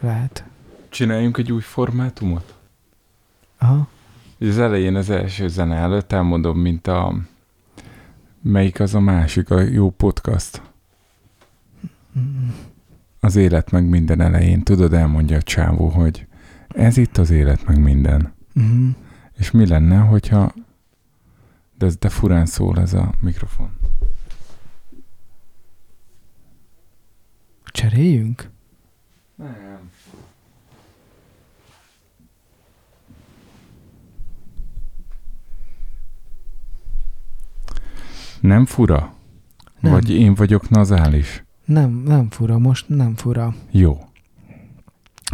lehet. Csináljunk egy új formátumot? Aha. Az elején az első zene előtt elmondom, mint a... Melyik az a másik, a jó podcast? Az élet meg minden elején. Tudod, elmondja a csávó, hogy ez itt az élet meg minden. Mhm. És mi lenne, hogyha... De ez de furán szól ez a mikrofon. Cseréljünk? Nem. Nem fura? Nem. Vagy én vagyok nazális? Nem, nem fura, most nem fura. Jó,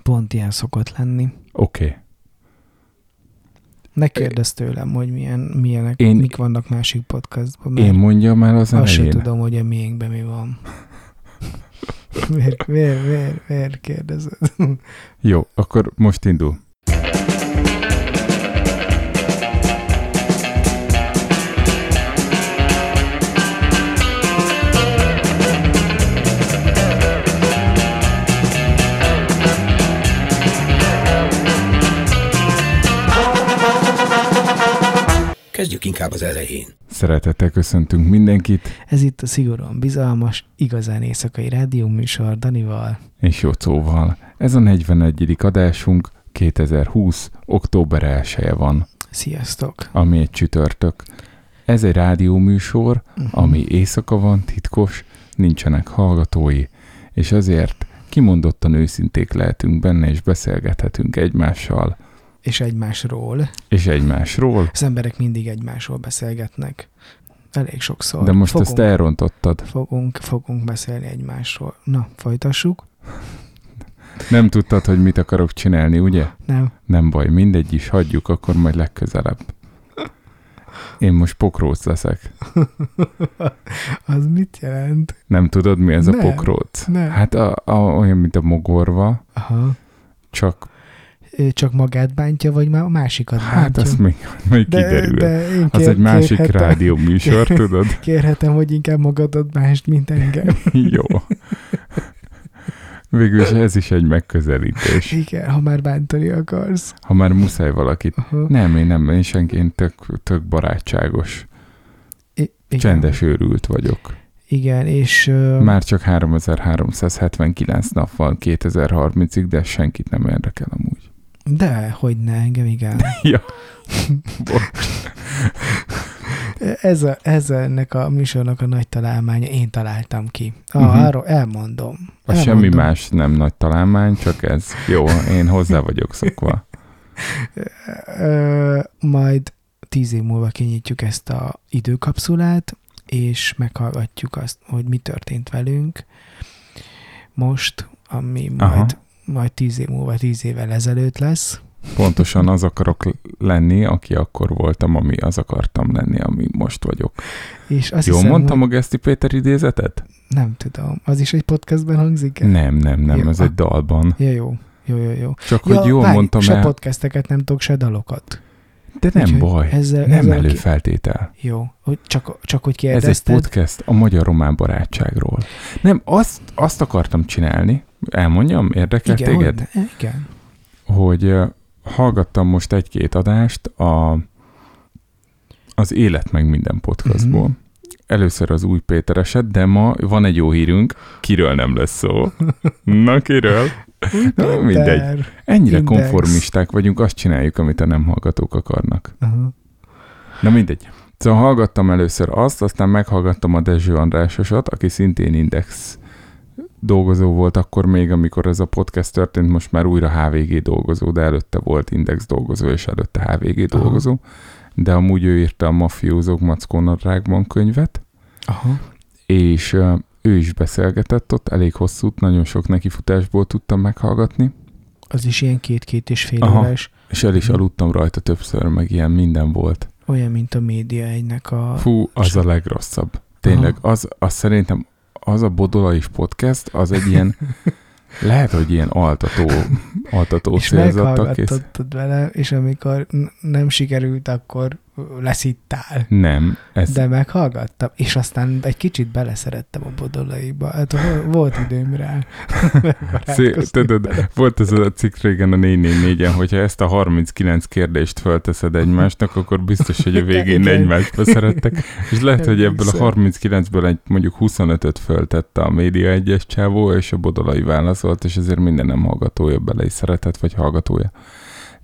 Pont ilyen szokott lenni. oké. Okay. Ne kérdezz tőlem, hogy milyen, milyenek, Én- mik vannak másik podcastban, Én mondjam el az azt sem elején. tudom, hogy a miénkben mi van. Miért, miért, miért, miért kérdezed? Jó, akkor most indul. Kezdjük inkább az elején. Szeretettel köszöntünk mindenkit, Ez itt a szigorúan bizalmas, igazán éjszakai rádióműsor Danival. és Jocóval. Ez a 41. adásunk 2020. október 1 -e van, Sziasztok! ami egy csütörtök. Ez egy rádióműsor, Mhm. ami éjszaka van, titkos, nincsenek hallgatói, és ezért kimondottan őszinték lehetünk benne, és beszélgethetünk egymással, És egymásról. és egymásról, Az emberek mindig egymásról beszélgetnek. Elég sokszor. de most fogunk, ezt elrontottad. fogunk, fogunk beszélni egymásról. Na, folytassuk? Nem tudtad, hogy mit akarok csinálni, ugye? Nem. Nem baj, mindegy is, hagyjuk, akkor majd legközelebb. Én most pokróc leszek. Az mit jelent? Nem tudod, mi ez Nem, a pokróc? nem. Hát a, a, olyan, mint a mogorva, Aha. csak Ő csak magát bántja, vagy már a másikat hát bántja? azt még, még kiderül. De én az kér, egy másik rádió műsor, tudod? Kérhetem, hogy inkább magadat bánsd, mint engem. Jó. Végülis ez is egy megközelítés. Igen, ha már bántani akarsz. Ha már muszáj valakit. Aha. Nem, én nem, én senki, én tök, tök barátságos, I- igen. csendes őrült vagyok. Igen, és... ö, Már csak 3379 nap van 2030-ig, de senkit nem érdekel amúgy. De, hogy ne, engem igen. Ja. Ez, a, ez ennek a műsornak a nagy találmánya, én találtam ki. Mhm. uh-huh. arról elmondom. A semmi más nem nagy találmány, csak ez. Jó, én hozzá vagyok szokva. Ö, majd tíz év múlva kinyitjuk ezt a időkapszulát, és meghallgatjuk azt, hogy mi történt velünk most, ami Aha. Majd, tíz év múlva, tíz évvel ezelőtt lesz. Pontosan az akarok lenni, aki akkor voltam, ami az akartam lenni, ami most vagyok. És azt Jól hiszem, mondtam hogy a Geszti Péter idézetet? nem tudom, az is egy podcastben hangzik el? Nem, nem, nem, Jó. ez egy dalban. Ja, jó, jó, jó, jó. Csak hogy jól várj, mondtam se el, podcasteket nem tudok, se dalokat. de nem Úgyhogy baj, ezzel- nem ezzel ki- előfeltétel. Jó, hogy csak, csak hogy Ez egy kérdezted. podcast a magyar-román barátságról. Nem, azt, azt akartam csinálni, elmondjam, érdekel igen, téged? hogy, igen. hogy hallgattam most egy-két adást a, az Élet meg minden podcastból. Mhm. Először az új Péter eset, de ma van egy jó hírünk, kiről nem lesz szó. Na, kiről? Na, mindegy. Ennyire Index. konformisták vagyunk, azt csináljuk, amit a nem hallgatók akarnak. Aha. Na mindegy. Szóval hallgattam először azt, aztán meghallgattam a Dezső Andrásosat, aki szintén Index dolgozó volt akkor még, amikor ez a podcast történt, most már újra HVG dolgozó, de előtte volt Index dolgozó, és előtte HVG Aha. dolgozó. De amúgy ő írta a Mafiózók Mackó Nadrágban könyvet, Aha. és ő is beszélgetett ott, elég hosszút, nagyon sok nekifutásból tudtam meghallgatni, Az is ilyen két-két és fél Aha. órás. és el is Mhm. aludtam rajta többször, meg ilyen minden volt. Olyan, mint a média egynek a... Fú, az a legrosszabb. Tényleg, az, az szerintem az a Bodolais podcast, az egy ilyen, lehet, hogy ilyen altató, altató és célzattal kész. vele, és amikor nem sikerült, akkor leszittál. Nem, ez De meghallgattam, és aztán egy kicsit beleszerettem a bodolaiba. Hát vo- volt időm rá. Tudod, volt ez a cikk régen a 444-en, hogyha ezt a 39 kérdést fölteszed egymásnak, akkor biztos, hogy a végén egymásba szerettek. És lehet, hogy ebből a Emlékszem. 39-ből egy mondjuk 25-öt föltette a média egyes csávó, és a bodolai válaszolt, és ezért minden nem hallgatója bele is szeretett, vagy hallgatója.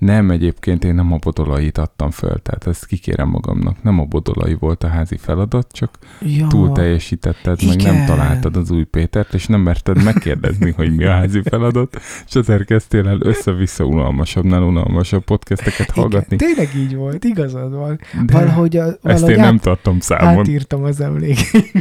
Nem, egyébként én nem a bodolait adtam föl, tehát ezt kikérem magamnak. Nem a bodolai volt a házi feladat, csak Ja, túl teljesítetted, meg nem igen. találtad az új Pétert, és nem merted megkérdezni, hogy mi a házi feladat, és ezért kezdtél el össze-vissza unalmasabbnál unalmasabb podcasteket hallgatni. Igen, tényleg így volt, igazad van. De Valahogy, a, ezt valahogy én nem át, tartom számon. átírtam az emlékeit.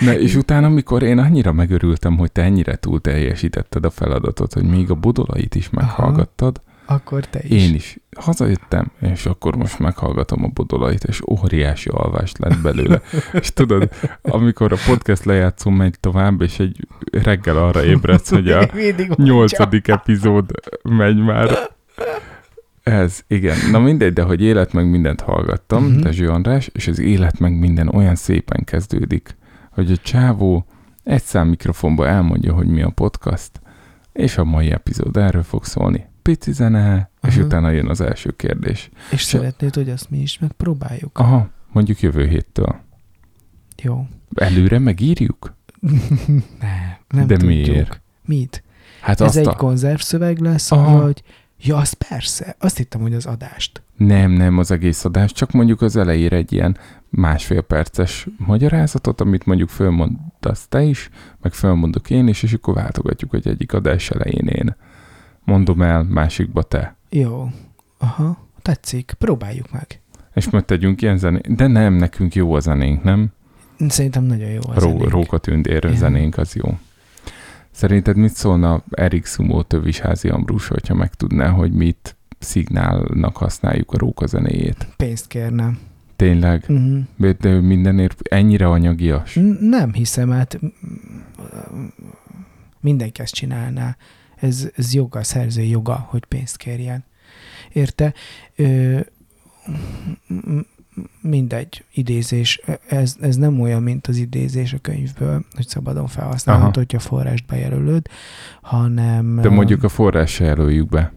Ne, és utána, amikor én annyira megörültem, hogy te ennyire túl teljesítetted a feladatot, hogy még a bodolait is meghallgattad, Akkor te is. én is hazajöttem, és akkor most meghallgatom a bodolait, és óriási alvást lett belőle. és tudod, amikor a podcast lejátszó megy tovább, és egy reggel arra ébredsz, hogy a nyolcadik epizód megy már. Ez, igen. Na mindegy, de hogy élet meg mindent hallgattam, uh-huh. Dezső András, és az élet meg minden olyan szépen kezdődik, hogy a csávó egy szám mikrofonba elmondja, hogy mi a podcast, és a mai epizód erről fog szólni. Pici zene, és Aha. utána jön az első kérdés. És szeretnéd, hogy azt mi is megpróbáljuk? Aha, mondjuk jövő héttől. Jó. Előre megírjuk? Nem, nem De tudjuk. miért? Mit? Hát Ez egy a... konzervszöveg lesz, Aha. vagy... Ja, az persze. Azt hittem, hogy az adást. Nem, nem az egész adás, csak mondjuk az elejére egy ilyen másfél perces magyarázatot, amit mondjuk fölmondasz te is, meg fölmondok én is, és akkor váltogatjuk, hogy egyik adás elején én mondom el, másikba te. Jó. Aha. Tetszik. Próbáljuk meg. És majd tegyünk ilyen zenét. De nem, nekünk jó a zenénk, nem? Szerintem nagyon jó az Ró, zenénk. Róka tündér Igen. zenénk, az jó. Szerinted mit szólna Erik Szumó Tövisházi Ambrus, hogyha megtudná, hogy mit szignálnak használjuk a róka zenéjét? Pénzt kérnem. Tényleg? Uh-huh. De mindenért ennyire anyagias? Nem hiszem, hát mindenki ezt csinálná. Ez, ez joga, szerző joga, hogy pénzt kérjen. Érte? Ö, mindegy, idézés. Ez, ez nem olyan, mint az idézés a könyvből, hogy szabadon felhasználható, hogyha forrást bejelölöd, hanem... De mondjuk a forrás se jelöljük be.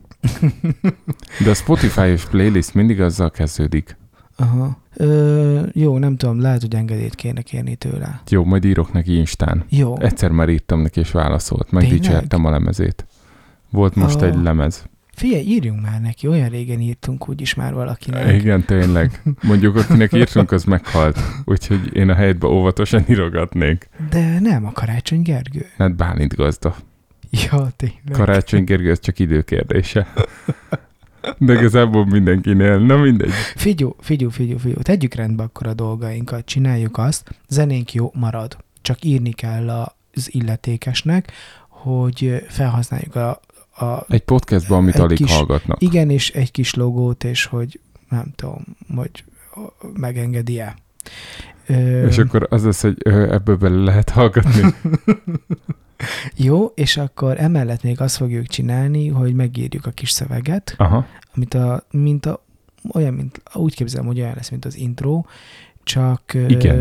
De a Spotify-os playlist mindig azzal kezdődik. Aha. Ö, jó, nem tudom, lehet, hogy engedélyt kéne kérni tőle. Jó, majd írok neki Instán. Jó. Egyszer már írtam neki, és válaszolt. Tényleg? Megdicsértem a lemezét. Volt most Ó. egy lemez. Figyelj, írjunk már neki, olyan régen írtunk úgyis már valakinek. Igen, tényleg. Mondjuk, akinek írtunk, az meghalt. Úgyhogy én a helyetbe óvatosan írogatnék. De nem a Karácsony Gergő. Hát Bálint gazda. Ja, tényleg. Karácsony Gergő, ez csak időkérdése. De igazából mindenkinél. Na mindegy. Figyú, figyú, figyú, figyú. Tegyük rendbe akkor a dolgainkat, csináljuk azt. Zenénk jó marad. Csak írni kell az illetékesnek, hogy felhasználjuk a, a Egy podcastban, amit Egy alig kis- hallgatnak. igen, és egy kis logót, és hogy nem tudom, hogy megengedi-e. És akkor az lesz, hogy ebből bele lehet hallgatni. Jó, és akkor emellett még azt fogjuk csinálni, hogy megírjuk a kis szöveget, Aha. amit a, mint a, olyan, mint, úgy képzelem, hogy olyan lesz, mint az intro, csak, Igen.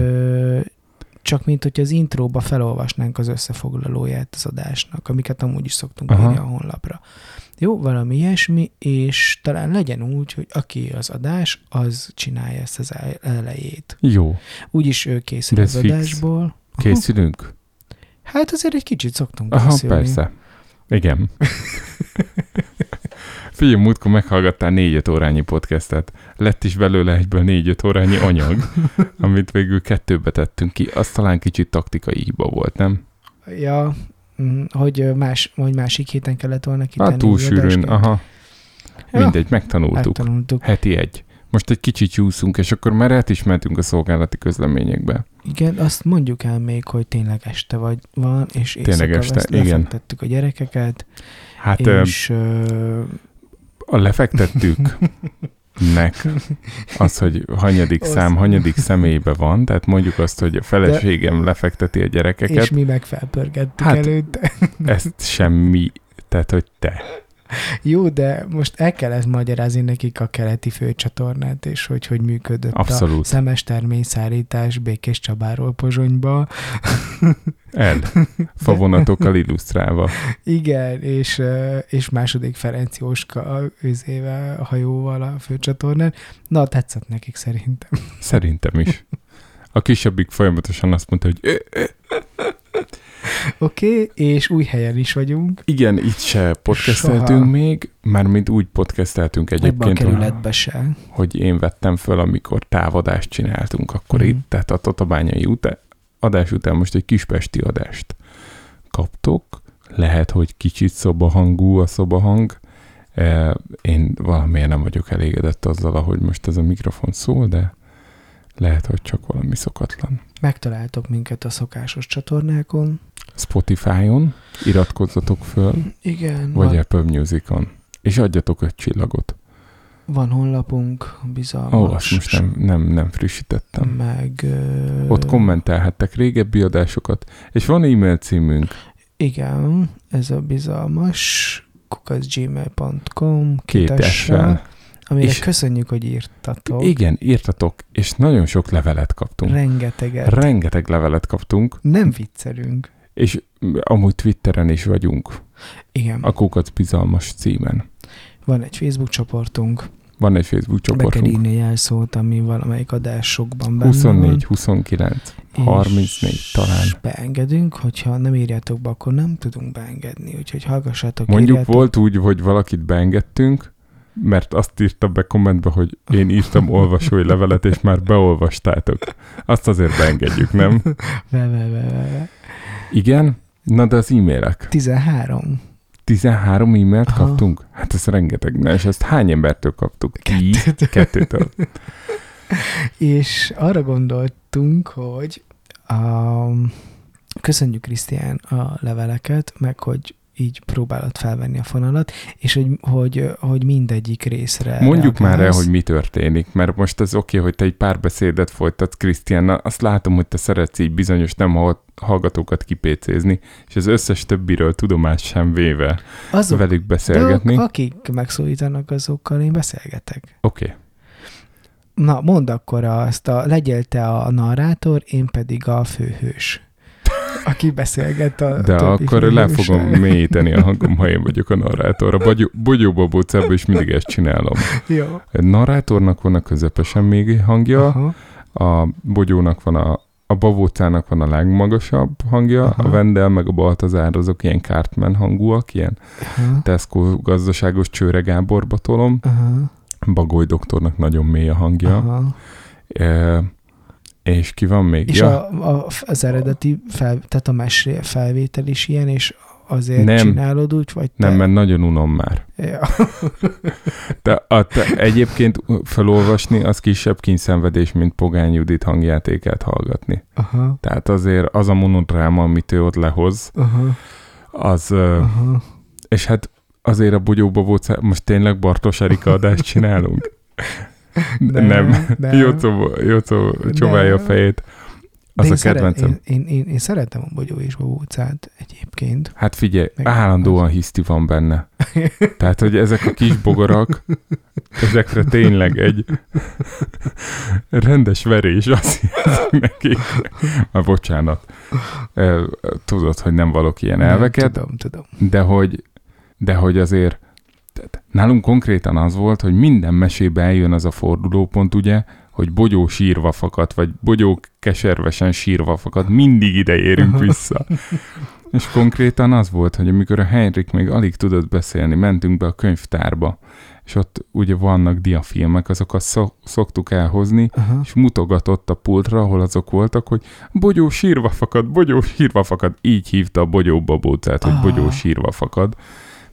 Csak mint hogy az intróba felolvasnánk az összefoglalóját az adásnak, amiket amúgy is szoktunk Aha. írni a honlapra. Jó, valami ilyesmi, és talán legyen úgy, hogy aki az adás, az csinálja ezt az el- elejét. Jó. Úgyis ő készül De az fix. adásból. Aha. Készülünk? Hát azért egy kicsit szoktunk Aha, készülni. persze. Igen. Figyelj, múltkor meghallgattál négy-öt órányi podcastet. Lett is belőle egyből négy-öt órányi anyag, amit végül kettőbe tettünk ki. Az talán kicsit taktikai hiba volt, nem? Ja, mm, hogy más, hogy másik héten kellett volna kitenni. Hát túl sűrűn, aha. Ja, Mindegy, megtanultuk. Megtanultuk. Heti egy. Most egy kicsit csúszunk, és akkor már át is mentünk a szolgálati közleményekbe. Igen, azt mondjuk el még, hogy tényleg este vagy van, és Tényleg este, vesz- igen. a gyerekeket, Hát és ö, a lefektettük nek az, hogy hanyadik Az- szám, hanyadik személybe van, tehát mondjuk azt, hogy a feleségem lefekteti a gyerekeket, és mi meg felpörgettük Hát- előtte. ezt semmi, tehát hogy te. Jó, de most el kellett magyarázni nekik a keleti főcsatornát, és hogy hogy működött Abszolút. a szemes terményszállítás Békés Csabáról Pozsonyba. El. Favonatokkal illusztrálva. Igen, és, és második Ferenc Jóska őzével, hajóval a főcsatornán. Na, tetszett nekik szerintem. Szerintem is. A kisebbik folyamatosan azt mondta, hogy "Ö, Oké, okay, és új helyen is vagyunk. igen, itt se podcasteltünk Soha. még, mármint úgy podcasteltünk Ebben a egyébként, kerületbe se. hogy én vettem föl, amikor távadást csináltunk, akkor Mhm. itt, tehát a Tatabányai utá- adás után most egy kispesti adást kaptok. Lehet, hogy kicsit szobahangú a szobahang. Eh, Én valamiért nem vagyok elégedett azzal, ahogy most ez a mikrofon szól, de lehet, hogy csak valami szokatlan. Megtaláltok minket a szokásos csatornákon. Spotify-on iratkozzatok föl, Igen, vagy van, Apple Music-on, és adjatok öt csillagot. van honlapunk, bizalmas. Ó, azt most nem, nem, nem frissítettem. Meg... Ö, Ott kommentelhettek régebbi adásokat, és van e-mail címünk, Igen, ez a bizalmas kukaszgmail.com két S-sel. amire És- köszönjük, hogy írtatok. Igen, írtatok, és nagyon sok levelet kaptunk. Rengeteget. Rengeteg levelet kaptunk, Nem viccelünk. És amúgy Twitteren is vagyunk, Igen. a Kukac Bizalmas címen. Van egy Facebook csoportunk. Van egy Facebook Be kell csoportunk. írni jelszót, ami valamelyik adásokban benne 24, van. 29, És 34 talán. beengedünk, hogyha nem írjátok be, akkor nem tudunk beengedni, úgyhogy hallgassátok, Mondjuk írjátok. volt úgy, hogy valakit beengedtünk, mert azt írta be kommentbe, hogy én írtam olvasói levelet, és már beolvastátok. Azt azért beengedjük, nem? Ve, ve, ve, ve. Igen? Na de az e-mailek. 13. 13 e-mailt Aha. kaptunk? Hát ez rengeteg. Na, és ezt hány embertől kaptuk? Tíz? Kettőt. Kettőtől. És arra gondoltunk, hogy um, köszönjük Krisztián a leveleket, meg hogy így próbálod felvenni a fonalat, és hogy, hogy, hogy mindegyik részre Mondjuk már el, reagálsz. hogy mi történik, mert most ez oké, hogy te egy pár beszédet folytatsz Krisztiánnal, azt látom, hogy te szeretsz így bizonyos nem hall- hallgatókat kipécézni, és az összes többiről tudomást sem véve Azok, velük de beszélgetni. ak- akik megszólítanak, azokkal én beszélgetek. Oké. Okay. Na, mondd akkor azt, a, legyél te a narrátor, én pedig a főhős. Aki beszélget a De akkor le fogom mélyíteni a hangom, ha én vagyok a narrátor. A bogyó- bogyóba bócába is mindig ezt csinálom. Jó. A narrátornak van a közepesen még hangja, Aha. a bogyónak van a a babócának van a legmagasabb hangja, Aha. a Vendel meg a Baltazár azok ilyen Cartman hangúak, ilyen Aha. Tesco gazdaságos Csőre Gáborba tolom. Aha. Bagoly doktornak nagyon mély a hangja. Aha. E, és ki van még? És ja, a, a, az eredeti, fel, tehát a mesé felvétel is ilyen, és azért Nem. csinálod úgy, vagy te? nem, mert nagyon unom már. Ja. De a, te, egyébként felolvasni az kisebb kényszenvedés, mint Pogány Judit hangjátékát hallgatni. Aha. Tehát azért az a monodráma, amit ő ott lehoz, Aha. az, Aha. és hát azért a bogyóba volt, most tényleg Bartos Erika adást csinálunk? Nem, nem. nem. Jócó, Jócó csóválja a Nem. fejét. De Az én a szeret- kedvencem. Én, én, én, én szeretem a bogyó és babócát egyébként. Hát figyelj, Meg- állandóan hiszti van benne. Tehát, hogy ezek a kis bogarak, ezekre tényleg egy rendes verés jelenti nekik. Már bocsánat. Tudod, hogy nem valok ilyen Nem, elveket, Tudom, tudom. de hogy, de hogy azért tehát nálunk konkrétan az volt, hogy minden mesébe eljön az a fordulópont, ugye, hogy bogyó sírva fakad, vagy bogyó keservesen sírva fakad, mindig ide érünk vissza. És konkrétan az volt, hogy amikor a Henrik még alig tudott beszélni, mentünk be a könyvtárba, és ott ugye vannak diafilmek, azokat szok, szoktuk elhozni, Aha. és mutogatott a pultra, ahol azok voltak, hogy bogyó sírva fakad, bogyó sírva fakad. Így hívta a bogyó babócát, hogy Ah. bogyó sírva fakad,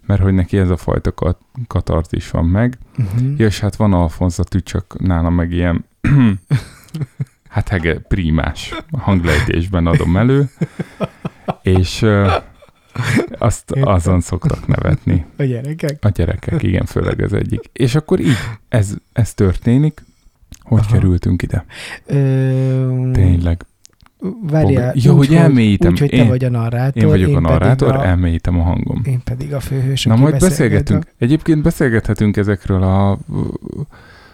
mert hogy neki ez a fajta kat- katarzis van meg. Uh-huh. Ja, és hát van Alfonza csak nálam meg ilyen hát hege, prímás hanglejtésben adom elő, és ö, azt azon szoktak nevetni. A gyerekek? A gyerekek, igen, főleg az egyik. És akkor így, ez, ez történik. Hogy Aha. kerültünk ide? Ö, Tényleg. Várjál, Jó, úgy, hogy elmélyítem. Úgy, hogy te Én- vagy a narrátor. Én vagyok a pedig narrátor, a, elmélyítem a hangom. Én pedig a főhős, Na majd beszélget beszélgetünk. Egyébként beszélgethetünk ezekről a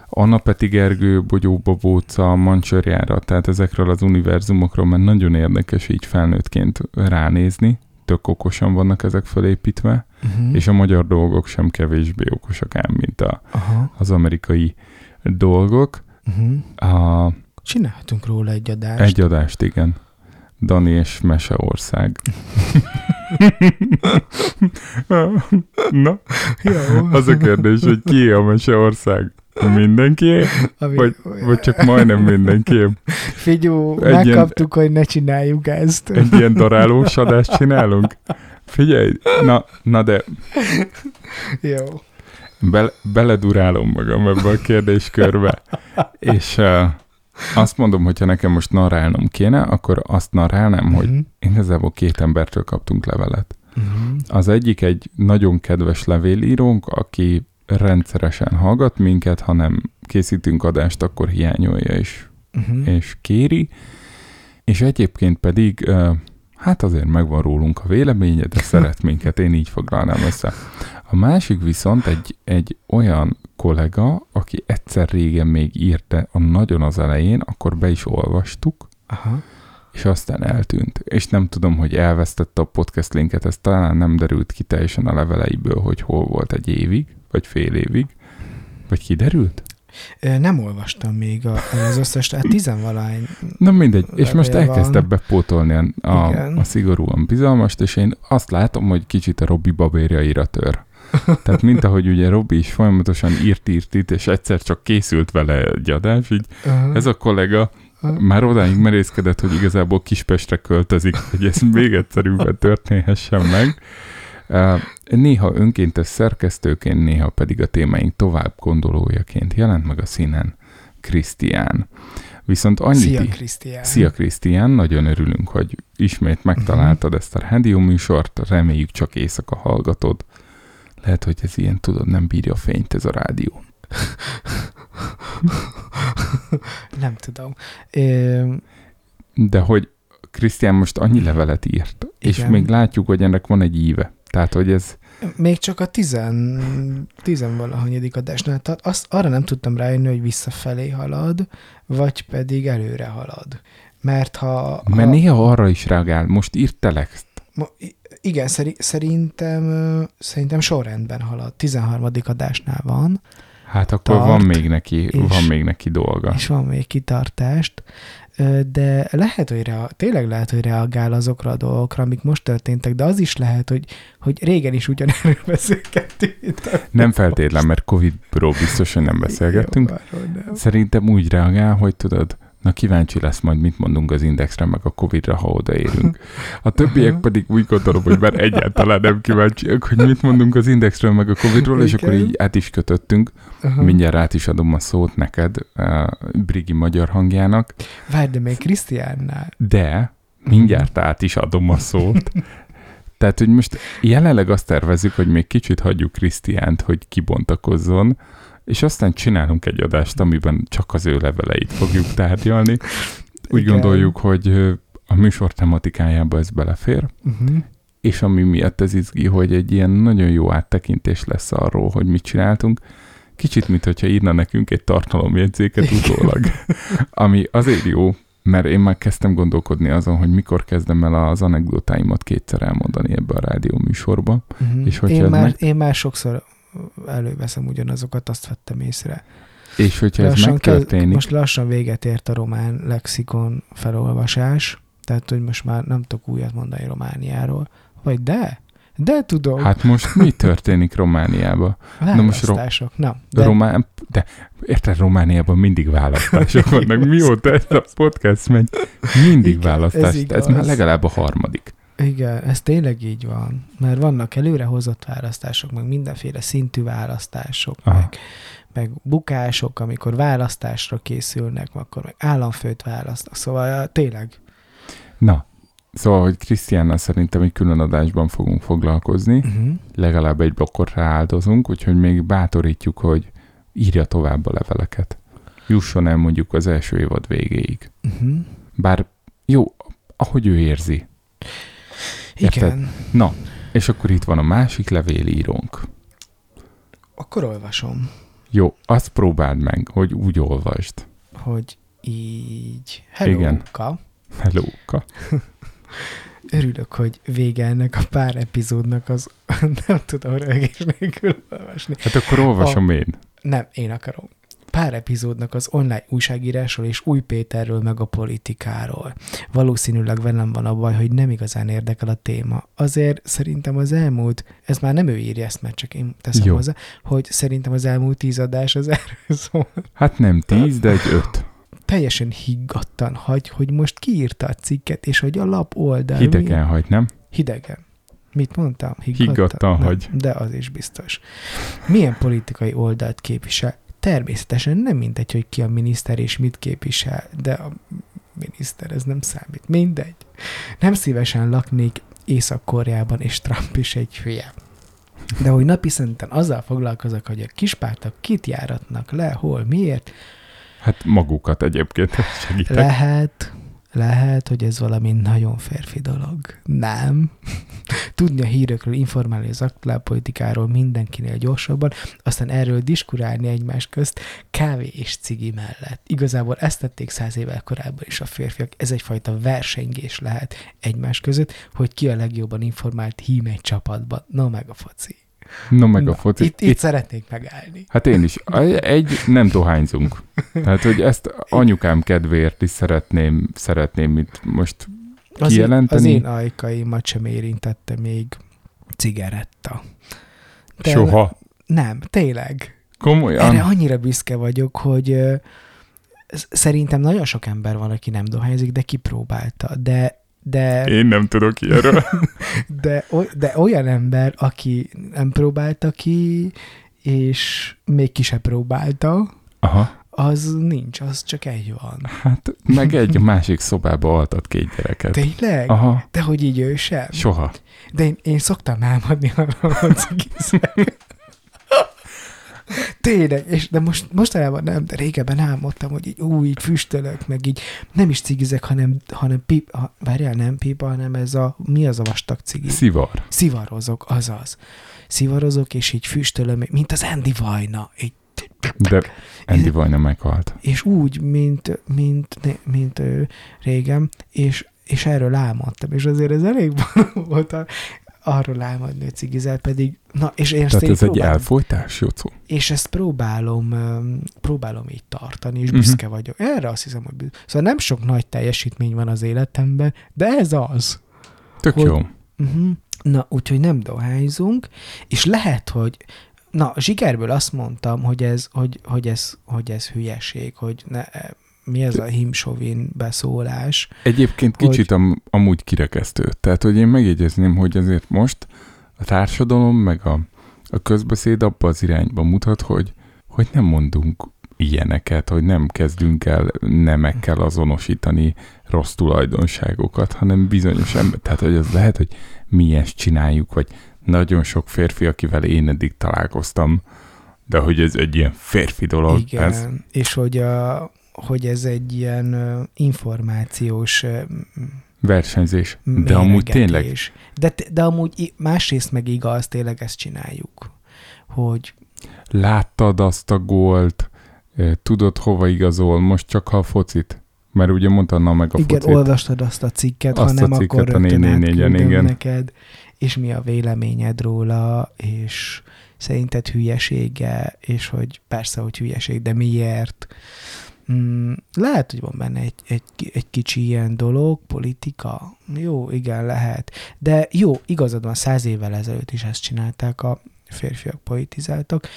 Anna Peti Gergő, Bogyó Babóca, Mancsörjára, tehát ezekről az univerzumokról, mert nagyon érdekes így felnőttként ránézni. Tök okosan vannak ezek felépítve, A... Uh-huh. és a magyar dolgok sem kevésbé okosak ám, mint a, Aha. az amerikai dolgok. Uh-huh. A, Csinálhatunk róla egy adást. egy adást, igen. Dani és Meseország. Na, Jó. az a kérdés, hogy ki a Meseország? Mindenki? Ami, Vagy, vagy csak majdnem mindenki? Figyú, egy ilyen- megkaptuk, hogy ne csináljuk ezt. Egy ilyen darálós adást csinálunk? Figyelj, na, na de Jó. be, beledurálom magam ebbe a kérdéskörbe, és uh, azt mondom, hogyha nekem most narrálnom kéne, akkor azt narrálnám, hogy Mhm. igazából két embertől kaptunk levelet. Mhm. Az egyik egy nagyon kedves levélírónk, aki rendszeresen hallgat minket, ha nem készítünk adást, akkor hiányolja és, Mhm. és kéri, és egyébként pedig hát azért megvan rólunk a véleménye, de szeret minket, én így foglalnám össze. A másik viszont egy, egy olyan kollega, aki egyszer régen még írta a nagyon az elején, akkor be is olvastuk, Aha. és aztán eltűnt. És nem tudom, hogy elvesztette a podcast linket, ez talán nem derült ki teljesen a leveleiből, hogy hol volt egy évig, vagy fél évig. Vagy kiderült? Nem olvastam még a, az összes, tehát tizenvalány. Na mindegy, és most elkezdte bepótolni a, a, Igen. a szigorúan bizalmast, és én azt látom, hogy kicsit a Robi babérjaira tör. Tehát mint ahogy ugye Robi is folyamatosan írt, írt, írt, és egyszer csak készült vele egy adás, így Aha. ez a kollega már odáig merészkedett, hogy igazából Kispestre költözik, hogy ez még egyszerűbben történhessen meg. Néha önkéntes szerkesztőként, néha pedig a témáink tovább gondolójaként jelent meg a színen Krisztián. Viszont annyit Szia, Krisztián. Szia Krisztián, nagyon örülünk, hogy ismét megtaláltad ezt a rádió műsort, reméljük csak éjszaka hallgatod. Lehet, hogy ez ilyen, tudod, nem bírja a fényt ez a rádió. Nem tudom. Ö, De hogy Krisztián most annyi levelet írt, és Igen. még látjuk, hogy ennek van egy íve. Tehát, hogy ez, még csak a tizen, tizenvalahanyadik adásnál, tehát azt, arra nem tudtam rájönni, hogy visszafelé halad, vagy pedig előre halad. Mert ha... mert ha néha arra is reagál, most írt telext. ma, igen, szeri, szerintem, szerintem sorrendben halad. 13. adásnál van, Hát akkor Tart, van még neki, és- van még neki dolga. és van még kitartást, de lehet, hogy rea- tényleg lehet, hogy reagál azokra a dolgokra, amik most történtek, de az is lehet, hogy, hogy régen is ugyanerről beszélgettünk. Nem feltétlen, mert Covid-ról biztos, hogy nem beszélgettünk. Jó, nem. Szerintem úgy reagál, hogy tudod, na kíváncsi lesz majd, mit mondunk az indexre, meg a Covid-ra, ha odaérünk. A többiek pedig úgy gondolom, hogy már egyáltalán nem kíváncsiak, hogy mit mondunk az indexről, meg a Covid-ról, és akkor így át is kötöttünk. Aha. Mindjárt át is adom a szót neked, uh, Brigi magyar hangjának, Várj, de még Krisztiánnál. de mindjárt át is adom a szót. Tehát, hogy most jelenleg azt tervezzük, hogy még kicsit hagyjuk Krisztiánt, hogy kibontakozzon, és aztán csinálunk egy adást, amiben csak az ő leveleit fogjuk tárgyalni. Úgy Igen. gondoljuk, hogy a műsor tematikájába ez belefér, Uh-huh. és ami miatt ez izgi, hogy egy ilyen nagyon jó áttekintés lesz arról, hogy mit csináltunk. Kicsit, mint hogyha írna nekünk egy tartalomjegyzéket utólag. Ami azért jó, mert én már kezdtem gondolkodni azon, hogy mikor kezdem el az anekdotáimat kétszer elmondani ebbe a rádió műsorba. Uh-huh. És hogyha én, már, meg- én már sokszor előveszem ugyanazokat, azt vettem észre. És hogyha ez Lassan megtörténik, most lassan véget ért a román lexikon felolvasás, tehát hogy most már nem tudok újat mondani Romániáról. Vagy de? De tudom. hát most mi történik Romániában? na most ro-. Na, De, Román, de érted, Romániában mindig választások vannak. Mióta ez a podcast megy, mindig Igen, választás. ez Ez, igaz. ez már legalább a harmadik. Igen, ez tényleg így van. Mert vannak előrehozott választások, meg mindenféle szintű választások, Aha. meg, meg bukások, amikor választásra készülnek, akkor meg államfőt választnak. Szóval tényleg. Na, szóval, hogy Krisztiánnal szerintem egy külön adásban fogunk foglalkozni. Uh-huh. Legalább egy blokkot rááldozunk, úgyhogy még bátorítjuk, hogy írja tovább a leveleket. Jusson el mondjuk az első évad végéig. Uh-huh. Bár jó, ahogy ő érzi. Érted? Igen. Na, és akkor itt van a másik levélírónk. Akkor olvasom, Jó, azt próbáld meg, hogy úgy olvasd. hogy így... Hello, Igen. Ka. Helóka. Örülök, hogy vége ennek a pár epizódnak az... Nem tudom rögés nélkül olvasni. Hát akkor olvasom én. Nem, én akarom. Pár epizódnak az online újságírásról és Új Péterről meg a politikáról. Valószínűleg velem van a baj, hogy nem igazán érdekel a téma. Azért szerintem az elmúlt, ez már nem ő írja ezt, mert csak én teszem Jó. hozzá, hogy szerintem az elmúlt tíz adás az erről szól. Hát nem tíz, de egy öt. Teljesen higgadtan hagy, hogy most kiírta a cikket, és hogy a lap oldal... Hidegen hagy, nem? Hidegen. Mit mondtam? Higgadtan Nem, hagy. De az is biztos. Milyen politikai oldalt képvisel? Természetesen nem mindegy, hogy ki a miniszter és mit képvisel, de a miniszter, ez nem számít. Mindegy. Nem szívesen laknék Észak-Koreában, és Trump is egy hülye. De hogy napi szinten azzal foglalkozok, hogy a kispártak kit járatnak le, hol, miért, Hát magukat egyébként segítek. lehet, lehet, hogy ez valami nagyon férfi dolog. Nem. Tudni a hírekről, informálni az aktuálpolitikáról mindenkinél gyorsabban, aztán erről diskurálni egymás közt kávé és cigi mellett. Igazából ezt tették száz évvel korábban is a férfiak. Ez egyfajta versengés lehet egymás között, hogy ki a legjobban informált hím egy csapatban. Na meg a foci. No meg a Na, foci. Itt, itt, szeretnék megállni. Hát én is. Egy, nem dohányzunk. Tehát, hogy ezt anyukám kedvéért is szeretném, szeretném itt most Az én, az én ajkaimat sem érintette még cigaretta. De Soha. Nem, tényleg. Komolyan? Erre annyira büszke vagyok, hogy szerintem nagyon sok ember van, aki nem dohányzik, de kipróbálta. De, de, Én nem tudok ilyenről. de, de olyan ember, aki nem próbálta ki, és még ki se próbálta, Aha. az nincs, az csak egy van. Hát meg egy másik szobába altat két gyereket. Tényleg? Aha. De hogy így ő sem? Soha. De én, én szoktam álmodni arra, hogy. Tényleg, és de most, mostanában nem, de régebben álmodtam, hogy így ú, így füstölök, meg így nem is cigizek, hanem, hanem pip, ha, várjál, nem pipa, hanem ez a, mi az a vastag cigi? Szivar. Szivarozok, azaz. Szivarozok, és így füstölöm, mint az Andy Vajna, így De Andy Vajna meghalt. és úgy, mint, mint, mint, mint régen, és, és erről álmodtam, és azért ez elég volt arról álmodni, hogy cigizel, pedig, na, és én ezt Tehát így ez egy próbálom, elfolytás, Jocó? és ezt próbálom, próbálom így tartani, és Mhm. büszke vagyok. Erre azt hiszem, hogy büszke. Szóval nem sok nagy teljesítmény van az életemben, de ez az. Tök Hogy- jó. Uh-huh. Na, úgyhogy nem dohányzunk, és lehet, hogy na, zsikerből azt mondtam, hogy ez, hogy, hogy ez, hogy ez hülyeség, hogy ne, mi ez a himsovin beszólás. Egyébként Hogy- kicsit am, amúgy kirekesztő. Tehát, hogy én megjegyezném, hogy azért most a társadalom meg a, a közbeszéd abba az irányba mutat, hogy, hogy nem mondunk ilyeneket, hogy nem kezdünk el nemekkel azonosítani rossz tulajdonságokat, hanem bizonyos ember, tehát hogy az lehet, hogy mi ezt csináljuk, vagy nagyon sok férfi, akivel én eddig találkoztam, de hogy ez egy ilyen férfi dolog, Igen, ez és hogy, a, hogy ez egy ilyen információs versenyzés. De amúgy tényleg. De, de amúgy másrészt meg igaz, tényleg ezt csináljuk. Hogy láttad azt a gólt, tudod hova igazol, most csak ha a focit. Mert ugye mondta, na meg a igen, focit. olvastad azt a cikket, Azt ha nem, a cikket akkor a rögtön 444-en, átküldöm igen. neked, és mi a véleményed róla, és szerinted hülyesége, és hogy persze, hogy hülyeség, de miért? Mm, lehet, hogy van benne egy, egy, egy kicsi ilyen dolog, politika. Jó, igen, lehet. De jó, igazad van, száz évvel ezelőtt is ezt csinálták, a férfiak politizáltak,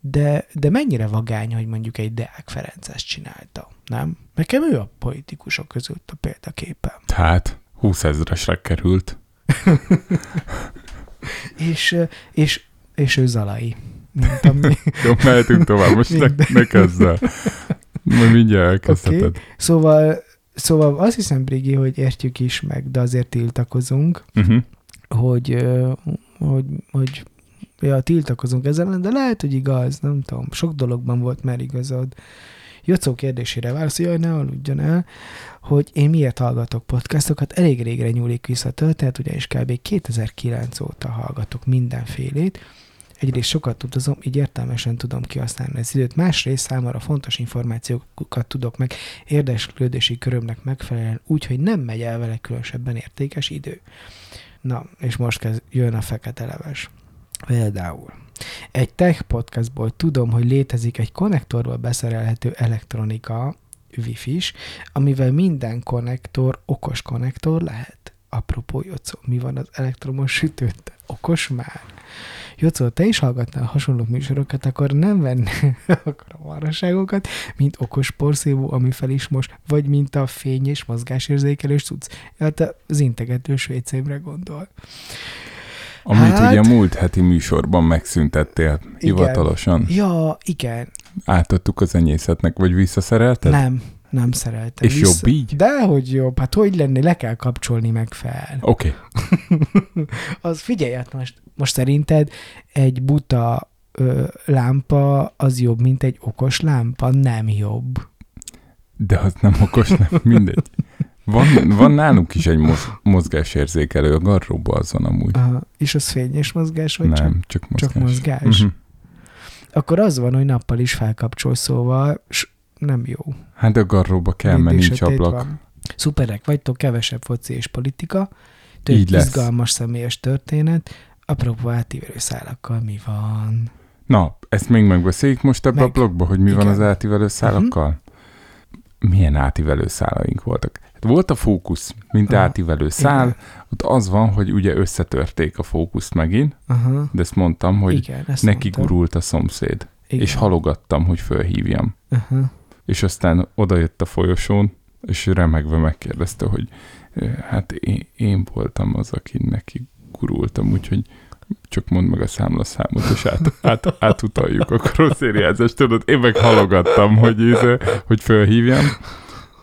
de, de mennyire vagány, hogy mondjuk egy Deák Ferenc ezt csinálta, nem? Nekem ő a politikusok között a példaképem. Hát, 20 ezresre került. És, és, és ő Zalai. Jó, mehetünk tovább, most ne, ne kezd el. Majd mindjárt elkezdheted. Okay. Szóval, szóval azt hiszem, Brigi, hogy értjük is meg, de azért tiltakozunk, Uh-huh. hogy, hogy, hogy ja, tiltakozunk ezzel, de lehet, hogy igaz, nem tudom, sok dologban volt már igazad. Jocó kérdésére válasz, jaj, ne aludjon el, hogy én miért hallgatok podcastokat. Elég régre nyúlik vissza a történet, ugyanis kb. 2009 óta hallgatok mindenfélét. Egyrészt sokat utazom, így értelmesen tudom kihasználni az időt, másrészt számára fontos információkat tudok meg érdeklődési körömnek megfelelően, úgyhogy nem megy el vele különösebben értékes idő. Na, és most kezd, jön a fekete leves. Például egy tech podcastból tudom, hogy létezik egy konnektorból beszerelhető elektronika, wifi-s, amivel minden konnektor okos konnektor lehet. Apropó, Jocó, mi van az elektromos sütőt? Okos már? Jocó, te is hallgatnál hasonló műsorokat, akkor nem venne akkor a marhaságokat, mint okos porszívó, ami fel is most, vagy mint a fény és mozgásérzékelős tudsz. Hát az integetős vécémre gondol. Amit hát, ugye múlt heti műsorban megszüntettél igen. hivatalosan. Ja, igen. Átadtuk az enyészetnek, vagy visszaszerelted? Nem, nem szereltem. És Vissza... jobb így? Dehogy jobb, hát hogy lenni, le kell kapcsolni meg fel. Oké. Okay. az figyelj, hát most, most szerinted egy buta ö, lámpa az jobb, mint egy okos lámpa? Nem jobb. De az nem okos, nem mindegy. Van, van nálunk is egy moz, mozgásérzékelő, a garróba az van amúgy. Aha. És az fényes mozgás, vagy Nem, csak, csak mozgás. Csak mozgás? Uh-huh. Akkor az van, hogy nappal is felkapcsol, szóval nem jó. Hát a garróba kell, mert nincs ablak. Van. Szuperek vagytok, kevesebb foci és politika, több Így izgalmas személyes történet, apropó átívelő szálakkal mi van? Na, ezt még megbeszéljük most ebbe Meg. a blogba, hogy mi Igen. van az átívelő szálakkal? Uh-huh. Milyen átívelő szálaink voltak? Hát volt a fókusz, mint Aha. átívelő szál, Igen. ott az van, hogy ugye összetörték a fókuszt megint, Aha. de ezt mondtam, hogy Igen, ezt neki mondtam. gurult a szomszéd, Igen. és halogattam, hogy fölhívjam. Aha és aztán odajött a folyosón, és remegve megkérdezte, hogy hát én, én voltam az, aki neki gurultam, úgyhogy csak mondd meg a számlaszámot, és át, át, átutaljuk a karosszériázást. Tudod, én meg halogattam, hogy, íze, hogy fölhívjam.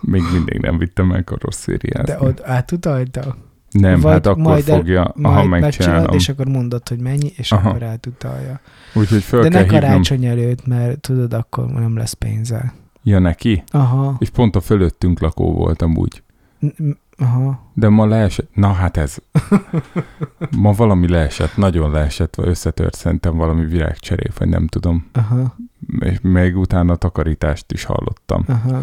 Még mindig nem vittem el karosszériázni. De ott átutalta? Nem, Vagy hát akkor majd fogja, el, ha megcsinálom. és akkor mondod, hogy mennyi, és Aha. akkor átutalja. Úgyhogy föl De kell ne karácsony hívnom. előtt, mert tudod, akkor nem lesz pénze. Ja, neki? Aha. És pont a fölöttünk lakó voltam úgy. Aha. De ma leesett, na hát ez, ma valami leesett, nagyon leesett, vagy összetört szerintem valami virágcseré, vagy nem tudom. Aha. És még utána takarítást is hallottam. Aha.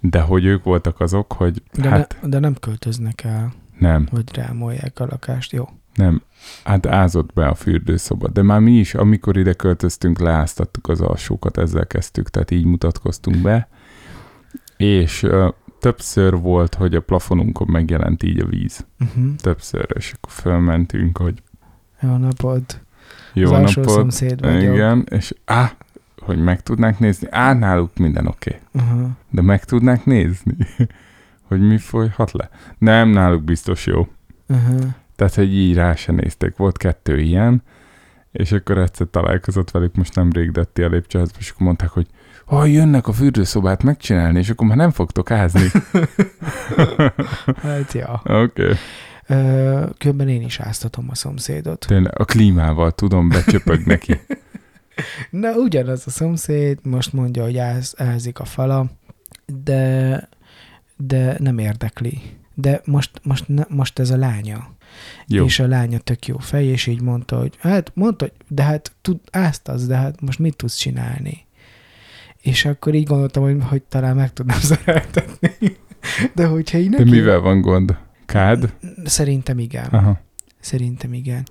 De hogy ők voltak azok, hogy de hát... Ne, de nem költöznek el. Nem. Hogy rámolják a lakást, jó. Nem, hát ázott be a fürdőszoba. De már mi is, amikor ide költöztünk, leáztattuk az alsókat, ezzel kezdtük, tehát így mutatkoztunk be. És uh, többször volt, hogy a plafonunkon megjelent így a víz. Uh-huh. Többször, és akkor fölmentünk, hogy... Jó napod. Jó az napod. szomszéd vagyok. Igen, és á, hogy meg tudnák nézni? Á, náluk minden oké. Okay. Uh-huh. De meg tudnák nézni? hogy mi folyhat le? Nem, náluk biztos jó. Uh-huh. Tehát, hogy így rá se nézték. Volt kettő ilyen, és akkor egyszer találkozott velük, most nem rég detti a lépcsőházba, és akkor mondták, hogy ha jönnek a fürdőszobát megcsinálni, és akkor már nem fogtok ázni. hát, ja. Oké. Okay. Különben én is áztatom a szomszédot. Tényleg, a klímával tudom, becsöpög neki. Na, ugyanaz a szomszéd, most mondja, hogy áz, ázik a fala, de, de nem érdekli. De most, most, most ez a lánya. Jó. És a lánya tök jó fej, és így mondta, hogy hát mondta, hogy de hát tud, áztasz, de hát most mit tudsz csinálni? És akkor így gondoltam, hogy, hogy talán meg tudnám szereltetni. De hogyha így neki... De mivel van gond? Kád? Szerintem igen. Aha. Szerintem igen.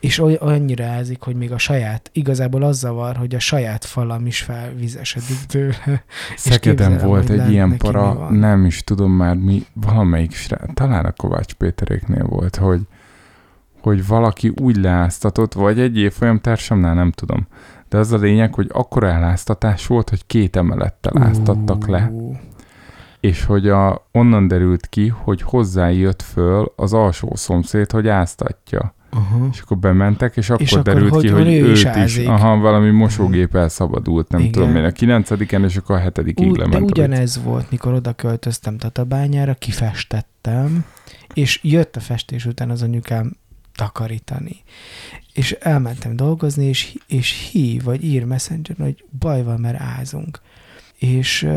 És oly, annyira ázik, hogy még a saját, igazából az zavar, hogy a saját falam is felvizesedik tőle. Szekeden volt egy ilyen para, nem is tudom már mi, valamelyik, talán a Kovács Péteréknél volt, hogy, hogy valaki úgy leáztatott, vagy egy évfolyam társamnál, nem tudom. De az a lényeg, hogy akkora eláztatás volt, hogy két emelettel áztattak le és hogy a, onnan derült ki, hogy hozzájött föl az alsó szomszéd, hogy áztatja. Uh-huh. És akkor bementek, és akkor és derült akkor, ki, hogy, hogy ő is, is aha, valami mosógép elszabadult, nem Igen. tudom én, a kilencediken, és akkor a hetedikig Úgy, lement. De ugyanez volt, mikor oda költöztem Tatabányára, kifestettem, és jött a festés után az anyukám takarítani. És elmentem dolgozni, és, és hív, vagy ír messenger hogy baj van, mert ázunk és,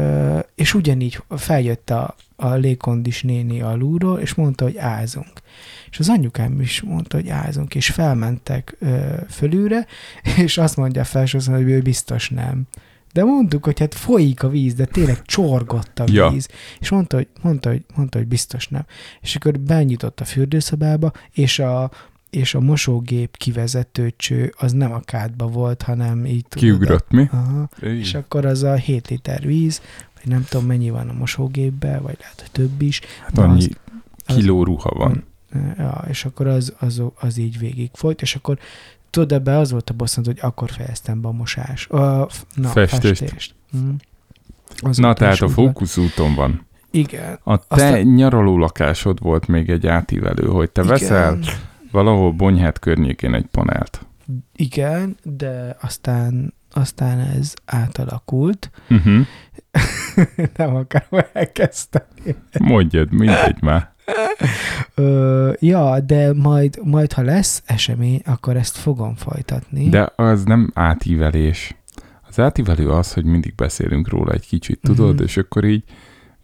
és ugyanígy feljött a, a légkondis néni alulról, és mondta, hogy ázunk. És az anyukám is mondta, hogy ázunk, és felmentek ö, fölülre, és azt mondja a felsőszön, hogy ő biztos nem. De mondtuk, hogy hát folyik a víz, de tényleg csorgott a Ja. víz. És mondta, hogy, mondta, hogy, mondta, hogy biztos nem. És akkor benyitott a fürdőszobába, és a, és a mosógép kivezetőcső az nem a kádba volt, hanem így tudod, Kiugrott mi? Aha. Így. És akkor az a 7 liter víz, vagy nem tudom mennyi van a mosógépben, vagy lehet, hogy több is. Hát annyi az- az- kiló ruha van. Ja, és akkor az, az, az így végig folyt, és akkor tudod, ebbe az volt a bosszant, hogy akkor fejeztem be a mosás. A, na, Festést. festést. Mm. Az Na, tehát a fókuszúton van. Igen. A te Aztán- nyaraló lakásod volt még egy átívelő, hogy te igen, veszel valahol Bonyhát környékén egy panelt. Igen, de aztán, aztán ez átalakult. Uh-huh. nem akarom elkezdeni. Mondjad, mindegy már. Ö, ja, de majd, majd, ha lesz esemény, akkor ezt fogom folytatni. De az nem átívelés. Az átívelő az, hogy mindig beszélünk róla egy kicsit, tudod, Mhm. és akkor így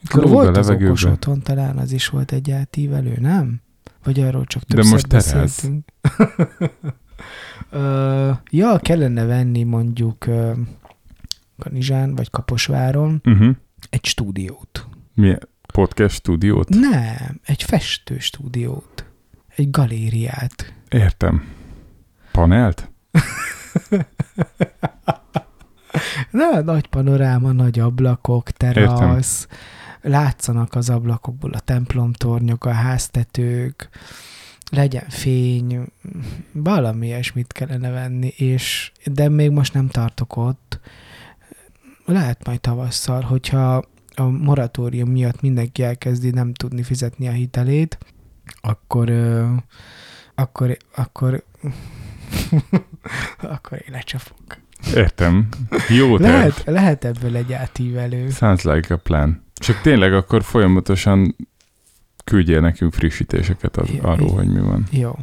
Akkor lóg a volt az okos levegőben. otthon, talán az is volt egy átívelő, nem? Vagy arról csak De többször most terhelsz. beszéltünk. Ö, ja, kellene venni mondjuk ö, Kanizsán vagy Kaposváron uh-huh. egy stúdiót. Milyen podcast stúdiót? Nem, egy festő stúdiót. Egy galériát. Értem. Panelt? Na, nagy panoráma, nagy ablakok, terasz, látszanak az ablakokból a templomtornyok, a háztetők, legyen fény, valami ilyesmit kellene venni, és, de még most nem tartok ott. Lehet majd tavasszal, hogyha a moratórium miatt mindenki elkezdi nem tudni fizetni a hitelét, akkor, akkor, akkor, akkor én lecsapok. Értem. Jó terv. Lehet, lehet ebből egy átívelő. Sounds like a plan. Csak tényleg akkor folyamatosan küldjél nekünk frissítéseket az, Ja, arról, hogy mi van. Jó.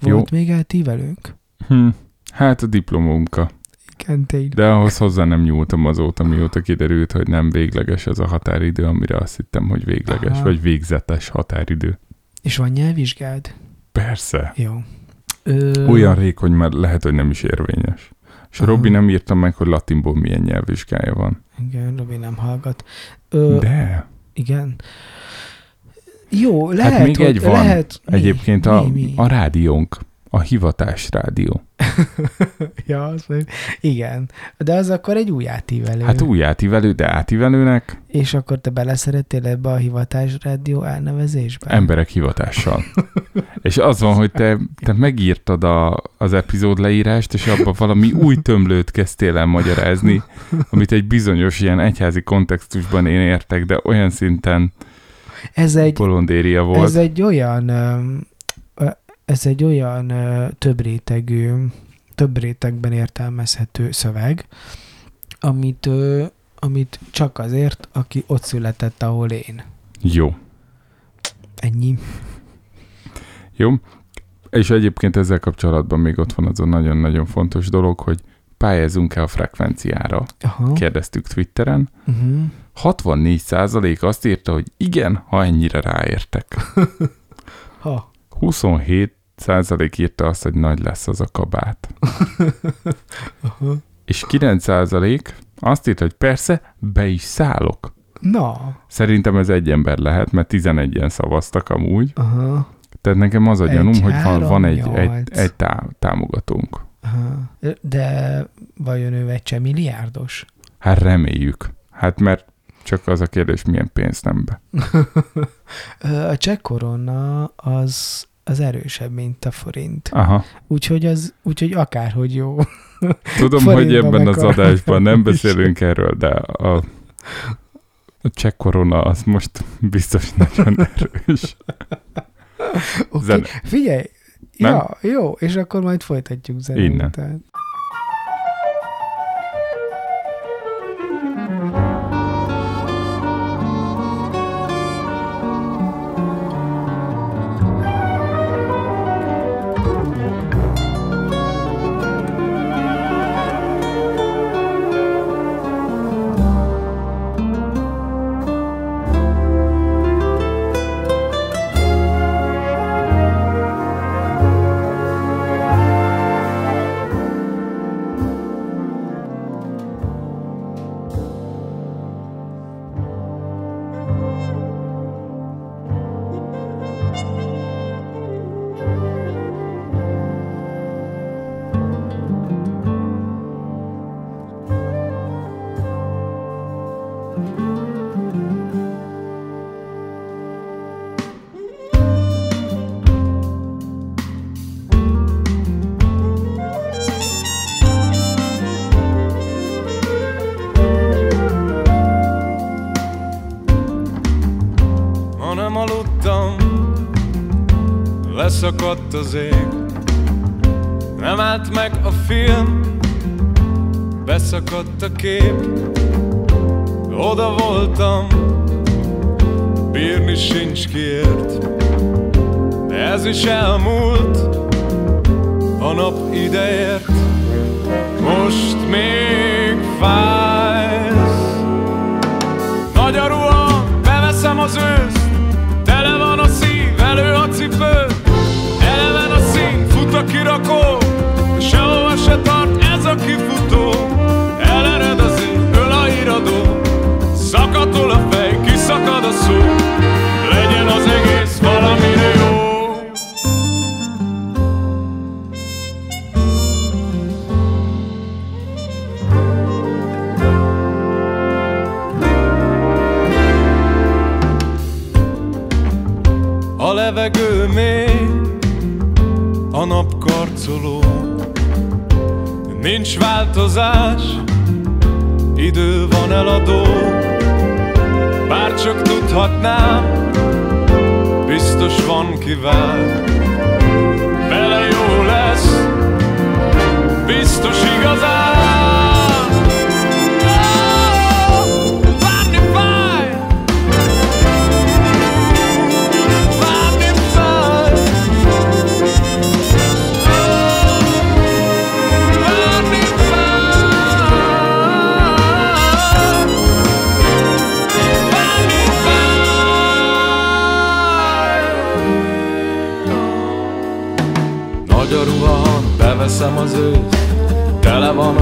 Jó. Volt még átívelőnk? Hm. Hát a diplomunka. Igen, tényleg. De ahhoz hozzá nem nyúltam azóta, mióta kiderült, hogy nem végleges ez a határidő, amire azt hittem, hogy végleges, Aha. vagy végzetes határidő. És van nyelvvizsgád? Persze. Jó. Ö, Olyan rég, hogy már lehet, hogy nem is érvényes. És Aha. Robi nem írta meg, hogy latinból milyen nyelvvizsgája van. Igen, Robi nem hallgat. Ö, De Igen. Jó, lehet, hát még hogy, egy van. Lehet, mi? Egyébként a, mi, mi? a rádiónk, a hivatás rádió. ja, az igen. De az akkor egy új átívelő. Hát új átívelő, de átívelőnek És akkor te beleszerettél ebbe a hivatás rádió elnevezésbe? emberek hivatással. és az van, hogy te, te megírtad a, az epizód leírást, és abban valami új tömlőt kezdtél el magyarázni, amit egy bizonyos ilyen egyházi kontextusban én értek, de olyan szinten Ez egy, bolondéria volt. Ez egy olyan, ez egy olyan több rétegű, több rétegben értelmezhető szöveg, amit, amit csak azért, aki ott született, ahol én. Jó. Ennyi. Jó. És egyébként ezzel kapcsolatban még ott van az a nagyon-nagyon fontos dolog, hogy pályázunk-e a frekvenciára. Aha. Kérdeztük Twitteren. Uh-huh. 64% azt írta, hogy igen, ha ennyire ráértek. Ha. 27 százalék írta azt, hogy nagy lesz az a kabát. Aha. És 9 százalék azt írta, hogy persze, be is szállok. Na. Szerintem ez egy ember lehet, mert 11-en szavaztak amúgy. Aha. Tehát nekem az a Egy, gyanúm, hogy van, van egy, egy, egy tá, támogatónk. Aha. De vajon ő egy cseh milliárdos? Hát reméljük. Hát mert csak az a kérdés, milyen pénz nem be. A cseh korona az, az erősebb, mint a forint. Aha. Úgyhogy az, úgyhogy akárhogy jó. Tudom, hogy ebben az adásban nem beszélünk erről, de a, a cseh korona az most biztos nagyon erős. Okay. Zene. Figyelj, Nem? ja, jó, és akkor majd folytatjuk zenét. Innen. után. que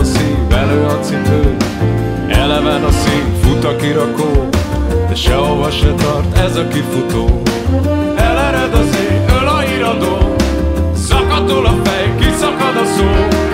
a szív, elő a cipő Eleven a szív, fut a kirakó De sehova se tart ez a kifutó. Elered az ég, öl a iradó Szakadol a fej, kiszakad a szó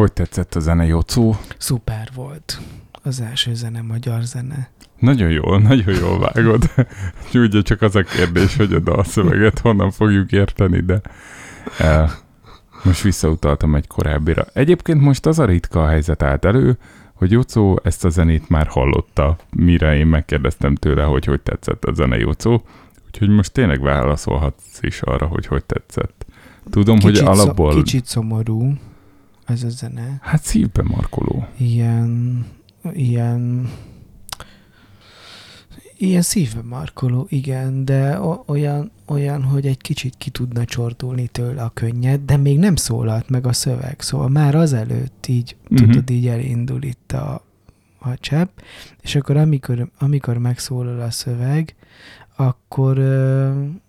Hogy tetszett a zene, Jocó? Szuper volt. Az első zene magyar zene. Nagyon jól, nagyon jól vágod. Ugye csak az a kérdés, hogy a dalszöveget honnan fogjuk érteni, de eh, most visszautaltam egy korábbira. Egyébként most az a ritka helyzet állt elő, hogy Jocó ezt a zenét már hallotta, mire én megkérdeztem tőle, hogy hogy tetszett a zene Jocó. Úgyhogy most tényleg válaszolhatsz is arra, hogy hogy tetszett. Tudom, hogy Kicsit, alapból... szom, kicsit szomorú ez a zene. Hát szívbe markoló. Ilyen, ilyen, ilyen szívbe markoló, igen, de olyan, olyan, hogy egy kicsit ki tudna csordulni tőle a könnyed, de még nem szólalt meg a szöveg, szóval már azelőtt így, uh-huh. tudod, így elindul itt a, a csepp, és akkor amikor, amikor megszólal a szöveg, akkor,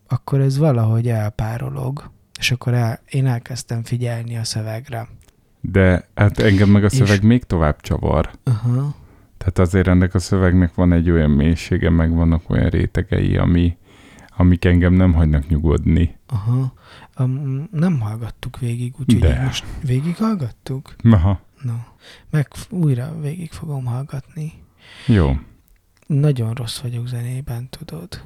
akkor ez valahogy elpárolog, és akkor el, én elkezdtem figyelni a szövegre. De hát engem meg a És- szöveg még tovább csavar. Aha. Tehát azért ennek a szövegnek van egy olyan mélysége, meg vannak olyan rétegei, ami, amik engem nem hagynak nyugodni. Aha. Um, nem hallgattuk végig, úgyhogy De. most végig hallgattuk? Aha, No. Meg újra végig fogom hallgatni. jó. Nagyon rossz vagyok zenében, tudod.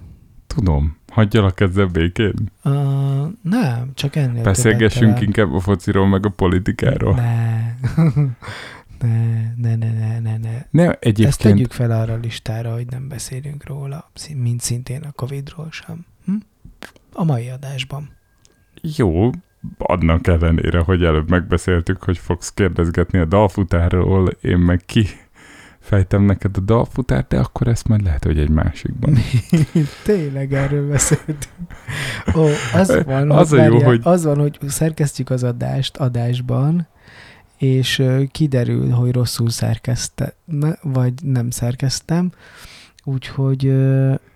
Tudom. Hagyjalak ezzel békén? Uh, nem, csak ennél Beszélgessünk inkább a fociról, meg a politikáról. Ne. ne, ne, ne, ne, ne, ne. Ne, Ezt egyébként tegyük fel arra a listára, hogy nem beszélünk róla, mint szintén a Covid-ról sem. Hm? A mai adásban. jó, annak ellenére, hogy előbb megbeszéltük, hogy fogsz kérdezgetni a dalfutárról, én meg ki fejtem neked a dalfutárt, de akkor ezt majd lehet, hogy egy másikban. Tényleg erről beszéltünk. Ó, az van, Az hogy, a jó, várjál, hogy- az van, hogy szerkesztjük az adást adásban, és kiderül, hogy rosszul szerkesztem, vagy nem szerkeztem, úgyhogy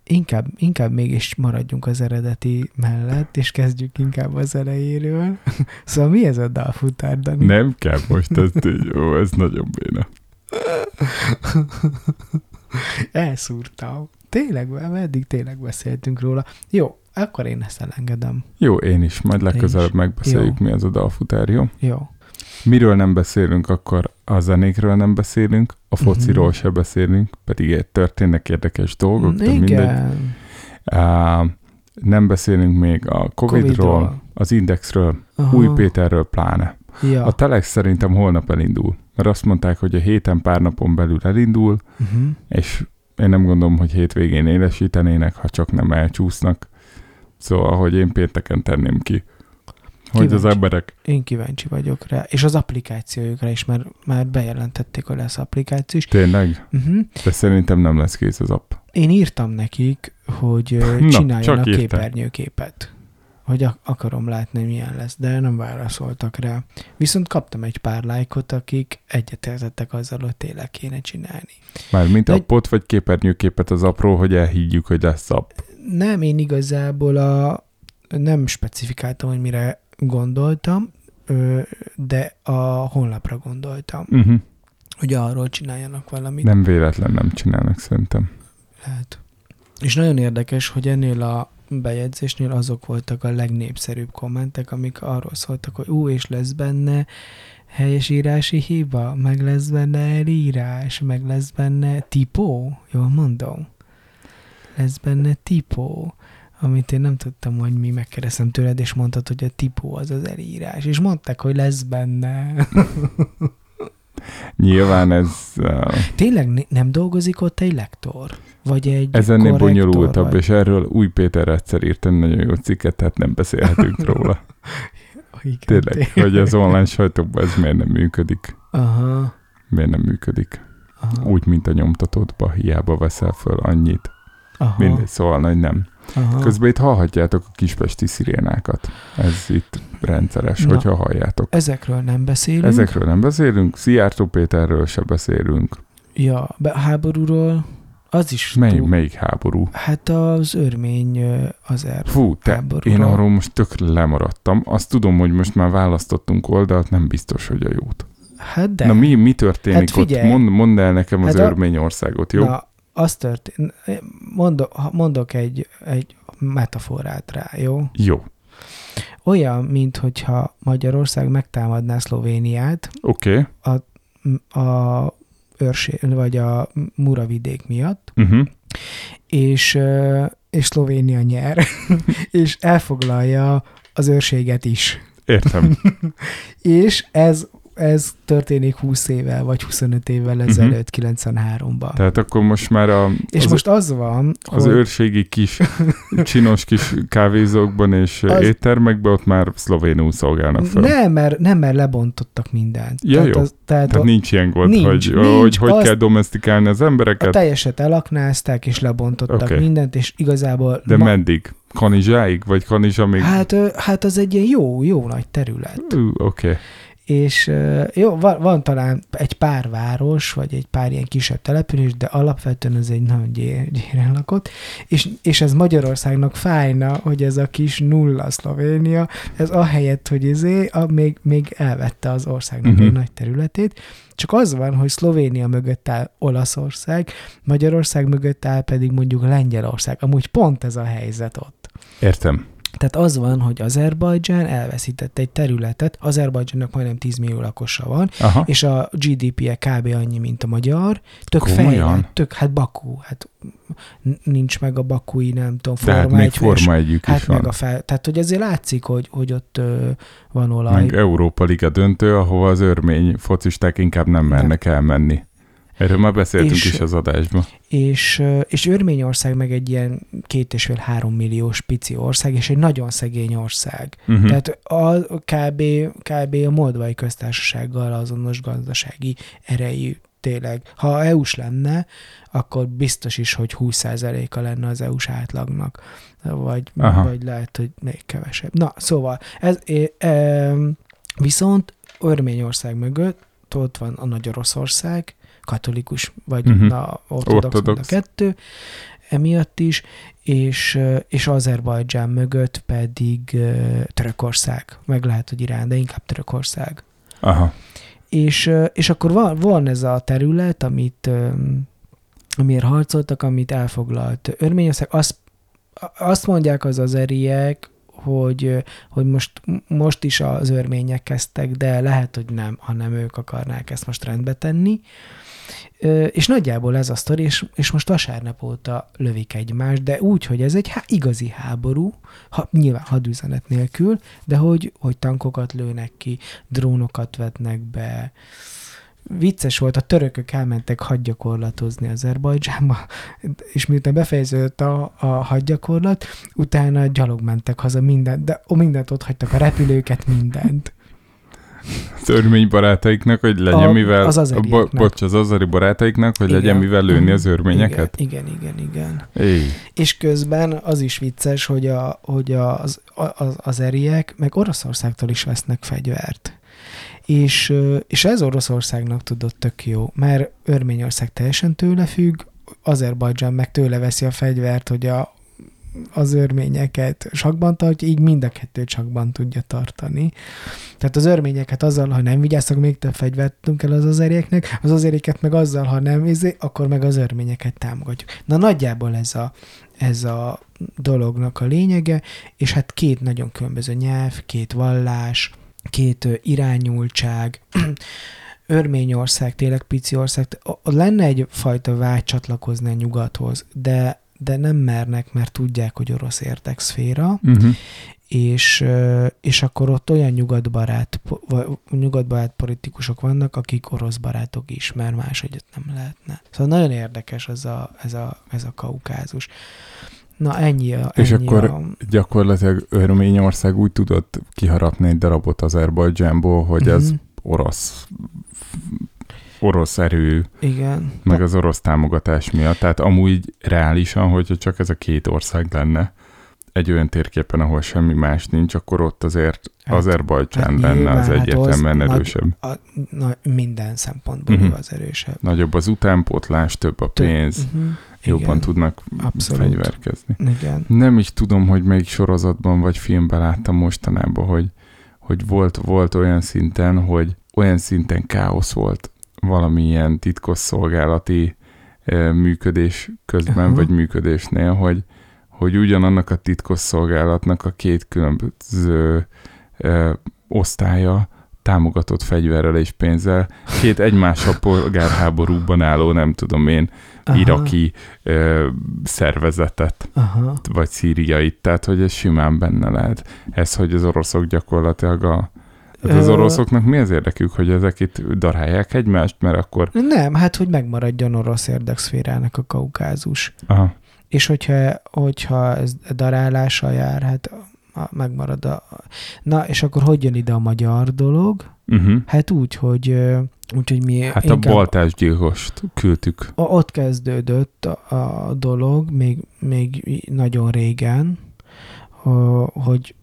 inkább, inkább mégis maradjunk az eredeti mellett, és kezdjük inkább az elejéről. szóval mi ez a dalfutár, Dani? Nem kell most, ez, jó, ez nagyon béna. Elszúrtam. Tényleg, eddig tényleg beszéltünk róla. Jó, akkor én ezt elengedem. Jó, én is. Majd legközelebb is. megbeszéljük, Jó. mi az a dalfutár, jó? Jó. Miről nem beszélünk, akkor a zenékről nem beszélünk, a fociról Mhm. se beszélünk, pedig történnek érdekes dolgok, de mindegy. Igen. Á, nem beszélünk még a Covid-ról, Covid-ról. az Indexről, Aha. Új Péterről pláne. Ja. A Telex szerintem holnap elindul, mert azt mondták, hogy a héten pár napon belül elindul, Uh-huh. és én nem gondolom, hogy hétvégén élesítenének, ha csak nem elcsúsznak. Szóval, hogy én pénteken tenném ki, hogy az Kíváncsi. emberek Én kíváncsi vagyok rá. És az applikációjukra is, mert már bejelentették, hogy lesz applikáció is. tényleg, Uh-huh. de szerintem nem lesz kész az app. Én írtam nekik, hogy Na, csináljanak írtál. képernyőképet. Hogy ak- akarom látni, milyen lesz, de nem válaszoltak rá. Viszont kaptam egy pár lájkot, akik egyetértettek azzal, hogy tényleg kéne csinálni. Mármint De- appot vagy képernyőképet az apról, hogy elhiggyük, hogy lesz app. Nem, én igazából a, nem specifikáltam, hogy mire gondoltam, de a honlapra gondoltam, Uh-huh. hogy arról csináljanak valamit. Nem véletlen nem csinálnak szerintem. Lehet. És nagyon érdekes, hogy ennél a bejegyzésnél azok voltak a legnépszerűbb kommentek, amik arról szóltak, hogy ú, és lesz benne helyesírási hiba, meg lesz benne elírás, meg lesz benne tipó, jól mondom? Lesz benne tipó, amit én nem tudtam, hogy mi megkérdeztem tőled, és mondtad, hogy a tipó az az elírás, és mondták, hogy lesz benne. Nyilván ez, uh, Tényleg ne- nem dolgozik ott egy lektor? Vagy egy ez ennél bonyolultabb, vagy... és erről Új Péter egyszer írt egy nagyon jó cikket, tehát nem beszélhetünk róla. Igen, Tényleg, hogy az online sajtókban ez miért nem működik. Aha, Miért nem működik. aha, Úgy, mint a nyomtatódba, hiába veszel föl annyit. aha, Mindegy, szóval nagy nem. aha. Közben itt hallhatjátok a kispesti szirénákat. Ez itt rendszeres, Na. hogyha halljátok. Ezekről nem beszélünk. Ezekről nem beszélünk, Szijjártó Péterről se beszélünk. Ja, be, háborúról az is Mely, túl- melyik háború? Hát az örmény az er. Fú, te, háborúról. én arról most tök lemaradtam. Azt tudom, hogy most már választottunk oldalt, nem biztos, hogy a jót. Hát de. Na mi, mi történik Hát ott? figyelj. Mond, mondd el nekem az Hát a- Örményországot, jó? Na, az történt. Mondok, mondok egy, egy metaforát rá, jó? Jó, Olyan, mint hogyha Magyarország megtámadná Szlovéniát. Okay. m- a őrsé, vagy a Muravidék miatt, Uh-huh. és, és Szlovénia nyer, és elfoglalja az őrséget is. Értem. És ez, ez történik 20 évvel, vagy 25 évvel ezelőtt, 93-ban. Tehát akkor most már a, És az, most az van, az hogy őrségi kis, csinos kis kávézókban és Az- éttermekben ott már szlovénul szolgálnak fel. nem, mert, nem, mert lebontottak mindent. Ja, tehát jó. Az, tehát Tehát a, nincs ilyen gond, Nincs, hogy, nincs, hogy hogy azt- kell domestikálni az a embereket, teljeset elaknázták, és lebontottak Oké. mindent, és igazából... de meddig? Kanizsáig? Vagy kanizsa még? Hát, hát az egy ilyen jó, jó nagy terület. Ú, Oké. És jó, van, van talán egy pár város, vagy egy pár ilyen kisebb település, de alapvetően ez egy nagyon gyé- gyéren lakott, és, és ez Magyarországnak fájna, hogy ez a kis nulla Szlovénia, ez ahelyett, hogy izé, a, még, még elvette az országnak Mhm. egy nagy területét, csak az van, hogy Szlovénia mögött áll Olaszország, Magyarország mögött áll pedig mondjuk Lengyelország. Amúgy pont ez a helyzet ott. Értem. Tehát az van, hogy Azerbajdzsán elveszített egy területet, Azerbajdzsánnak majdnem 10 millió lakosa van, Aha. és a GDP-je kb. annyi, mint a magyar. Tök fejlett, tök, hát Bakú, hát nincs meg a bakúi, nem tudom, De hát forma még egy, forma együk Hát is van. meg a fel, tehát hogy azért látszik, hogy, hogy ott ö, van olaj. Meg Európa Liga döntő, ahova az örmény focisták inkább nem mernek elmenni. Erről már beszéltünk És- is az adásban. És, és Örményország meg egy ilyen két és fél három milliós pici ország, és egy nagyon szegény ország. Uh-huh. Tehát a kb, kb. a Moldvai köztársasággal azonos gazdasági erejű tényleg. Ha EU-s lenne, akkor biztos is, hogy 20%-a lenne az EU-s átlagnak. Vagy, Aha. vagy lehet, hogy még kevesebb. Na, szóval, ez, é, e, viszont Örményország mögött ott van a Nagy Oroszország, katolikus, vagy uh-huh. na, ortodox, mind a Ortodox. kettő, emiatt is, és, és Azerbajdzsán mögött pedig Törökország. Meg lehet, hogy Irán, de inkább Törökország. Aha. És, és akkor van, van ez a terület, amit amiért harcoltak, amit elfoglalt Örményország. Azt, azt mondják az azeriek, hogy, hogy most, most is az örmények kezdtek, de lehet, hogy nem, hanem ők akarnák ezt most rendbe tenni. Ö, És nagyjából ez a sztori, és, és most vasárnap óta lövik egymást, de úgy, hogy ez egy há, igazi háború, ha, nyilván hadüzenet nélkül, de hogy, hogy tankokat lőnek ki, drónokat vetnek be. Vicces volt, a törökök elmentek hadgyakorlatozni Azerbajdzsánba, és miután befejeződött a, a hadgyakorlat, utána gyalog mentek haza mindent, de ó, mindent ott hagytak, a repülőket, mindent. Az örmény barátaiknak, hogy legyen A- mivel... az azerieknek. bo- bocs, az azeri barátaiknak, hogy Igen. legyen mivel lőni az örményeket? Igen, igen, igen. igen. Éj. És közben az is vicces, hogy, a, hogy az, az, az eriek meg Oroszországtól is vesznek fegyvert. És, és ez Oroszországnak tudott tök jó, mert Örményország teljesen tőle függ, Azerbajdzsán meg tőle veszi a fegyvert, hogy a, az örményeket sakban tartja, így mind a kettőt sakban tudja tartani. Tehát az örményeket azzal, ha nem vigyáztak, még több fegyvert tudunk el az azerieknek, az azerieket meg azzal, ha nem izé, akkor meg az örményeket támogatjuk. Na nagyjából ez a, ez a dolognak a lényege, és hát két nagyon különböző nyelv, két vallás, két irányultság, Örményország, tényleg pici ország, lenne egyfajta vágy csatlakozni a nyugathoz, de, de nem mernek, mert tudják, hogy orosz érdekszféra, Uh-huh. és, és akkor ott olyan nyugatbarát, nyugatbarát politikusok vannak, akik orosz barátok is, mert máshogy nem lehetne. Szóval nagyon érdekes ez a, ez a, ez a kaukázus. Na ennyi a, És ennyi akkor a, Gyakorlatilag Örményország úgy tudott kiharapni egy darabot Azerbajdzsánból, hogy ez Mhm. orosz orosz erő, Igen. meg az orosz támogatás miatt. Tehát amúgy reálisan, hogyha csak ez a két ország lenne egy olyan térképen, ahol semmi más nincs, akkor ott azért Hát- Azerbajdzsán hát lenne az hát egyértelműen az nagy- erősebb. A, na, minden szempontból uh-huh. az erősebb. Nagyobb az utánpótlás, több a Több- pénz, Mhm. jobban Igen. tudnak Abszolút. fegyverkezni. Igen. Nem is tudom, hogy melyik sorozatban vagy filmben láttam mostanában, hogy, hogy volt, volt olyan szinten, hogy olyan szinten káosz volt valamilyen titkosszolgálati eh, működés közben, Aha. vagy működésnél, hogy, hogy ugyanannak a titkosszolgálatnak a két különböző eh, osztálya támogatott fegyverrel és pénzzel, két egymással polgárháborúban álló, nem tudom én, Aha. iraki ö, szervezetet, Aha. vagy szíriait, tehát hogy ez simán benne lehet. Ez, hogy az oroszok gyakorlatilag a Hát az oroszoknak mi az érdekük, hogy ezek itt darálják egymást, mert akkor... Nem, hát hogy megmaradjon orosz érdekszférának a kaukázus. Aha, És hogyha, hogyha ez darálással jár, hát megmarad a... Na, és akkor hogy jön ide a magyar dolog? uh-huh. Hát úgy, hogy, úgy, hogy mi Hát a baltásgyilkost küldtük. Ott kezdődött a, a dolog, még, még nagyon régen, ho- hogy,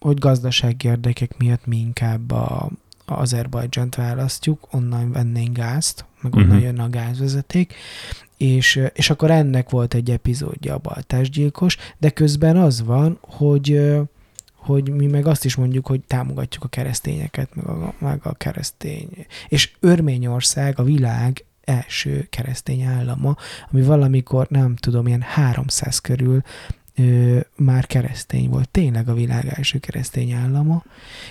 hogy gazdasági érdekek miatt mi inkább a, a Azerbajdzsánt választjuk, onnan vennénk gázt, meg onnan Mhm. uh-huh. jönne a gázvezeték, és, és akkor ennek volt egy epizódja a baltásgyilkos, de közben az van, hogy hogy mi meg azt is mondjuk, hogy támogatjuk a keresztényeket, meg a, meg a keresztény. És Örményország a világ első keresztény állama, ami valamikor, nem tudom, ilyen 300 körül ö, már keresztény volt, tényleg a világ első keresztény állama,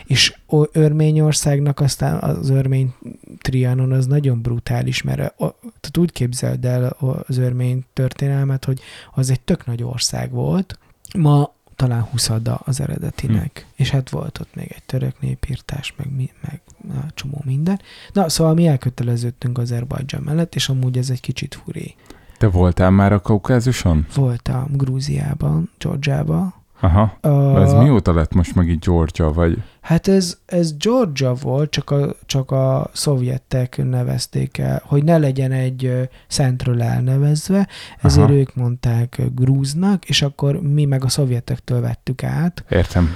és Örményországnak aztán az örmény trianon az nagyon brutális, mert a, tehát úgy képzeld el az örmény történelmet, hogy az egy tök nagy ország volt, ma talán huszada az eredetinek. Hm. És hát volt ott még egy török népírtás, meg, mi, meg na, csomó minden. Na, szóval mi elköteleződtünk Azerbajdzsán mellett, és amúgy ez egy kicsit furé. Te voltál már a Kaukázuson? Voltam Grúziában, Georgiában. Aha. A, Ez mióta lett most meg így Georgia, vagy? Hát ez, ez Georgia volt, csak a, csak a szovjetek nevezték el, hogy ne legyen egy szentről elnevezve, ezért Aha. ők mondták grúznak, és akkor mi meg a szovjetektől vettük át, Értem.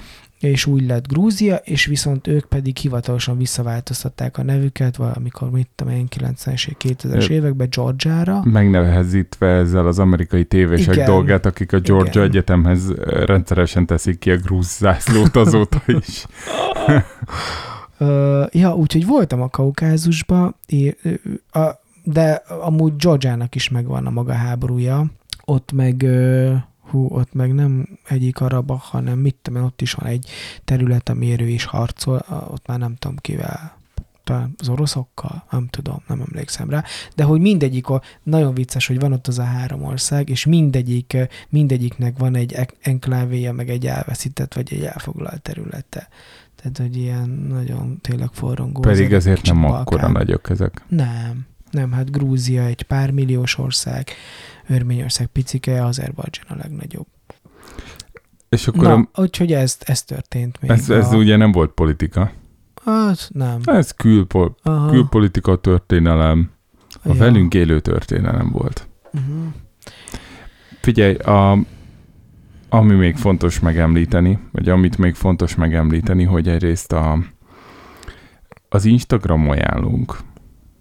És úgy lett Grúzia, és viszont ők pedig hivatalosan visszaváltoztatták a nevüket valamikor, mit tudom én, 90-es, 2000-es Ö- években Georgiára. Megnehezítve ezzel az amerikai tévések Igen. dolgát, akik a Georgia Igen. Egyetemhez rendszeresen teszik ki a grúz zászlót azóta is. Ja, úgyhogy voltam a Kaukázusba, de amúgy Georgiának is megvan a maga háborúja. Ott meg, hú, ott meg nem egyik araba, hanem mit tudom, ott is van egy terület, ami ő is harcol, a- ott már nem tudom kivel, talán az oroszokkal, nem tudom, nem emlékszem rá, de hogy mindegyik, a, nagyon vicces, hogy van ott az a három ország, és mindegyik, mindegyiknek van egy enklávéja, meg egy elveszített, vagy egy elfoglalt területe. Tehát, hogy ilyen nagyon tényleg forrongó. Pedig a ezért nem akkora nagyok ezek. Nem, nem, hát Grúzia egy pár milliós ország, Örményország picike, Azerbajdzsán a legnagyobb. És akkor Na, a, úgyhogy ez, ez történt még. ez, ez a, ugye nem volt politika. Hát nem. Ez külpol, Aha, külpolitika történelem, a ja. velünk élő történelem volt. Uh-huh. Figyelj, a, ami még fontos megemlíteni, vagy amit még fontos megemlíteni, hogy egyrészt a, az Instagram ajánlónk,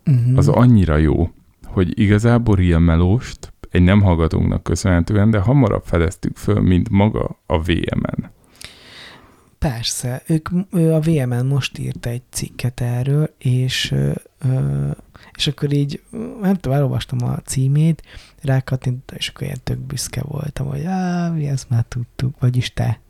Uh-huh. az annyira jó, hogy igazából Real Melóst egy nem hallgatónknak köszönhetően, de hamarabb fedeztük föl, mint maga a VM-en. Persze, ők, ő a VMN most írt egy cikket erről, és, és akkor így, nem tudom, elolvastam a címét, rákattintottam, és akkor ilyen tök büszke voltam, hogy á, mi ezt már tudtuk, vagyis te.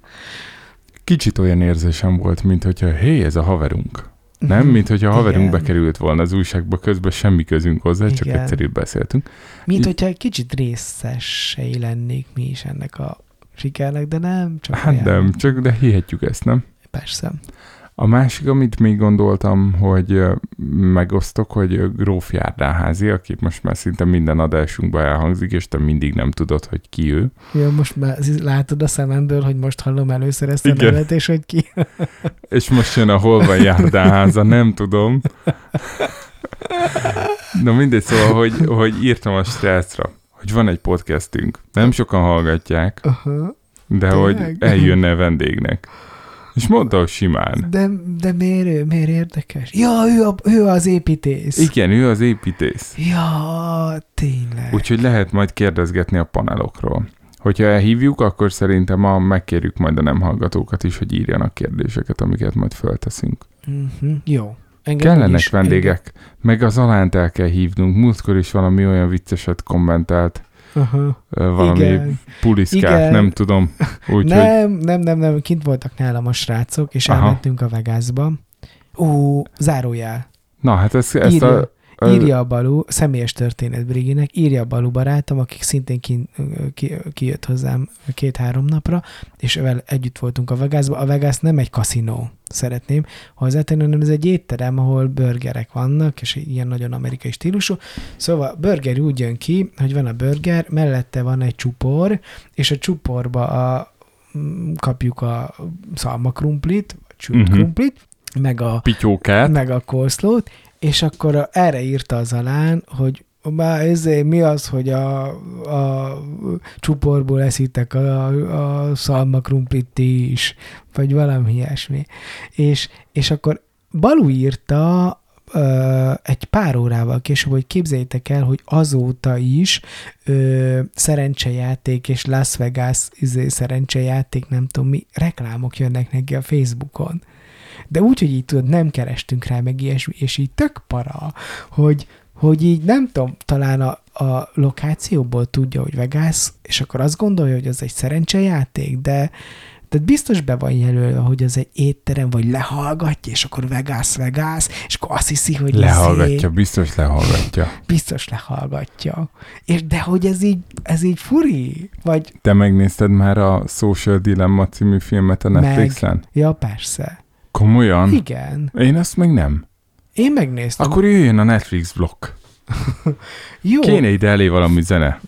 Kicsit olyan érzésem volt, mint hogyha hé, ez a haverunk. Nem, mint hogyha a haverunk Igen. bekerült volna az újságba, közben semmi közünk hozzá, csak Igen. egyszerűen beszéltünk. Mint hogyha egy kicsit részesei lennék mi is ennek a sikernek, de nem, csak Hát olyan. nem, csak de hihetjük ezt, nem? Persze. A másik, amit még gondoltam, hogy megosztok, hogy Gróf Járdánházi, aki most már szinte minden adásunkban elhangzik, és te mindig nem tudod, hogy ki ő. Ja, most már látod a szememből, hogy most hallom először ezt a nevet, és hogy ki. És most jön a hol van Járdánháza, nem tudom. Na mindegy, szóval, hogy, hogy írtam a srácra, hogy van egy podcastünk. Nem sokan hallgatják, Aha. de Tényleg? hogy eljönne vendégnek. És mondta, hogy simán. De, de miért, miért érdekes? Ja, ő, a, ő az építész. Igen, ő az építész. Ja, tényleg. Úgyhogy lehet majd kérdezgetni a panelokról. Hogyha elhívjuk, akkor szerintem ma megkérjük majd a nem hallgatókat is, hogy írjanak kérdéseket, amiket majd fölteszünk. Uh-huh. Jó. Engem Kellenek úgyis- vendégek, meg az alánt el kell hívnunk. Múltkor is valami olyan vicceset kommentált, Aha. valami Igen. puliszkát, Igen. nem tudom. Úgyhogy Nem, nem, nem, nem, kint voltak nálam a srácok, és Aha. elmentünk a Vegasba. Ó, zárójel. na hát ezt, ezt Írja, a, írja a Balú, személyes történet Briginek, írja a Balú barátom, akik szintén ki, ki, kijött hozzám két-három napra, és vele együtt voltunk a Vegasba. A Vegas nem egy kaszinó, szeretném hozzátenni, hanem ez egy étterem, ahol burgerek vannak, és ilyen nagyon amerikai stílusú. Szóval a burger úgy jön ki, hogy van a burger, mellette van egy csupor, és a csuporba a, mm, kapjuk a szalmakrumplit, vagy sült Mhm. krumplit, meg a pityókát. meg a korszlót, és akkor erre írta az alán, hogy már ezért mi az, hogy a, a csuporból eszitek a, a szalmakrumplit ti is, vagy valami ilyesmi. És, és akkor Balú írta ö, egy pár órával később, hogy képzeljétek el, hogy azóta is ö, szerencsejáték és Las Vegas izé, szerencsejáték, nem tudom mi, reklámok jönnek neki a Facebookon. De úgy, hogy így tudod, nem kerestünk rá meg ilyesmi, és így tök para, hogy, hogy így nem tudom, talán a, a lokációból tudja, hogy Vegas, és akkor azt gondolja, hogy az egy szerencsejáték, de de biztos be van jelölve, hogy az egy étterem, vagy lehallgatja, és akkor Vegas, Vegas, és akkor azt hiszi, hogy Lehallgatja, izé, biztos lehallgatja. biztos lehallgatja. És de hogy ez így, ez így furi? Vagy, Te megnézted már a Social Dilemma című filmet a Meg. Netflixen? ja persze. Komolyan? Igen. Én azt még nem. Én megnéztem. Akkor jöjjön a Netflix blokk. Jó, Kéne ide elé valami zene.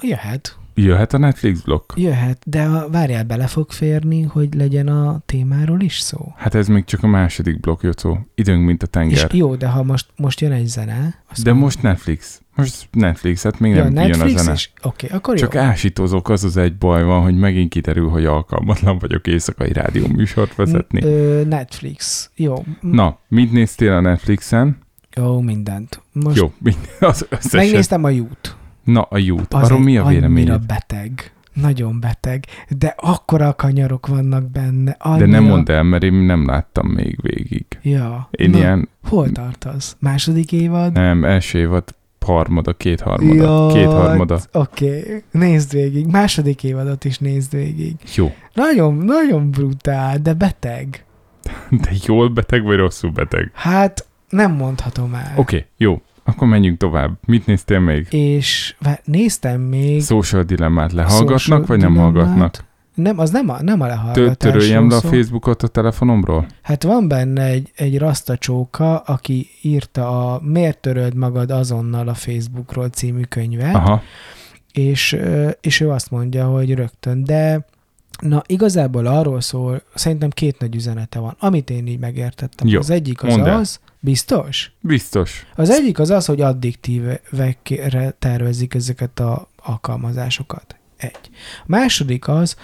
jöhet. Jöhet a Netflix blokk? Jöhet, de a, várjál, bele fog férni, hogy legyen a témáról is szó. Hát ez még csak a második blokk, Jocó. Időnk, mint a És tenger. jó, de ha most, most jön egy zene... azt De mondom- most Netflix. Most Netflix, hát még ja, nem jön a Netflix zene. is? Okay, akkor Csak jó. ásítozok, az az egy baj van, hogy megint kiderül, hogy alkalmatlan vagyok éjszakai rádió műsort vezetni. Ö, Netflix. Jó. Na, mit néztél a Netflixen? Jó, mindent. Most Jó, mind, az összeset. megnéztem a jút. Na, a jút. Az Arról mi a annyira véleményed? beteg. nagyon beteg, de akkora kanyarok vannak benne. Annyira... De nem mondd el, mert én nem láttam még végig. Ja. Én Na, ilyen, Hol tartasz? Második évad? nem, első évad harmada, kétharmada, kétharmada. Oké, okay. nézd végig. Második évadot is nézd végig. Jó. Nagyon, nagyon brutál, de beteg. De jól beteg, vagy rosszul beteg? Hát nem mondhatom el. Oké, okay, jó. Akkor menjünk tovább. Mit néztél még? És néztem még... Social dilemmát lehallgatnak, Social vagy nem dilemmát. hallgatnak? Nem, az nem a, nem a lehallgatásról töröljem le a. Facebookot a telefonomról? Hát van benne egy, egy rasztacsóka, aki írta a Miért töröld magad azonnal a Facebookról című könyvet, Aha. és, és ő azt mondja, hogy rögtön, de na igazából arról szól, szerintem két nagy üzenete van, amit én így megértettem. Jó, az egyik az el. az, biztos? Biztos. Az egyik az az, hogy addiktívekre tervezik ezeket a alkalmazásokat. Egy. A második az,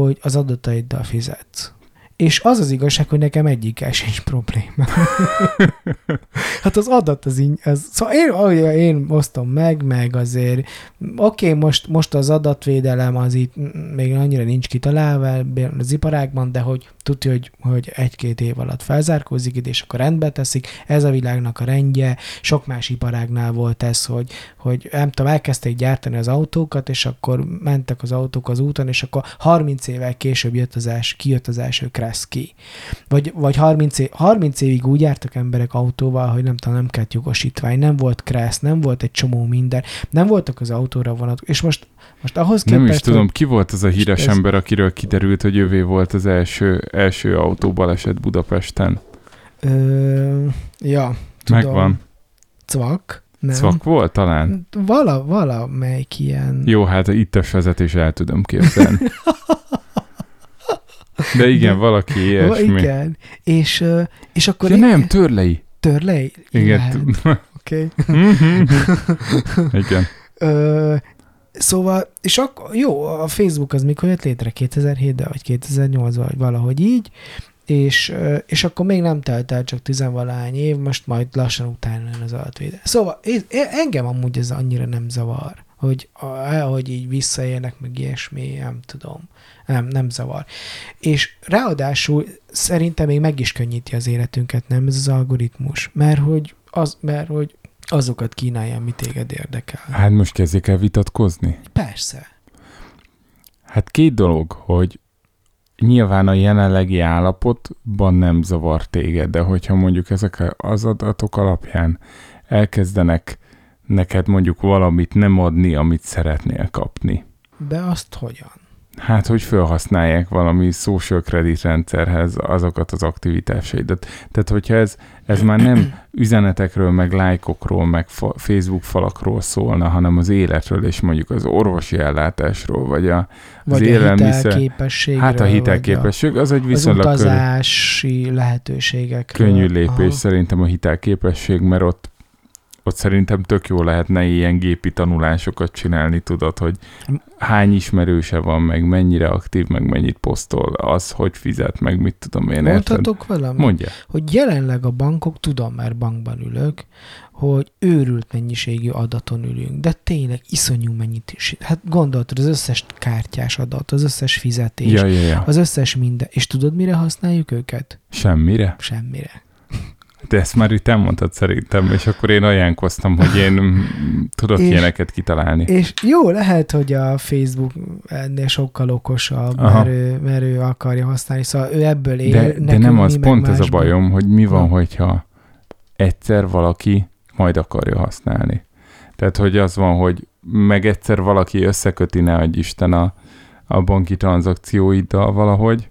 hogy az adataiddal fizetsz. És az az igazság, hogy nekem egyikkel sincs probléma. hát az adat az így, az, szóval én, én osztom meg, meg azért, oké, okay, most, most az adatvédelem az itt még annyira nincs kitalálva az iparágban, de hogy tudja, hogy, hogy egy-két év alatt felzárkózik ide, és akkor rendbe teszik. Ez a világnak a rendje. Sok más iparágnál volt ez, hogy, hogy nem tudom, elkezdték gyártani az autókat, és akkor mentek az autók az úton, és akkor 30 évvel később jött az els, kijött az első Ki. Vagy, vagy 30, év, 30 évig úgy jártak emberek autóval, hogy nem tudom, nem kellett jogosítvány, nem volt Crash, nem volt egy csomó minden, nem voltak az autóra vonat. És most, most ahhoz képest, Nem is tudom, hogy- ki volt az a híres ez- ember, akiről kiderült, hogy ővé volt az első, első autóbaleset Budapesten. Ö, ja, tudom. Megvan. Cvak? Nem. Szvak volt talán? Vala, valamelyik ilyen... Jó, hát a ittes vezetés el tudom képzelni. De igen, De- valaki ilyesmi. Igen. És, és akkor... Ja én- nem, törlei. Törlei? Igen. Oké. igen. Ö, Szóval, és akkor jó, a Facebook az mikor jött létre? 2007-ben, vagy 2008-ban, vagy valahogy így, és, és akkor még nem telt el csak tizenvalány év, most majd lassan utána jön az adatvédelem. Szóval én- engem amúgy ez annyira nem zavar, hogy, a- hogy így visszaélnek, meg ilyesmi, nem tudom. Nem, nem zavar. És ráadásul szerintem még meg is könnyíti az életünket, nem ez az algoritmus, mert hogy, az, mert hogy azokat kínálja, ami téged érdekel. Hát most kezdjék el vitatkozni. Persze. Hát két dolog, hogy nyilván a jelenlegi állapotban nem zavar téged, de hogyha mondjuk ezek az adatok alapján elkezdenek neked mondjuk valamit nem adni, amit szeretnél kapni. De azt hogyan? Hát, hogy felhasználják valami social credit rendszerhez azokat az aktivitásaidat. Tehát, hogyha ez, ez már nem üzenetekről, meg lájkokról, meg fa- Facebook falakról szólna, hanem az életről, és mondjuk az orvosi ellátásról, vagy a, Vagy a élelmiszer- hát a hitelképesség, az egy az viszonylag könnyű, utazási lehetőségekről. könnyű lépés Aha. szerintem a hitelképesség, mert ott ott szerintem tök jó lehetne ilyen gépi tanulásokat csinálni, tudod, hogy hány ismerőse van, meg mennyire aktív, meg mennyit posztol, az, hogy fizet, meg mit tudom én? Mondhatok valamit? Mondja. Hogy jelenleg a bankok, tudom, mert bankban ülök, hogy őrült mennyiségű adaton ülünk, de tényleg iszonyú mennyit is. Hát gondoltad, az összes kártyás adat, az összes fizetés, Ja, ja, ja. az összes minden. És tudod, mire használjuk őket? Semmire? Semmire. De ezt már itt elmondtad szerintem, és akkor én ajánlkoztam, hogy én tudok És- ilyeneket kitalálni. És jó, lehet, hogy a Facebook ennél sokkal okosabb, Aha. mert ő, mert ő akarja használni, szóval ő ebből él. De, de nem az, pont ez a bajom, hogy mi van, hogyha egyszer valaki majd akarja használni. Tehát, hogy az van, hogy meg egyszer valaki összeköti, ne adj Isten a, a banki tranzakcióiddal valahogy,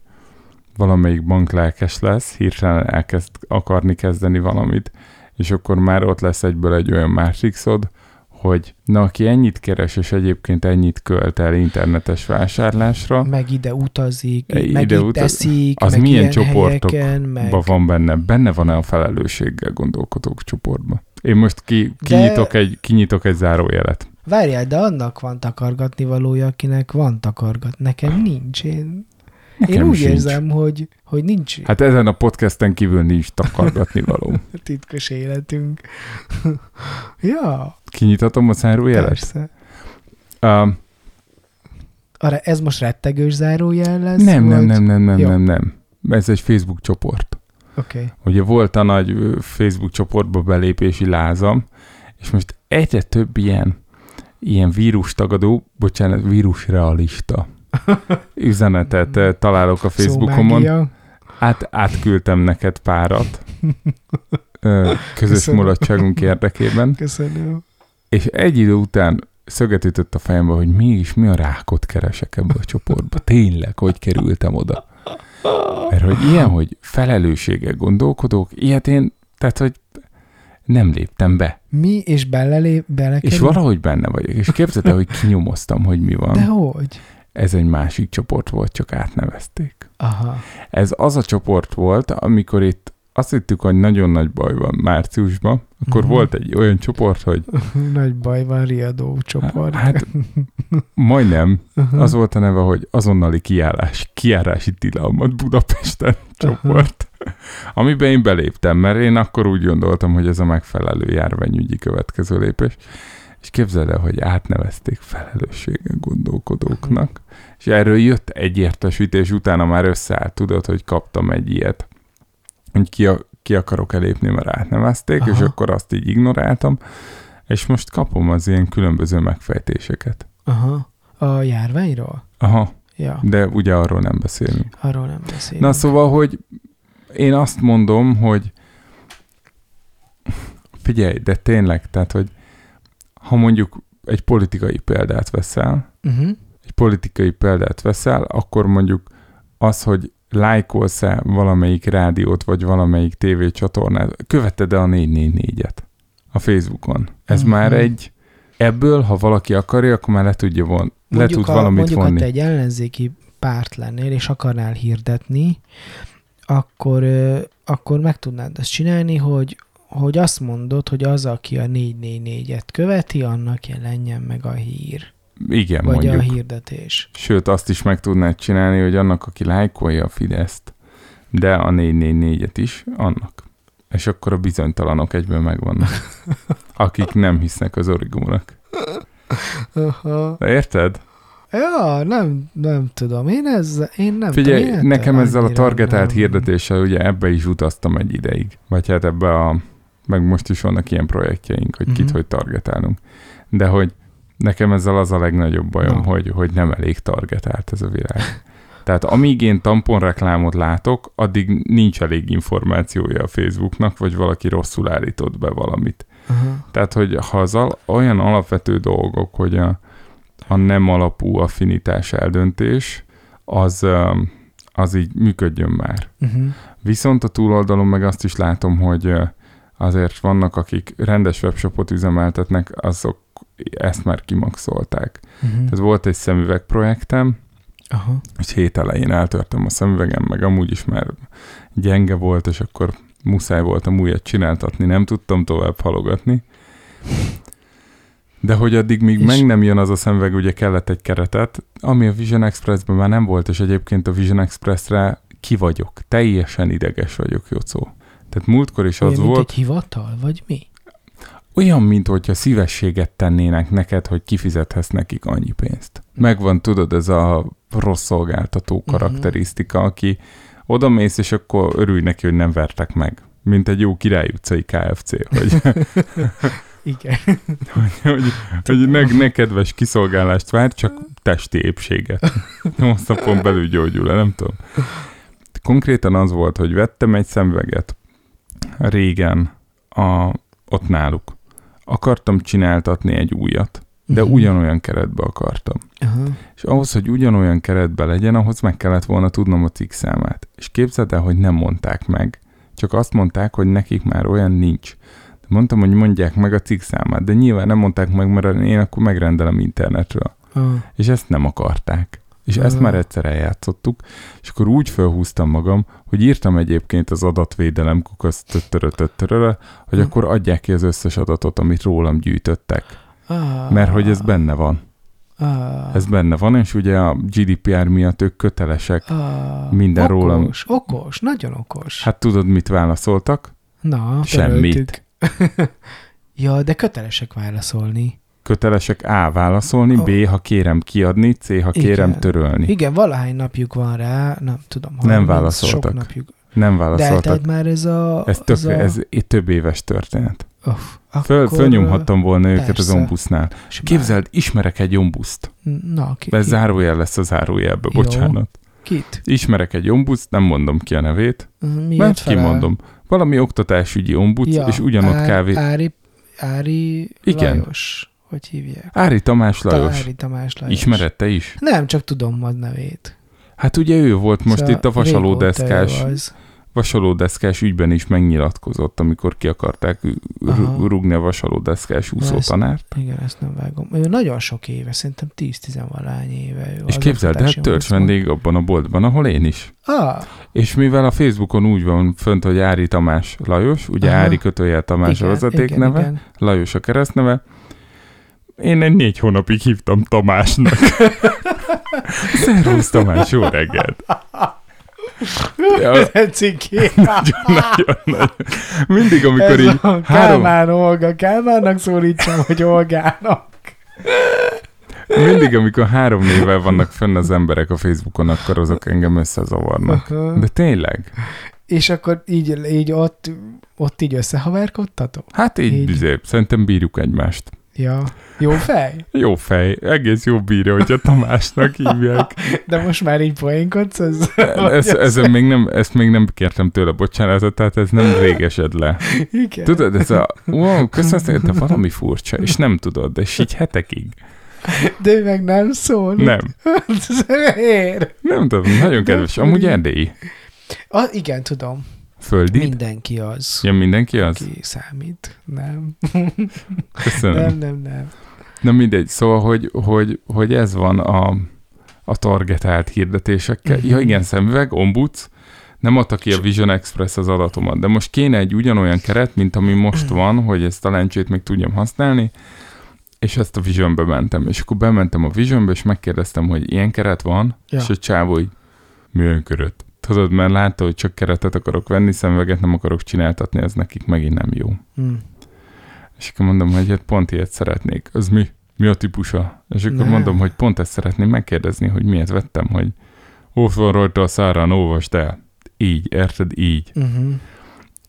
valamelyik bank lelkes lesz, hirtelen elkezd akarni kezdeni valamit, és akkor már ott lesz egyből egy olyan másikszod, hogy na, aki ennyit keres, és egyébként ennyit költ el internetes vásárlásra, Meg ide utazik, E, meg ide utaz- eszik, az meg milyen ilyen csoportok helyeken, meg... Van benne, benne van-e a felelősséggel gondolkodók csoportban? Én most ki, De- kinyitok, egy, kinyitok egy zárójelet. Várjál, de annak van takargatni valója, akinek van takargat. Nekem nincs. Én, Nekem én úgy sincs. érzem, hogy, hogy nincs hát, ezen a podcasten kívül nincs takargatni való. titkos életünk. ja, Kinyitatom a zárójelet? persze. Uh, Arra ez most rettegős zárójel lesz? Nem, nem, vagy- nem, nem, nem, Jó. nem, nem. Ez egy Facebook csoport. Oké. Okay. Ugye volt a nagy Facebook csoportba belépési lázam, és most egyre több ilyen, ilyen vírustagadó, bocsánat, vírusrealista üzenetet ö, találok a Facebookomon. Szómágia. Át, átküldtem neked párat ö, közös Köszönöm. mulatságunk érdekében, Köszönöm. és egy idő után szöget ütött a fejembe, hogy mégis mi a rákot keresek ebbe a csoportba. Tényleg, hogy kerültem oda. Mert hogy ilyen, hogy felelősséggel gondolkodok, ilyet én, tehát, hogy nem léptem be. Mi és belelé, belekerül? És valahogy benne vagyok. És képzeld el, hogy kinyomoztam, hogy mi van. De hogy? Ez egy másik csoport volt, csak átnevezték. Aha. Ez az a csoport volt, amikor itt azt hittük, hogy nagyon nagy baj van márciusban, akkor Mhm. volt egy olyan csoport, hogy Nagy baj van, riadó csoport. hát majdnem, Aha. az volt a neve, hogy azonnali kiállás, kiárási tilalmat Budapesten csoport, amiben én beléptem, mert én akkor úgy gondoltam, hogy ez a megfelelő járványügyi következő lépés, és képzeld el, hogy átnevezték felelősséggel gondolkodóknak, és erről jött egy értesítés, utána már összeállt, tudod, hogy kaptam egy ilyet, hogy ki, a, ki akarok elépni, mert átnevezték, és Aha. akkor azt így ignoráltam, és most kapom az ilyen különböző megfejtéseket. Aha. A járványról? Aha, Ja, de ugye arról nem beszélünk. arról nem beszélünk. Na szóval, hogy én azt mondom, hogy figyelj, de tényleg, tehát, hogy ha mondjuk egy politikai példát veszel, Uh-huh. egy politikai példát veszel, akkor mondjuk az, hogy lájkolsz-e valamelyik rádiót, vagy valamelyik tévécsatornát, követed-e a 444-et a Facebookon. Ez Mhm. már egy, ebből, ha valaki akarja, akkor már le tudja von, le Mondjuk, tud a, valamit mondjuk ha vonni. te egy ellenzéki párt lennél, és akarnál hirdetni, akkor, akkor meg tudnád azt csinálni, hogy, hogy azt mondod, hogy az, aki a 444-et követi, annak jelenjen meg a hír. Igen, vagy mondjuk. a hirdetés. Sőt, azt is meg tudnád csinálni, hogy annak, aki lájkolja a Fideszt, de a 444-et is, annak. És akkor a bizonytalanok egyből megvannak. Akik nem hisznek az origónak. Aha. Érted? Ja, nem, nem tudom. Én ez, én nem Figyelj, tudom. én nekem ezzel a targetált nem. hirdetéssel ugye ebbe is utaztam egy ideig. Vagy hát ebbe a, meg most is vannak ilyen projektjeink, hogy kit Mhm. hogy targetálunk. De hogy nekem ezzel az a legnagyobb bajom, Na. hogy, hogy nem elég targetált ez a világ. Tehát amíg én tamponreklámot látok, addig nincs elég információja a Facebooknak, vagy valaki rosszul állított be valamit. Aha. Tehát, hogy ha az al- olyan alapvető dolgok, hogy a, a nem alapú affinitás eldöntés, az, az így működjön már. Uh-huh. Viszont a túloldalon meg azt is látom, hogy azért vannak, akik rendes webshopot üzemeltetnek, azok ezt már kimaxolták. Uh-huh. Tehát volt egy szemüveg projektem, Aha. és hét elején eltörtem a szemüvegem, meg amúgy is már gyenge volt, és akkor muszáj voltam újat csináltatni, nem tudtam tovább halogatni. De hogy addig, míg És- meg nem jön az a szemüveg, ugye kellett egy keretet, ami a Vision Expressben már nem volt, és egyébként a Vision Expressre ki vagyok. Teljesen ideges vagyok, Jocó. Tehát múltkor is az Olyan, mint volt, egy hivatal, vagy mi? olyan, mint hogyha szívességet tennének neked, hogy kifizethetsz nekik annyi pénzt. Megvan, tudod, ez a rossz szolgáltató Mhm. karakterisztika, aki oda mész, és akkor örülj neki, hogy nem vertek meg. Mint egy jó király utcai KFC, hogy, Igen. hogy, hogy ne, ne kedves kiszolgálást vár, csak testi épséget. Most napon belül gyógyul le, nem tudom. Konkrétan az volt, hogy vettem egy szemüveget régen a, ott náluk. Akartam csináltatni egy újat, de Mhm. ugyanolyan keretbe akartam. Aha. És ahhoz, hogy ugyanolyan keretbe legyen, ahhoz meg kellett volna tudnom a cikk számát. És képzeld el, hogy nem mondták meg. Csak azt mondták, hogy nekik már olyan nincs. De mondtam, hogy mondják meg a cikk számát, de nyilván nem mondták meg, mert én akkor megrendelem internetről. Ah. És ezt nem akarták. És ezt Ah. már egyszer eljátszottuk, és akkor úgy felhúztam magam, hogy írtam egyébként az adatvédelem kukasz hogy Hm. akkor adják ki az összes adatot, amit rólam gyűjtöttek. Mert hogy ez benne van. Ez benne van, és ugye a GDPR miatt ők kötelesek. minden okos, rólam. Okos, okos, nagyon okos. Hát tudod, mit válaszoltak? Na, Semmit. ja, de kötelesek válaszolni. Kötelesek A. válaszolni, Oh. B. ha kérem kiadni, C. ha kérem Igen. törölni. Igen, valahány napjuk van rá, nem tudom. Nem 30, válaszoltak. Sok napjuk. Nem De válaszoltak. eltelt már ez a... Ez, tök, az a... ez több éves történet. Föl, akkor, fölnyomhattam volna őket az persze. ombusznál. és Képzeld, ismerek egy ombuszt. Na, ki, Ez ki, zárójel lesz a zárójelbe, Jó. bocsánat. kit? Ismerek egy ombuszt, nem mondom ki a nevét, Miért mert felel? kimondom. Valami oktatásügyi ombuds, és ugyanott Ár- kávé. Ári, Ári Igen. Lajos. Hogy hívják? Ári Tamás Lajos. Ári Tamás Lajos. Ismered te is? Nem, csak tudom az nevét. Hát ugye ő volt most Szóval itt a vasalódeszkás, vasalódeszkás ügyben is megnyilatkozott, amikor ki akarták Aha. rúgni a vasalódeszkás úszótanárt. Igen, ezt nem vágom. Ő nagyon sok éve, szerintem 10-10 valány éve. Ő És képzeld, törzs ombudsman. vendég abban a boltban, ahol én is. Ah, És mivel a Facebookon úgy van fönt, hogy Ári Tamás Lajos, ugye Aha. Ári kötőjel Tamás igen, a vezeték igen, neve, Igen. Lajos a keresztneve, én egy négy hónapig hívtam Tamásnak. Szervusz Tamás, jó reggelt! Ja, Tetszik nagyon, nagyon. Mindig, amikor Ez így a három, Kálmán Olga. Kálmánnak szólítsam, hogy Olgának. mindig, amikor három névvel vannak fönn az emberek a Facebookon, akkor azok engem összezavarnak. De tényleg? És akkor így, így ott, ott így összehaverkodtatok? Hát így, Így. így. szerintem bírjuk egymást. Ja. Jó fej? Jó fej, egész jó bírja, hogyha Tamásnak hívják. De most már így poénkodsz? Ez, Ez, ezen még nem, ezt még nem kértem tőle bocsánatot, tehát ez nem régesed le. Igen. Tudod, ez a, wow, köszönöm de valami furcsa, és nem tudod, és így hetekig. De ő meg nem szól. Nem, Miért? nem tudom, nagyon kedves. Amúgy erdélyi. Ah, igen, tudom. Földi? Mindenki az. Ja, mindenki az? Aki számít. Nem. Köszönöm. Nem, nem, nem. Na mindegy, szóval, hogy, hogy, hogy ez van a, a targetált hirdetésekkel. Mhm. Ja igen, szemüveg, ombuds, nem adta ki a Vision Express az adatomat, de most kéne egy ugyanolyan keret, mint ami most van, hogy ezt a lencsét még tudjam használni, és ezt a Visionbe mentem. És akkor bementem a Visionbe, és megkérdeztem, hogy ilyen keret van, Ja. és a csávó így, milyen keret? Tudod, mert látta, hogy csak keretet akarok venni, szemüveget nem akarok csináltatni, ez nekik megint nem jó. Hm. És akkor mondom, hogy hát pont ilyet szeretnék. Az mi? Mi a típusa? És akkor Ne. mondom, hogy pont ezt szeretném megkérdezni, hogy miért vettem, hogy ott van rajta a szárán, olvasd el. Így, érted? Így. Uh-huh.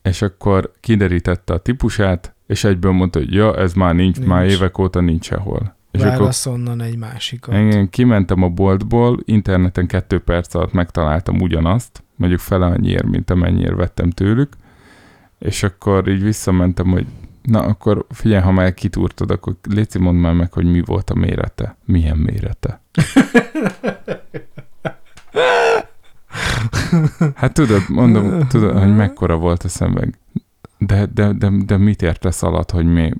És akkor kiderítette a típusát, és egyből mondta, hogy ja, ez már nincs, nincs. már évek óta nincs sehol. És akkor Válasz onnan egy másikat. engem kimentem a boltból, interneten kettő perc alatt megtaláltam ugyanazt, mondjuk fele annyiért, mint amennyire vettem tőlük, és akkor így visszamentem, hogy na akkor figyelj, ha már kitúrtad, akkor Léci, mondd már meg, hogy mi volt a mérete. Milyen mérete? Hát tudod, mondom, tudod, hogy mekkora volt a szemüveg. De, de, de, de mit értesz alatt, hogy mi,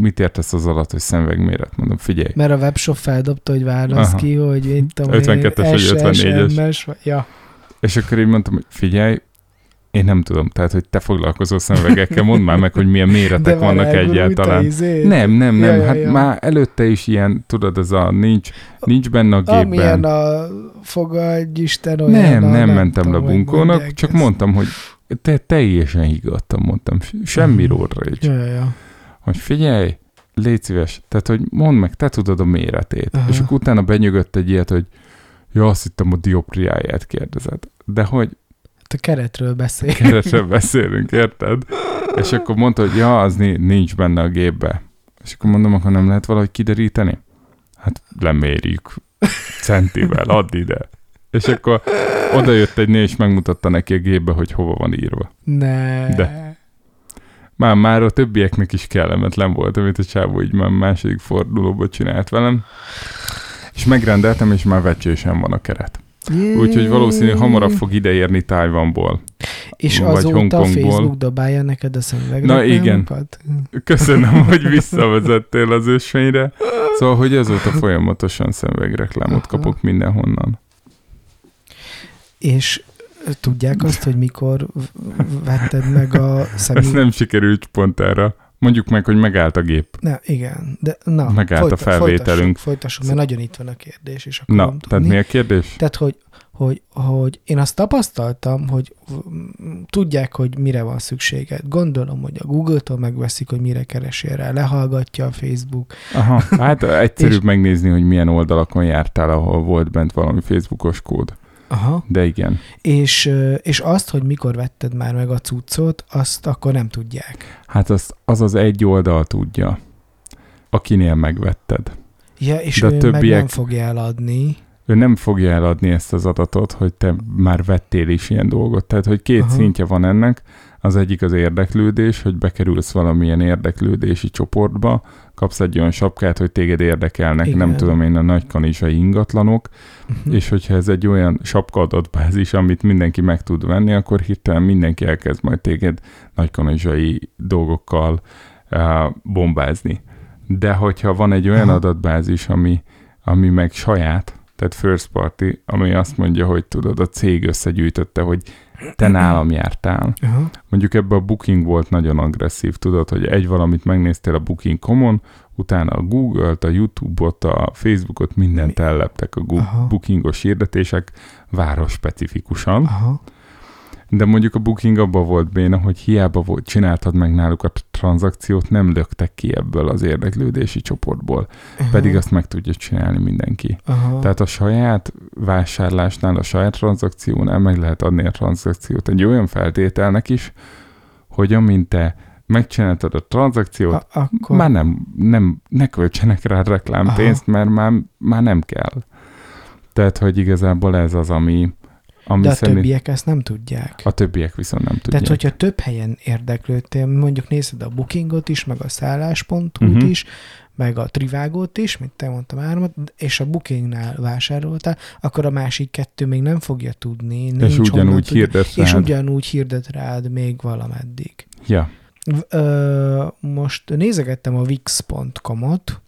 mit értesz az alatt, hogy szemüvegméret? Mondom, figyelj, Mert a webshop feldobta, hogy válasz Aha. ki, hogy én tudom, 52-es vagy SS, 54-es. MS, vagy- Ja. És akkor így mondtam, hogy figyelj, én nem tudom, tehát, hogy te foglalkozol szemüvegekkel, mondd már meg, hogy milyen méretek már vannak egyáltalán. izé. Nem, nem, nem, Ja, hát ja. már előtte is ilyen, tudod, ez a nincs, nincs benne a gépben. Amilyen a fogadj Isten olyan. nem, a, nem mentem le bunkónak, csak ezt. mondtam, hogy te teljesen higgadtam, mondtam, semmi Mhm. ródra Ja, ja, ja. Hogy figyelj, légy szíves, tehát, hogy mondd meg, te tudod a méretét. Aha. És akkor utána benyögött egy ilyet, hogy ja, azt hittem a diopriáját kérdezed. De hogy Hát a keretről beszél. keresebb beszélünk, érted? És akkor mondta, hogy ja, az ni- nincs benne a gépbe. És akkor mondom, akkor nem lehet valahogy kideríteni? Hát lemérjük centivel, add ide. És akkor oda jött egy nő, és megmutatta neki a gépbe, hogy hova van írva. Ne. De. Már, már a többieknek is kellemetlen volt, amit a csávó így már második fordulóba csinált velem. És megrendeltem, és már vecsősen van a keret. Jé. Úgyhogy valószínű hamarabb fog ideérni Tájvanból. És vagy azóta Hongkongból. Facebook dobálja neked a szemüveg Na igen. Köszönöm, hogy visszavezettél az ösvényre. Szóval, hogy azóta folyamatosan szemüvegreklámot kapok mindenhonnan. És tudják azt, hogy mikor vetted meg a Ez szemüveg... nem sikerült pont erre. Mondjuk meg, hogy megállt a gép. Ne, igen, de na, Megállt a folyta- felvételünk. Folytassuk, folytassuk, mert nagyon itt van a kérdés. És akkor Na, tehát mi a kérdés? Tehát, hogy hogy, hogy én azt tapasztaltam, hogy tudják, hogy mire van szükséged. Gondolom, hogy a Google-tól megveszik, hogy mire keresél rá, lehallgatja a Facebook. Aha, hát egyszerűbb megnézni, hogy milyen oldalakon jártál, ahol volt bent valami Facebookos kód. Aha. De igen. És, és azt, hogy mikor vetted már meg a cuccot, azt akkor nem tudják. Hát az az, az egy oldal tudja, akinél megvetted. Ja, és De a ő meg többiek- nem fogja eladni. Ő nem fogja eladni ezt az adatot, hogy te már vettél is ilyen dolgot. Tehát, hogy két. Aha. szintje van ennek. Az egyik az érdeklődés, hogy bekerülsz valamilyen érdeklődési csoportba, kapsz egy olyan sapkát, hogy téged érdekelnek, Igen. Nem tudom én, a nagykanizsai ingatlanok, Uh-huh. és hogyha ez egy olyan sapka adatbázis, amit mindenki meg tud venni, akkor hirtelen mindenki elkezd majd téged nagykanizsai dolgokkal uh, bombázni. De hogyha van egy olyan Aha. adatbázis, ami, ami meg saját, tehát first party, ami azt mondja, hogy tudod, a cég összegyűjtötte, hogy te nálam jártál. Aha. Mondjuk ebbe a Booking volt nagyon agresszív, tudod, hogy egy valamit megnéztél a Booking.com-on, utána a Google-t, a YouTube-ot, a Facebook-ot, mindent elleptek a Aha. Google, Bookingos hirdetések város specifikusan. Aha. De mondjuk a Booking abban volt béna, hogy hiába volt, csináltad meg náluk a tranzakciót, nem löktek ki ebből az érdeklődési csoportból. Aha. Pedig azt meg tudja csinálni mindenki. Aha. Tehát a saját vásárlásnál, a saját tranzakciónál meg lehet adni a tranzakciót egy olyan feltételnek is, hogy amint te megcsináltad a tranzakciót, A- akkor... már nem, nem, ne költsenek rá reklámpénzt, mert már, már nem kell. Tehát, hogy igazából ez az, ami, ami De a szerint többiek ezt nem tudják. a többiek viszont nem tudják. Tehát, hogyha több helyen érdeklődtél, mondjuk nézed a bookingot is, meg a szállás.hu-t Mhm. uh-huh. is, meg a trivágót is, mint te mondtam áramat, és a bookingnál vásároltál, akkor a másik kettő még nem fogja tudni. és nincs honnan ugyanúgy tudni, hirdet És rád. ugyanúgy hirdet rád még valameddig. Ja. Ö, most nézegettem a wix.com-ot,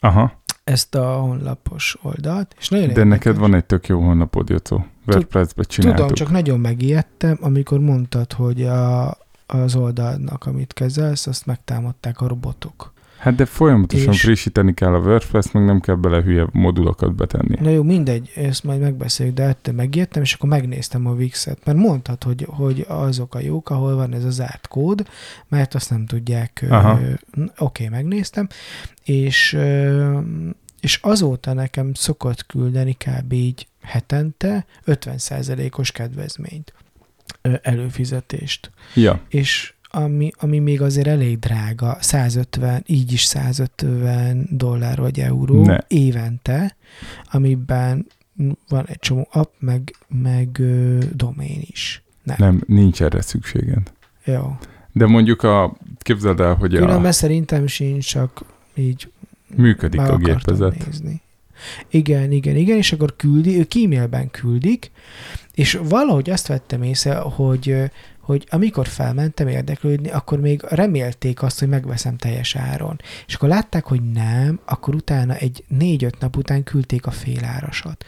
Aha, ezt a honlapos oldalt, és nagyon de érdekes. neked van egy tök jó honlapod, Jocó. WordPress-be csináltuk. Tudom, csak nagyon megijedtem, amikor mondtad, hogy a, az oldalnak, amit kezelsz, azt megtámadták a robotok. Hát de folyamatosan És- frissíteni kell a WordPress, meg nem kell bele hülye modulokat betenni. Na jó, mindegy, ezt majd megbeszéljük, de ettől megijedtem, és akkor megnéztem a Wix-et, mert mondtad, hogy, hogy azok a jók, ahol van ez a zárt kód, mert azt nem tudják. Oké, megnéztem, és, ö, és azóta nekem szokott küldeni kb. így hetente 50%-os kedvezményt, előfizetést. Ja, és ami, ami még azért elég drága, 150, így is 150 dollár vagy euró Ne. évente, amiben van egy csomó app, meg, meg ö, domén is. Nem. nem, nincs erre szükséged. Jó. De mondjuk a, képzeld el, hogy Különben a, szerintem sincs, csak így működik a gépezet. nézni. Igen, igen, igen, és akkor küldi, ők e-mailben küldik, és valahogy azt vettem észre, hogy, hogy amikor felmentem érdeklődni, akkor még remélték azt, hogy megveszem teljes áron. És akkor látták, hogy nem, akkor utána egy négy-öt nap után küldték a félárasat.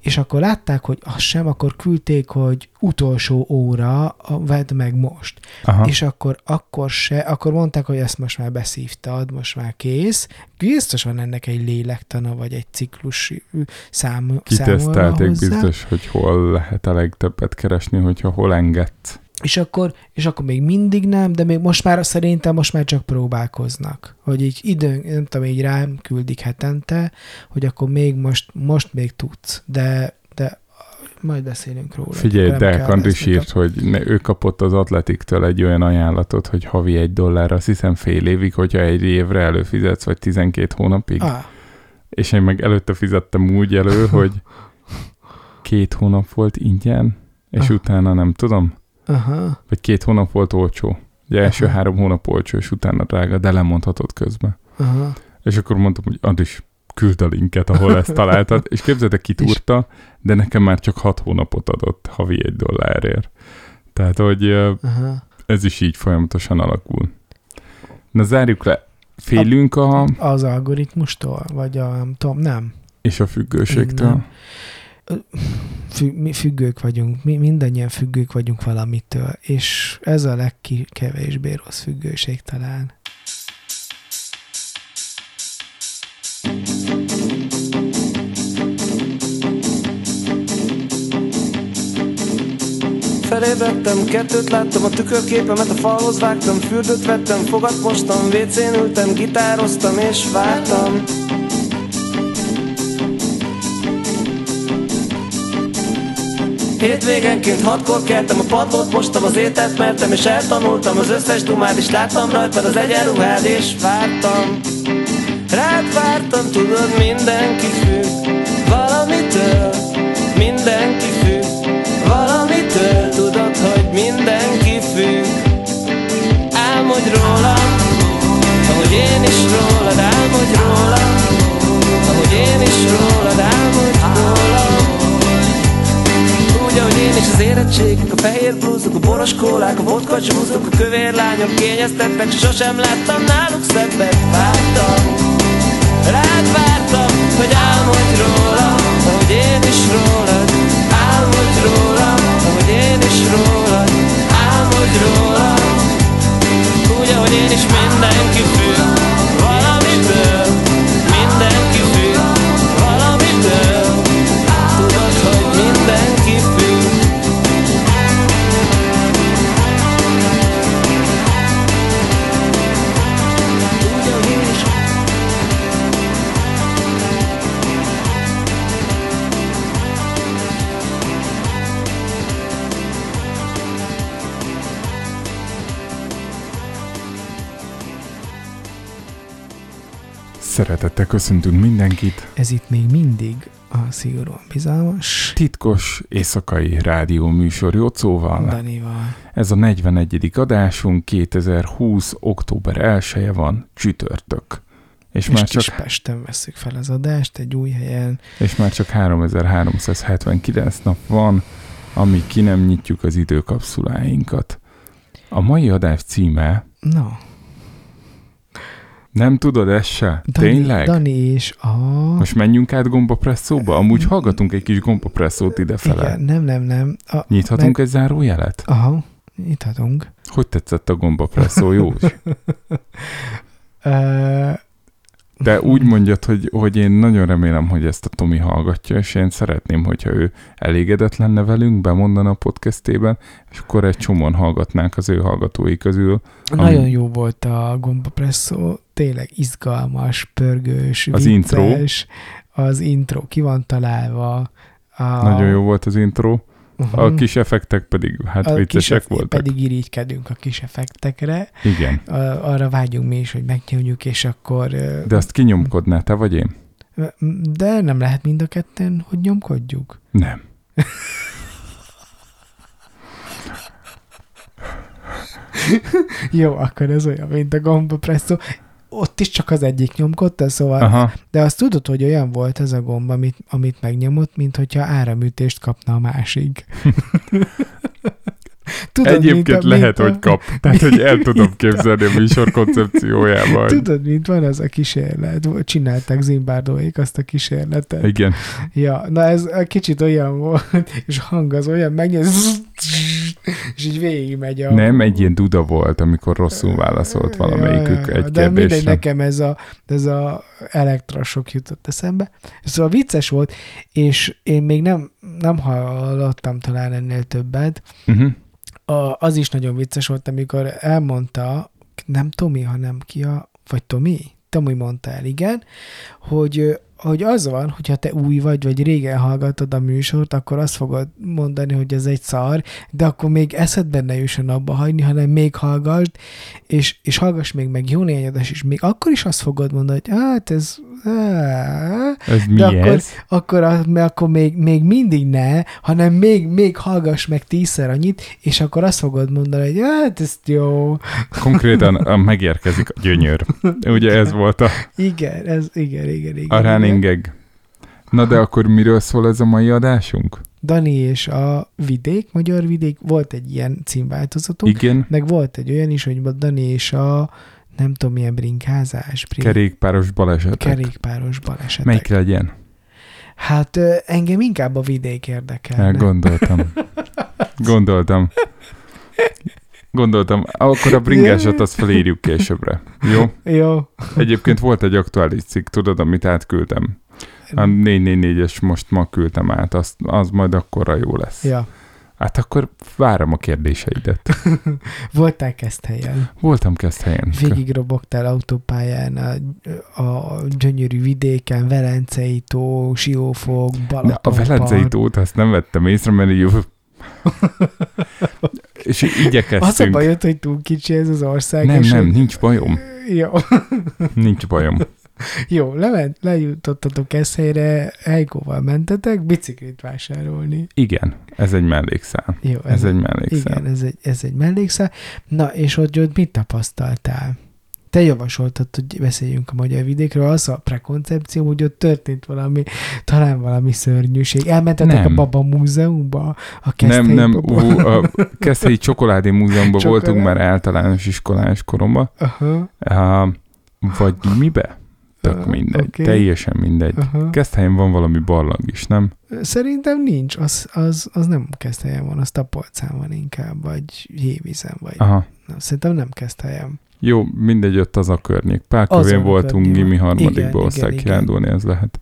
És akkor látták, hogy az sem, akkor küldték, hogy utolsó óra, vedd meg most. Aha. És akkor, akkor se, akkor mondták, hogy ezt most már beszívtad, most már kész. Biztos van ennek egy lélektana, vagy egy ciklus szám, Kitesztelték biztos, hogy hol lehet a legtöbbet keresni, hogyha hol engedsz. És akkor, és akkor még mindig nem, de még most már szerintem most már csak próbálkoznak. Hogy így időn, nem tudom, így rám küldik hetente, hogy akkor még most, most még tudsz. De, de majd beszélünk róla. Figyelj, de Andris írt, hogy ne, ő kapott az Atletiktől egy olyan ajánlatot, hogy havi egy dollár, azt hiszem fél évig, hogyha egy évre előfizetsz, vagy 12 hónapig. Ah, És én meg előtte fizettem úgy elő, hogy két hónap volt ingyen, és Ah. utána nem tudom, aha. vagy két hónap volt olcsó. Ugye első Aha. három hónap olcsó, és utána drága, de lemondhatod közben. Aha. És akkor mondtam, hogy Andris, küld a linket, ahol ezt találtad, és képzeljétek, kitúrta, de nekem már csak hat hónapot adott havi egy dollárért. Tehát, hogy Aha. ez is így folyamatosan alakul. Na zárjuk le. Félünk a... Az algoritmustól? Vagy a, nem tudom, nem. és a függőségtől. Nem. Függők vagyunk, mi mindannyian függők vagyunk valamitől, és ez a legkevésbé rossz függőség talán. felébredtem, kettőt láttam, a tükörképemet a falhoz vágtam, fürdőt vettem, fogat mostam, WC-n ültem, gitároztam és vártam. Hétvégenként hatkor keltem, a padlót mostam, az ételt mertem, és eltanultam az összes dumát, és láttam rajtad az egyenruhád, és vártam. Rád vártam, tudod, mindenki függ valamitől, mindenki függ valamitől, tudod, hogy mindenki függ. Álmodj rólam, ahogy én is rólad, álmodj rólam, ahogy én is rólad, álmodj rólam. Én is az érettségek, a fehér blúzok, a boros kólák, a vodka csúzok, a kövér lányok kényeztettek, s sosem láttam náluk szebbet, vártam. Rád vártam, hogy álmodj rólam, ahogy én is rólad, álmodj rólam, ahogy én is rólad, álmodj rólam. Úgy, ahogy én is mindenki függ Szeretettel köszöntünk mindenkit. Ez itt még mindig a szigorúan bizalmas Titkos éjszakai rádió műsor Jocóval. Danival. Ez a 41. adásunk 2020. október 1 van, csütörtök. És, És már csak, Pesten veszük fel az adást, egy új helyen. és már csak 3379 nap van, amíg ki nem nyitjuk az időkapszuláinkat. A mai adás címe, Na, nem tudod ezt se? Dani, Tényleg? Dani és a... Most menjünk át gombapresszóba? Amúgy hallgatunk egy kis gombapresszót idefele. Igen, nem, nem, nem. A, Nyithatunk egy zárójelet? Aha, nyithatunk. Hogy tetszett a gombapresszó, Józs? Uh, De úgy mondjad, hogy, hogy én nagyon remélem, hogy ezt a Tomi hallgatja, és én szeretném, hogyha ő elégedett lenne velünk, bemondana a podcastében, és akkor egy csomóan hallgatnánk az ő hallgatói közül. Nagyon jó volt a gombapresszó, tényleg izgalmas, pörgős, Az intro. vicces. Az intro ki van találva. A, Nagyon jó volt az intro. Uh-huh. A kis effektek pedig hát A viccesek kis, voltak. Pedig irigykedünk a kis effektekre. Igen. A, arra vágyunk mi is, hogy megnyomjuk, és akkor... De azt kinyomkodná, te vagy én? De nem lehet mind a ketten, hogy nyomkodjuk. Nem. Jó, akkor ez olyan, mint a gomba presszó. Ott is csak az egyik nyomkodta, szóval, Aha. de azt tudod, hogy olyan volt ez a gomb, amit, amit megnyomott, mint hogyha áramütést kapna a másik. Egyébként mint a- lehet, mint a- hogy kap. Tehát, hogy el tudom képzelni a műsor koncepciójában. Tudod, mint van az a kísérlet, csinálták Zimbárdóék azt a kísérletet. Igen. Ja, na ez kicsit olyan volt, és hang az olyan megnyom, és így végigmegy a... Nem, egy ilyen duda volt, amikor rosszul válaszolt valamelyikük egy De mindegy, kérdésre. nekem ez a, ez a elektrosok jutott eszembe. Szóval vicces volt, és én még nem, nem hallottam talán ennél többet. Uh-huh. A, az is nagyon vicces volt, amikor elmondta, nem Tomi, hanem ki a, vagy Tomi? Tomi mondta el, igen, hogy, hogy az van, hogyha te új vagy, vagy régen hallgatod a műsort, akkor azt fogod mondani, hogy ez egy szar, de akkor még eszedbe ne jusson abba hagyni, hanem még hallgassd, és, és hallgass még meg jó néhány és még akkor is azt fogod mondani, hogy hát ez... Ez mi de akkor, ez? akkor, a- mert akkor még, még mindig ne, hanem még, még hallgass meg tízszer annyit, és akkor azt fogod mondani, hogy hát ez jó. Konkrétan megérkezik a gyönyör. Ugye ez volt a, Igen, ez, igen, igen, igen. a running. Na de akkor miről szól ez a mai adásunk? Dani és a vidék, magyar vidék, volt egy ilyen címváltozatunk, Igen, meg volt egy olyan is, hogy Dani és a nem tudom milyen brinkázás, brink, kerékpáros balesetek. kerékpáros balesetek. Melyik legyen? Hát engem inkább a vidék érdekel. Hát, gondoltam. Gondoltam. Gondoltam. Akkor a bringásat azt felírjuk későbbre. Jó? Jó. Egyébként volt egy aktuális cikk, tudod, amit átküldtem. A 444-es most ma küldtem át, azt, az majd akkorra jó lesz. Ja. Hát akkor várom a kérdéseidet. Voltál kezd helyen. Voltam kezd helyen. Végig robogtál autópályán, a, a gyönyörű vidéken, Velencei tó, Siófok, Balaton. a Velencei tót azt nem vettem észre, mert jó. És Az a igyekeztünk. bajod, hogy túl kicsi ez az ország. Nem, nem, nincs bajom. Jó, Nincs bajom. Jó lement, lejutottatok Eszélyre, Helygóval mentetek biciklit vásárolni. Igen, ez egy mellékszál. Jó, Ez egy mellékszál. Igen, ez egy, ez egy mellékszál. Na, és ott, ott mit tapasztaltál? Te javasoltad, hogy beszéljünk a magyar vidékről, az a prekoncepció, hogy ott történt valami, talán valami szörnyűség. Elmentetek Nem. a Baba Múzeumba? A Nem, Keszthelyi nem, Baba- ú, a Keszthelyi Csokoládé Múzeumban Csokoládé. voltunk már általános iskolás koromban. Aha, Uh, vagy mibe? Tök mindegy. oké. Teljesen mindegy. aha. Keszthelyen van valami barlang is, nem? Szerintem nincs, az, az, az nem Keszthelyen van, az Tapolcán van inkább, vagy Hévízen, vagy Aha. nem, szerintem nem Keszthelyen. Jó, mindegy, ott az a környék. Párkövén voltunk gimi harmadikba osztály kirándulni, ez lehet.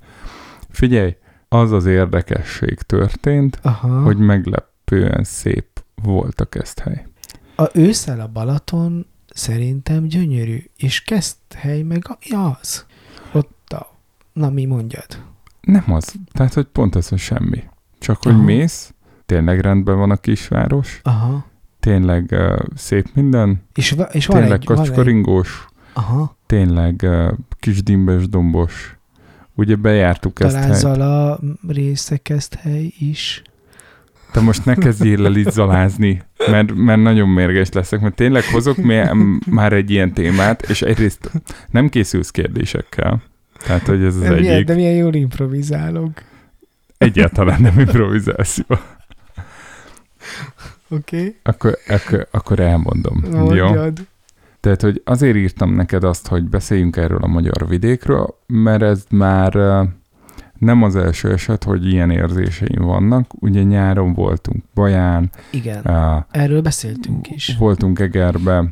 Figyelj, az az érdekesség történt, Aha. hogy meglepően szép volt a Keszthely. A ősszel a Balaton szerintem gyönyörű, és Keszthely meg az. Na, mi mondjad? Nem az, tehát hogy pont ez, hogy semmi. Csak hogy Aha. mész, tényleg rendben van a kisváros, Aha. tényleg uh, szép minden, És, és van tényleg egy... Van egy kacskaringós, aha. tényleg uh, kis dimbes dombos. Ugye bejártuk ezt. Talán Zala része Keszthely is. Te most ne kezdjél el itt zalázni, mert, mert nagyon mérges leszek, mert tényleg hozok már egy ilyen témát, és egyrészt nem készülsz kérdésekkel. Tehát, hogy ez az De milyen, egyik. de milyen jól improvizálok. Egyáltalán nem improvizáció. Oké? Okay? Akkor, akkor, akkor elmondom. Jó? Mondjad. Tehát, hogy azért írtam neked azt, hogy beszéljünk erről a magyar vidékről, mert ez már nem az első eset, hogy ilyen érzéseim vannak. Ugye nyáron voltunk Baján, Igen. eh, Erről beszéltünk is. voltunk Egerbe,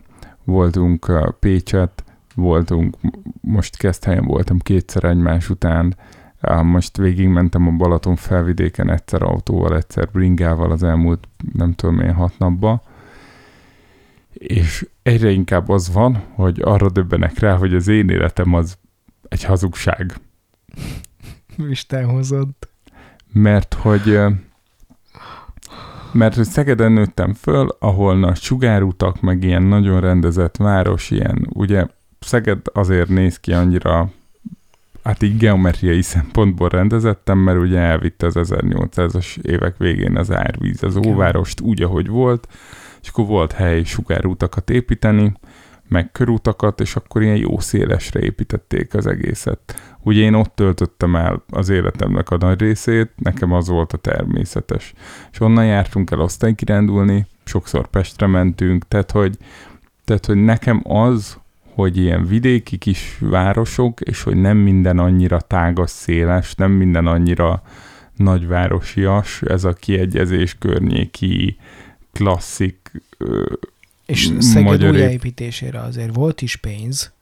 voltunk eh, Pécset, voltunk, most Keszthelyen voltam kétszer egymás után, most végigmentem a Balaton felvidéken egyszer autóval, egyszer bringával az elmúlt nem tudom én hat napba, és egyre inkább az van, hogy arra döbbenek rá, hogy az én életem az egy hazugság. Isten hozott. Mert hogy mert hogy Szegeden nőttem föl, ahol nagy sugárutak, meg ilyen nagyon rendezett város, ilyen, ugye Szeged azért néz ki annyira, hát így geometriai szempontból rendezettem, mert ugye elvitte az 1800-as évek végén az árvíz az óvárost úgy, ahogy volt, és akkor volt hely sugárutakat építeni, meg körutakat, és akkor ilyen jó szélesre építették az egészet. Ugye én ott töltöttem el az életemnek a nagy részét, nekem az volt a természetes. És onnan jártunk el osztálykirándulni, sokszor Pestre mentünk, tehát hogy, tehát, hogy nekem az, hogy ilyen vidéki kis városok, és hogy nem minden annyira tágas, széles, nem minden annyira nagyvárosias, ez a kiegyezés környéki klasszik ö, És Szeged Magyar ép- újjáépítésére azért volt is pénz,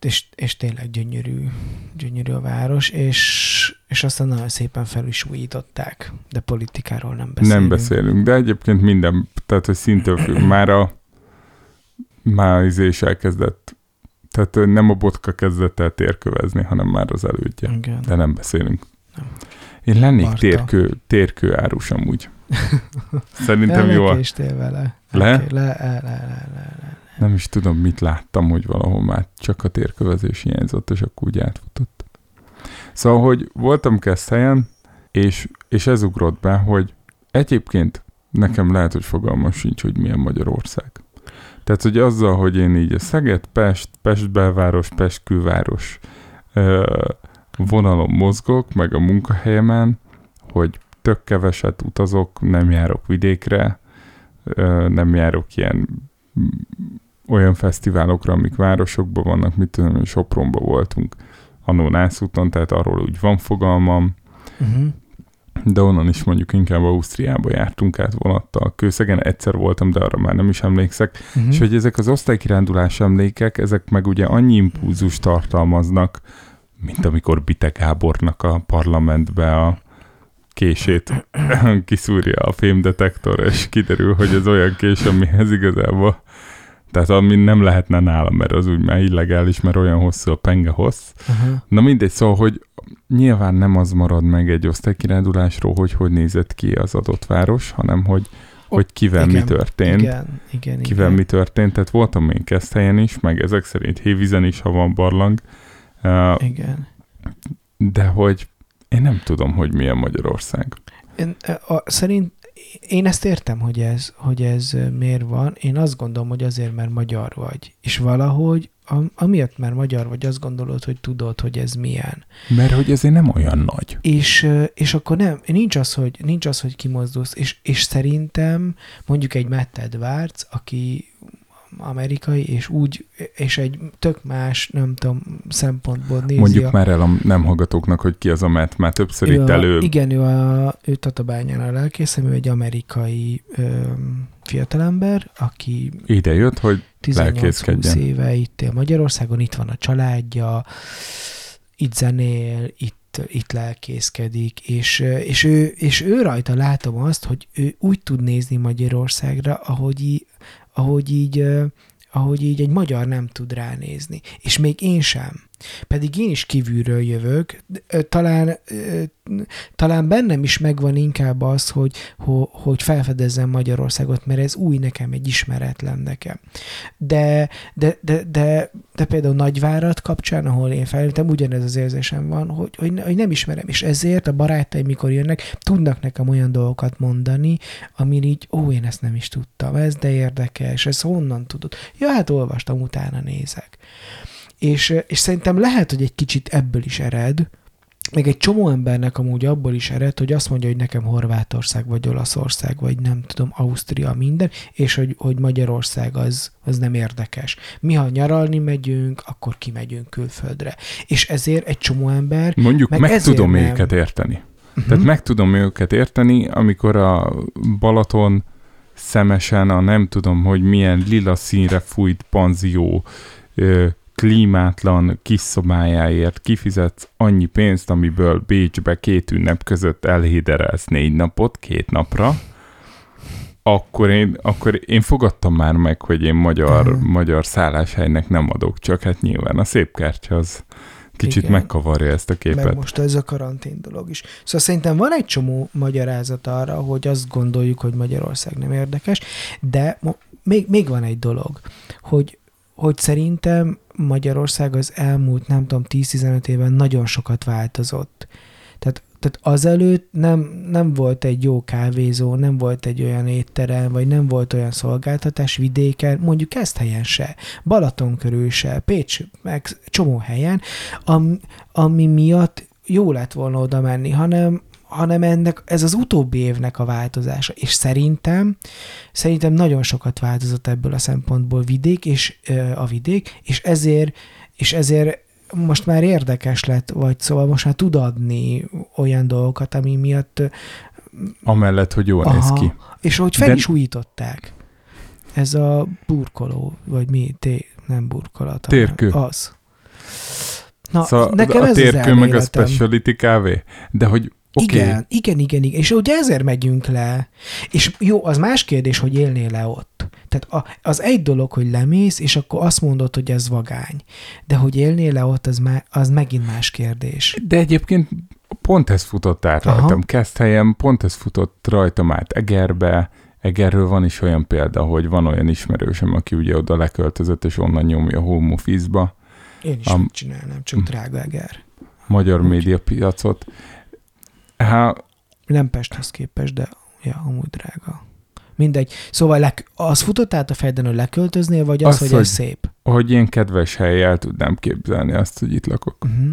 és, és tényleg gyönyörű, gyönyörű a város, és, és aztán nagyon szépen fel is újították, de politikáról nem beszélünk. Nem beszélünk, de egyébként minden, tehát hogy szintől. Már a már izé is elkezdett, tehát nem a botka kezdett el térkövezni, hanem már az elődje. Igen. De nem beszélünk. Nem. Én lennék Marta. térkő, térkő árus amúgy. Szerintem jó. vele. Le? Elké- Le, le, le, le, le, le. Nem is tudom, mit láttam, hogy valahol már csak a térkövezés hiányzott, és akkor úgy átfutott. Szóval, hogy voltam helyen, és, és ez ugrott be, hogy egyébként nekem lehet, hogy fogalmam sincs, hogy milyen Magyarország. Tehát, hogy azzal, hogy én így a Szeged, Pest, Pest belváros, Pest külváros vonalon mozgok, meg a munkahelyemen, hogy tök keveset utazok, nem járok vidékre, nem járok ilyen olyan fesztiválokra, amik városokban vannak, mit tudom, Sopronban voltunk, annó Nászúton, tehát arról úgy van fogalmam, Uh-huh. De onnan is mondjuk inkább Ausztriába jártunk át vonattal. Kőszegen egyszer voltam, de arra már nem is emlékszek. Uh-huh. És hogy ezek az osztálykirándulás emlékek, ezek meg ugye annyi impulzus tartalmaznak, mint amikor Bite Gábornak a parlamentbe a kését kiszúrja a fémdetektor, és kiderül, hogy ez olyan kés, amihez igazából tehát ami nem lehetne nála, mert az úgy már illegális, mert olyan hosszú a penge hossz. Aha. Na mindegy, szóval, hogy nyilván nem az marad meg egy osztálykirándulásról, hogy hogy nézett ki az adott város, hanem hogy, hogy kivel igen, mi történt. Igen, igen, kivel igen. mi történt. Tehát voltam én Keszthelyen is, meg ezek szerint Hévízen is, ha van barlang. Uh, Igen. de hogy én nem tudom, hogy milyen Magyarország. Én, a, szerint én ezt értem, hogy ez, hogy ez miért van. Én azt gondolom, hogy azért, mert magyar vagy. És valahogy, am, amiatt, mert magyar vagy, azt gondolod, hogy tudod, hogy ez milyen. Mert hogy ezért nem olyan nagy. És, és akkor nem, nincs az, hogy, nincs az, hogy kimozdulsz. És, és szerintem mondjuk egy Matt Edwards, aki amerikai, és úgy, és egy tök más, nem tudom, szempontból nézi Mondjuk a, már el a nem hallgatóknak, hogy ki az a Matt, már többször ő itt a, elő. Igen, ő, a, ő Tatabányán a lelkészem, ő egy amerikai ö, fiatalember, aki Ide jött, hogy 18-20 lelkészkedjen. éve itt él Magyarországon, itt van a családja, itt zenél, itt, itt lelkészkedik, és, és, ő, és ő rajta látom azt, hogy ő úgy tud nézni Magyarországra, ahogy, ahogy így ahogy így egy magyar nem tud ránézni. És még én sem. Pedig én is kívülről jövök, talán, talán bennem is megvan inkább az, hogy, ho- hogy felfedezzem Magyarországot, mert ez új nekem, egy ismeretlen nekem. De, de, de, de, de például Nagyvárat kapcsán, ahol én felültem, ugyanez az érzésem van, hogy, hogy, hogy nem ismerem, és ezért a barátaim, mikor jönnek, tudnak nekem olyan dolgokat mondani, amin így, ó, én ezt nem is tudtam, ez de érdekes, ez honnan tudod? Ja, hát olvastam, utána nézek. És, és szerintem lehet, hogy egy kicsit ebből is ered, meg egy csomó embernek amúgy abból is ered, hogy azt mondja, hogy nekem Horvátország, vagy Olaszország, vagy nem tudom, Ausztria, minden, és hogy, hogy Magyarország az, az nem érdekes. Mi, ha nyaralni megyünk, akkor kimegyünk külföldre. És ezért egy csomó ember... Mondjuk meg, Meg tudom nem. őket érteni. Uh-huh. Tehát meg tudom őket érteni, amikor a Balaton szemesen a nem tudom, hogy milyen lila színre fújt panzió ö, klímátlan kis szobájáért kifizetsz annyi pénzt, amiből Bécsbe két ünnep között elhéderelsz négy napot, két napra, akkor én, akkor én fogadtam már meg, hogy én magyar, Mhm. magyar szálláshelynek nem adok, csak hát nyilván a szép kártya az kicsit Igen. megkavarja ezt a képet. Meg most ez a karantén dolog is. Szóval szerintem van egy csomó magyarázat arra, hogy azt gondoljuk, hogy Magyarország nem érdekes, de még, még van egy dolog, hogy, hogy szerintem Magyarország az elmúlt, nem tudom, 10-15 évben nagyon sokat változott. Tehát, tehát azelőtt nem, nem volt egy jó kávézó, nem volt egy olyan étterem, vagy nem volt olyan szolgáltatás vidéken, mondjuk ezt helyen se, Balaton körül se, Pécs, meg csomó helyen, am, ami miatt jó lett volna oda menni, hanem, hanem ennek, ez az utóbbi évnek a változása. És szerintem, szerintem nagyon sokat változott ebből a szempontból vidék, és a vidék, és ezért, és ezért most már érdekes lett, vagy szóval most már tud adni olyan dolgokat, ami miatt Amellett, hogy jól néz ki. és hogy fel De- is újították. Ez a burkoló, vagy mi, té, nem burkolat. Térkő. Az. Na, szóval nekem a ez térkő az meg a speciality kávé. De hogy okay, Igen, igen, igen, igen. És ugye ezért megyünk le. És jó, az más kérdés, hogy élnél le ott. Tehát a, az egy dolog, hogy lemész, és akkor azt mondod, hogy ez vagány. De hogy élnél le ott, az, má, az megint más kérdés. de egyébként pont ez futott át Aha. rajtam. Kezd helyem, pont ez futott rajtam át Egerbe. Egerről van is olyan példa, hogy van olyan ismerősöm, aki ugye oda leköltözött, és onnan nyomja home office-ba Én is Am- megcsinálnám, csak drága eger. magyar médiapiacot. Hát Nem Pesthez képest, de ja, amúgy drága. Mindegy. Szóval le, az futott át a fejeden, hogy leköltöznél, vagy az, Az, hogy, hogy- ez szép? hogy ilyen kedves hely, el tudnám képzelni azt, hogy itt lakok. Uh-huh.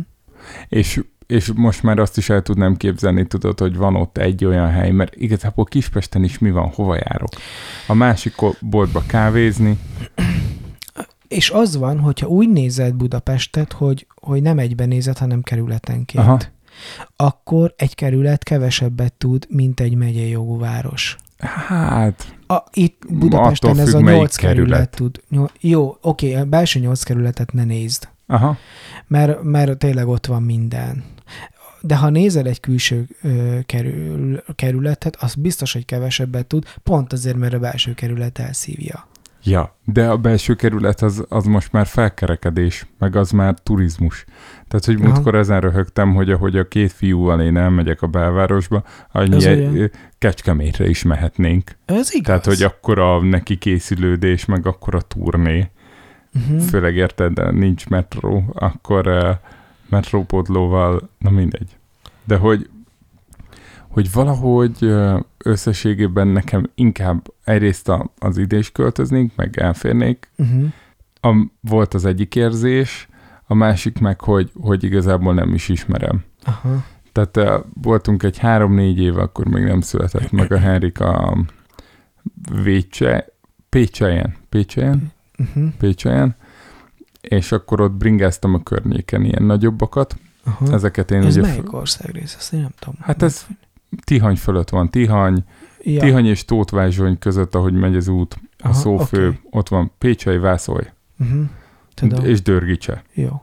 És, és most már azt is el tudnám képzelni, tudod, hogy van ott egy olyan hely, mert igazából Kispesten is mi van, hova járok. A másik boltba kávézni, És az van, hogyha úgy nézed Budapestet, hogy, hogy nem egyben nézed, hanem kerületenként, Aha. Akkor egy kerület kevesebbet tud, mint egy megyei jogú város. hát A, itt Budapesten ez a nyolc kerület. kerület. tud. Nyol, jó, oké, a belső nyolc kerületet ne nézd, aha, mert, mert tényleg ott van minden. de ha nézel egy külső ö, kerül, kerületet, az biztos, hogy kevesebbet tud, pont azért, mert a belső kerület elszívja. Ja, de a belső kerület az, az most már felkerekedés, meg az már turizmus. Tehát, hogy Aha. múltkor ezen röhögtem, hogy ahogy a két fiúval én elmegyek a belvárosba, annyi Ez olyan. kecskemétre is mehetnénk. Ez igaz. Tehát, hogy akkor a neki készülődés, meg akkor a turné, uh-huh. főleg érted, de nincs metró, akkor uh, metrópodlóval, na mindegy. De hogy, hogy valahogy uh, összességében nekem inkább egyrészt a, az ide is költöznék, meg elférnék, Uh-huh. a, volt az egyik érzés, a másik meg, hogy, hogy igazából nem is ismerem. Aha. Tehát uh, voltunk egy három-négy év, akkor még nem született meg a Henrika Vécse, Pécselyen, Pécselyen, Uh-huh. Pécselyen, és akkor ott bringáztam a környéken ilyen nagyobbakat. Aha. Ezeket én Ez ugye... melyik országrész? Azt én nem tudom. Hát ez Tihany fölött van. Tihany, ja. Tihany és Tótvázsony között, ahogy megy az út, a Aha, szófő, oké. ott van Pécsei, Vászolj Uh-huh. Tudom. és Dörgicse. Jó.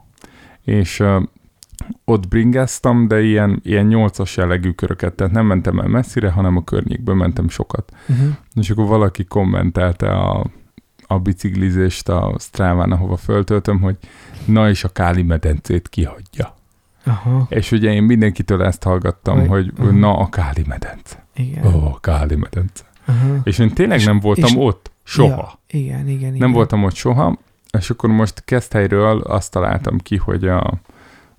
És uh, ott bringáztam, de ilyen, ilyen nyolcas jellegű köröket, tehát nem mentem el messzire, hanem a környékből mentem sokat. Uh-huh. És akkor valaki kommentelte a, a biciklizést a Stráván, ahova föltöltöm, hogy na és a Káli medencét kihagyja. Aha. És ugye én mindenkitől ezt hallgattam, Hogy- hogy aha. na a Káli medence. Igen. Ó, oh, Káli medence. Aha. És én tényleg És- nem voltam és- ott, soha. Ja, igen, igen, igen. Nem voltam ott soha, és akkor most Keszthelyről azt találtam ki, hogy a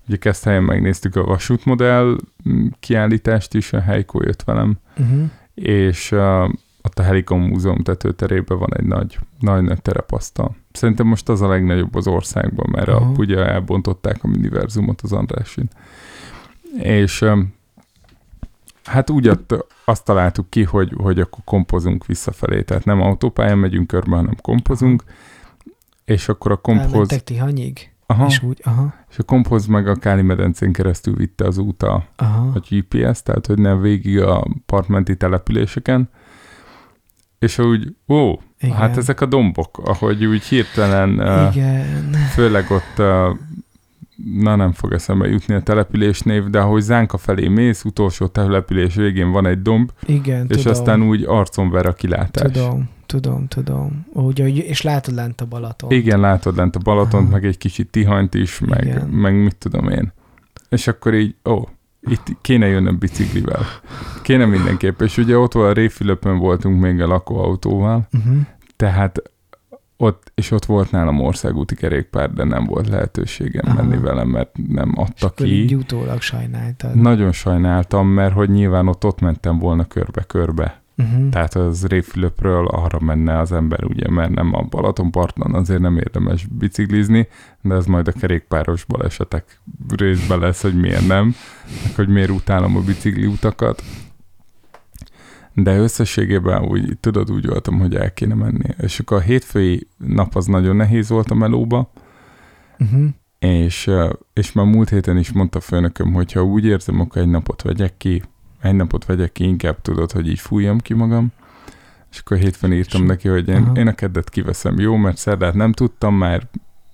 ugye Keszthelyen megnéztük a vasútmodell mm, kiállítást is, a Heiko jött velem, Uh-huh. és uh, ott a Helikon Múzeum tetőterében van egy nagy, nagy, nagy terepasztal. Szerintem most az a legnagyobb az országban, mert a, Aha. ugye elbontották a univerzumot az Andrásin. És um, hát úgy ott azt találtuk ki, hogy, hogy akkor kompozunk visszafelé, tehát nem autópályán megyünk körbe, hanem kompozunk, és akkor a komphoz, Elmentek Tihanyig? aha, És úgy, aha, és a komphoz meg a Káli medencén keresztül vitte az út a, aha. a GPS, tehát hogy nem végig a partmenti településeken, és úgy, ó, Igen. hát ezek a dombok, ahogy úgy hirtelen, Igen. főleg ott, na nem fog eszembe jutni a településnév, de ahogy Zánka felé mész, utolsó település végén van egy domb, Igen, és tudom. aztán úgy arcon ver a kilátás. Tudom, tudom, tudom. Úgy, és látod lent a Balaton. Igen, látod lent a Balatont, Aha. meg egy kicsit Tihanyt is, meg, Igen. meg mit tudom én. És akkor így, ó, itt kéne jönnöm biciklivel. Kéne mindenképp. És ugye ott van a Réfülöpön voltunk még a lakóautóval, Uh-huh. tehát ott, és ott volt nálam országúti kerékpár, de nem volt lehetőségem Aha. menni velem, mert nem És adta így ki. utólag sajnáltad. Nagyon sajnáltam, mert hogy nyilván ott ott mentem volna körbe-körbe. Uh-huh. Tehát az Réfülöpről arra menne az ember, ugye, mert nem a Balatonparton, azért nem érdemes biciklizni, de ez majd a kerékpáros balesetek részben lesz, hogy miért nem, hogy miért utálom a bicikli utakat. De összességében úgy, tudod, úgy voltam, hogy el kéne menni. És akkor a hétfői nap az nagyon nehéz volt a melóba, Uh-huh. és, és már múlt héten is mondta a főnököm, hogy ha úgy érzem, akkor egy napot vegyek ki, egy napot vegyek ki, inkább tudod, hogy így fújjam ki magam. És akkor hétfőn írtam neki, hogy én, aha. én a keddet kiveszem, jó, mert szerdát nem tudtam, már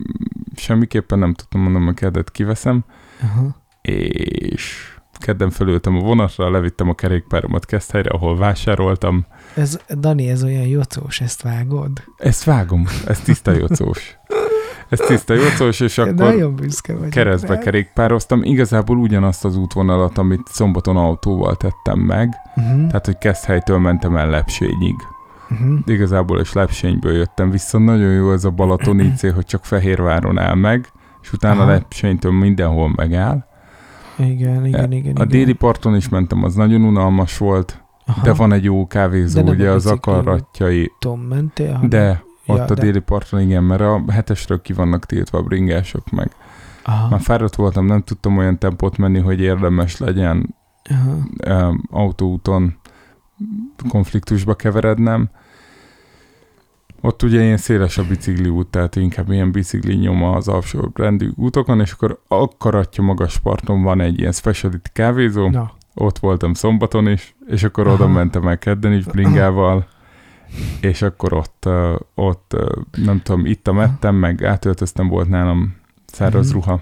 mm, semmiképpen nem tudtam mondom, hogy keddet kiveszem, Aha. és kedden fölültem a vonatra, levittem a kerékpáromat Keszthelyre, ahol vásároltam. Ez, Dani, ez olyan jocós, ezt vágod? Ezt vágom, ez tiszta jocós. Ez tiszta jocós, és akkor... Nagyon büszke vagyok. keresztbe rá. kerékpároztam, igazából ugyanazt az útvonalat, amit szombaton autóval tettem meg, Uh-huh. tehát hogy Keszthelytől mentem el Lepsényig. Uh-huh. Igazából és Lepsényből jöttem vissza, nagyon jó ez a Balaton IC, hogy csak Fehérváron áll meg, és utána Aha. Lepsénytől mindenhol megáll. Igen, igen, igen. A déli parton is mentem, az nagyon unalmas volt, Aha. de van egy jó kávézó, ugye az akaratjai, Tom mentél? de ott Ja, a de- déli parton igen, mert a hetesről ki vannak tiltva a bringások meg. Aha. Már fáradt voltam, nem tudtam olyan tempót menni, hogy érdemes legyen Aha. autóúton konfliktusba keverednem. Ott ugye ilyen széles a bicikli út, tehát inkább ilyen bicikli nyoma az alsó rendű útokon, és akkor akaratja magas parton van egy ilyen speciality kávézó, Na, ott voltam szombaton is, és akkor Aha. oda mentem el kedden is bringával, és akkor ott, ott nem tudom, ittam, ettem, meg átöltöztem, volt nálam száraz Mhm. ruha,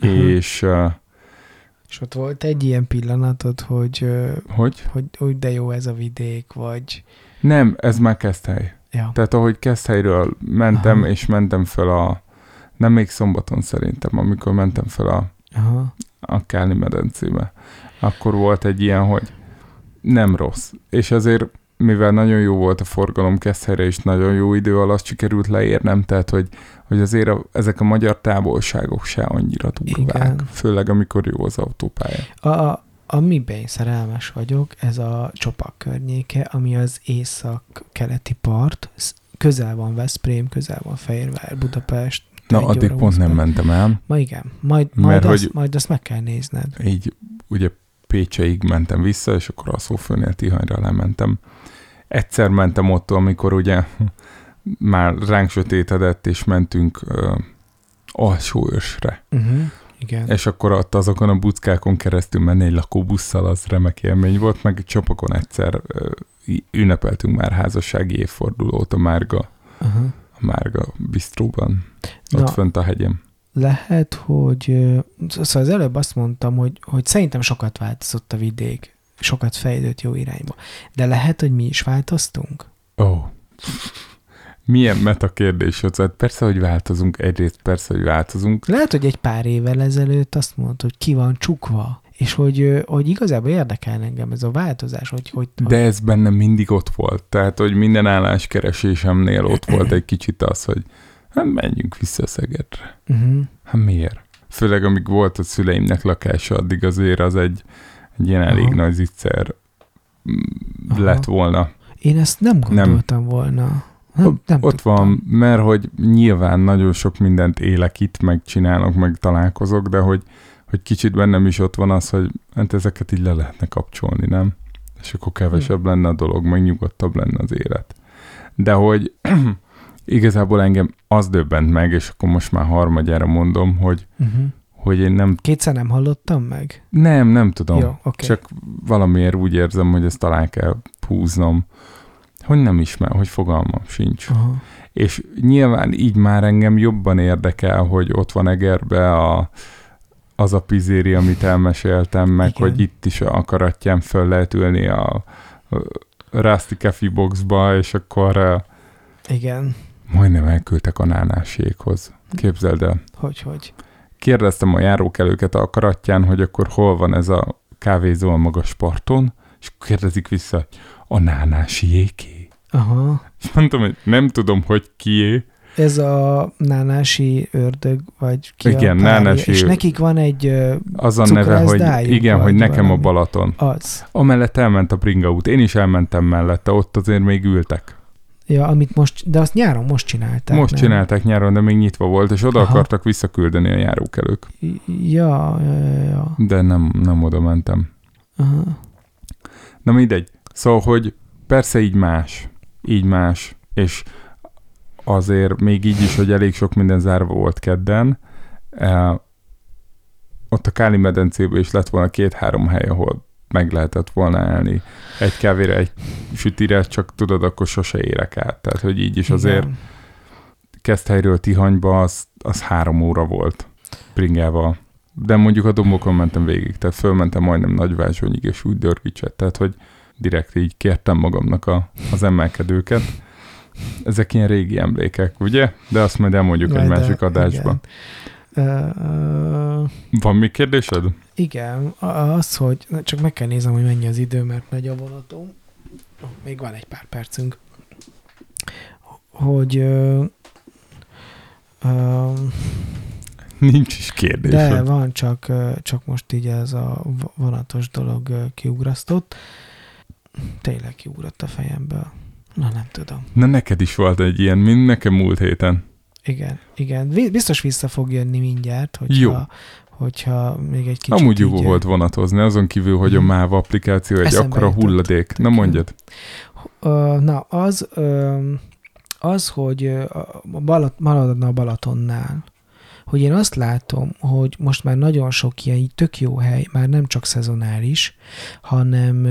Aha. és uh, És ott volt egy ilyen pillanatod, hogy, Hogy? hogy úgy de jó ez a vidék, vagy... Nem, ez már Keszthely. Ja. Tehát ahogy Keszthelyről mentem, Aha. és mentem fel a, nem még szombaton szerintem, amikor mentem fel a, Aha. a Kálni medencébe, akkor volt egy ilyen, hogy nem rossz. És azért, mivel nagyon jó volt a forgalom Keszthelyre, és nagyon jó idő alatt sikerült leérnem, tehát hogy, hogy azért a, ezek a magyar távolságok se annyira durvák, Igen. főleg amikor jó az autópálya. A, a, amiben én szerelmes vagyok, ez a Csopak környéke, ami az észak-keleti part, közel van Veszprém, közel van Fehérvár, Budapest. Na, addig pont nem mentem el, Ma igen, majd, Mert majd, azt, hogy- majd azt meg kell nézned. így ugye Pécseig mentem vissza, és akkor a Szófőnél Tihanyra lementem. Egyszer mentem ott, amikor ugye már ránk sötétedett, és mentünk uh, alsóősre. Uh-huh. Igen. És akkor ott azokon a buckákon keresztül menni egy lakóbusszal, az remek élmény volt, meg csapokon egyszer ö, ünnepeltünk már házassági évfordulót a Márga, Uh-huh. a Márga bistróban, ott Na, fönt a hegyem. lehet, hogy... ö, Szóval az előbb azt mondtam, hogy, hogy szerintem sokat változott a vidék. Sokat fejlődött jó irányba. De lehet, hogy mi is változtunk? Ó, oh. milyen meta kérdés az? Hát persze, hogy változunk, egyrészt persze, hogy változunk. Lehet, hogy egy pár évvel ezelőtt azt mondta, hogy ki van csukva, és hogy, hogy igazából érdekel engem ez a változás, hogy, hogy, De ez bennem mindig ott volt. Tehát, hogy minden álláskeresésemnél ott volt egy kicsit az, hogy hát menjünk vissza Szegedre. uh-huh. Hát miért? Főleg amíg volt a szüleimnek lakása, addig azért az egy, egy ilyen elég Aha. nagy zicser mm, Aha. lett volna. Én ezt nem gondoltam volna. Nem, Ott, nem ott tudtam. van, mert hogy nyilván nagyon sok mindent élek itt, meg csinálok, meg találkozok, de hogy, hogy kicsit bennem is ott van az, hogy hát ezeket így le lehetne kapcsolni, nem? És akkor kevesebb lenne a dolog, meg nyugodtabb lenne az élet. De hogy igazából engem az döbbent meg, és akkor most már harmadjára mondom, hogy, Uh-huh. Hogy én nem, Kétszer nem hallottam meg? nem, nem tudom. Jó, oké. Csak valamiért úgy érzem, hogy ezt talán kell húznom, hogy nem ismer, hogy fogalmam sincs. Aha. És nyilván így már engem jobban érdekel, hogy ott van Egerbe a, az a pizéri, amit elmeséltem, meg Igen. hogy itt is a karatján föl lehet ülni a, a Rusty Coffee Boxba, és akkor Igen. majdnem elküldtek a nánáséghoz. Képzeld el. Hogy, hogy? Kérdeztem a járókelőket a karatján, hogy akkor hol van ez a kávézó a magas parton, és kérdezik vissza, hogy a nánásiéké. Aha. És mondtam, hogy nem tudom, hogy kié, Ez a nánási ördög, vagy ki Igen, a párja, nánási És nekik van egy Az a neve, hogy igen, hogy nekem valami. a Balaton. az. Amellett elment a Bringa út. Én is elmentem mellette, ott azért még ültek. Ja, amit most, de azt nyáron most csinálták. Most nem? csinálták nyáron, de még nyitva volt, és oda Aha. akartak visszaküldeni a járókelők. Ja, ja, ja, ja. De nem, nem oda mentem. Aha. Na mindegy. Szóval, hogy persze így más. Így más. És azért még így is, hogy elég sok minden zárva volt kedden, eh, ott a Káli medencében is lett volna két-három hely, ahol meg lehetett volna állni egy kávére, egy sütire, csak tudod, akkor sose érek át. Tehát, hogy így is azért Igen. Keszthelyről Tihanyba az, az három óra volt bringával. De mondjuk a dombokon mentem végig, tehát fölmentem majdnem Nagyvázsonyig és úgy dörgicset, tehát hogy direkt így kértem magamnak a, az emelkedőket. Ezek ilyen régi emlékek, ugye? De azt majd elmondjuk egy Majd, másik de- adásban. igen. Ö, Van még kérdésed? Igen, az, hogy na, csak meg kell nézem, hogy mennyi az idő, mert megy a vonatom. Még van egy pár percünk. Hogy ö, ö, Nincs is kérdés. de van, csak, csak most így ez a vonatos dolog kiugrasztott. Tényleg kiugrott a fejemből. Na nem tudom. Na neked is volt egy ilyen, mint nekem múlt héten. Igen, igen. Biztos vissza fog jönni mindjárt, hogyha, Jó. Hogyha még egy kicsit Amúgy jó így, volt vonatozni, azon kívül, hogy a Mhm. MÁV applikáció egy akkora hulladék. Na Tök jó. mondjad. Na, az, az, hogy a Balat, maradna a Balatonnál, hogy én azt látom, hogy most már nagyon sok ilyen tök jó hely, már nem csak szezonális, hanem,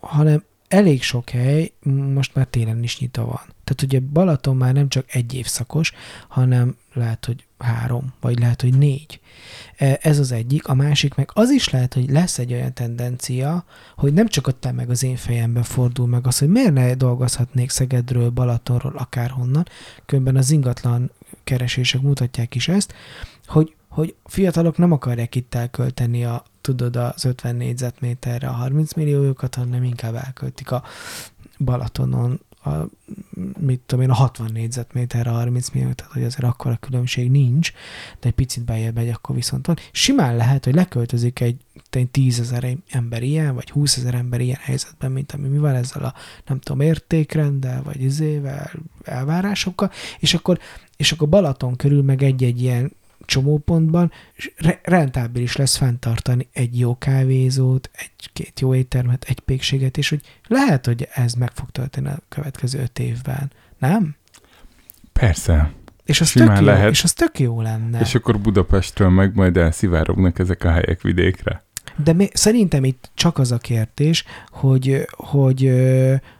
hanem elég sok hely most már télen is nyitva van. Tehát ugye Balaton már nem csak egy évszakos, hanem lehet, hogy három, vagy lehet, hogy négy. E, Ez az egyik. A másik meg az is lehet, hogy lesz egy olyan tendencia, hogy nem csak ott meg az én fejemben fordul meg az, hogy miért ne dolgozhatnék Szegedről, Balatonról, akárhonnan. Különben az ingatlan keresések mutatják is ezt, hogy, hogy fiatalok nem akarják itt elkölteni a, tudod, az 50 négyzetméterre a 30 milliójukat, hanem inkább elköltik a Balatonon a, mit tudom én, a 60 négyzetméterre 30 millió, tehát hogy azért akkor a különbség nincs, de egy picit bejebb megy, akkor viszont van. Simán lehet, hogy leköltözik egy, egy 10 ezer ember ilyen, vagy 20 ezer ember ilyen helyzetben, mint ami mi van ezzel a, nem tudom, értékrenddel, vagy izével, elvárásokkal, és akkor, és akkor Balaton körül meg egy-egy ilyen csomópontban és re- rentábilis lesz fenntartani egy jó kávézót, egy-két jó éttermet, egy pékséget, és hogy lehet, hogy ez meg fog történni a következő öt évben. Nem? Persze. És az, Simán tök jó, lehet. és az tök jó lenne. És akkor Budapestről meg majd elszivárognak ezek a helyek vidékre. De mi, szerintem itt csak az a kérdés, hogy, hogy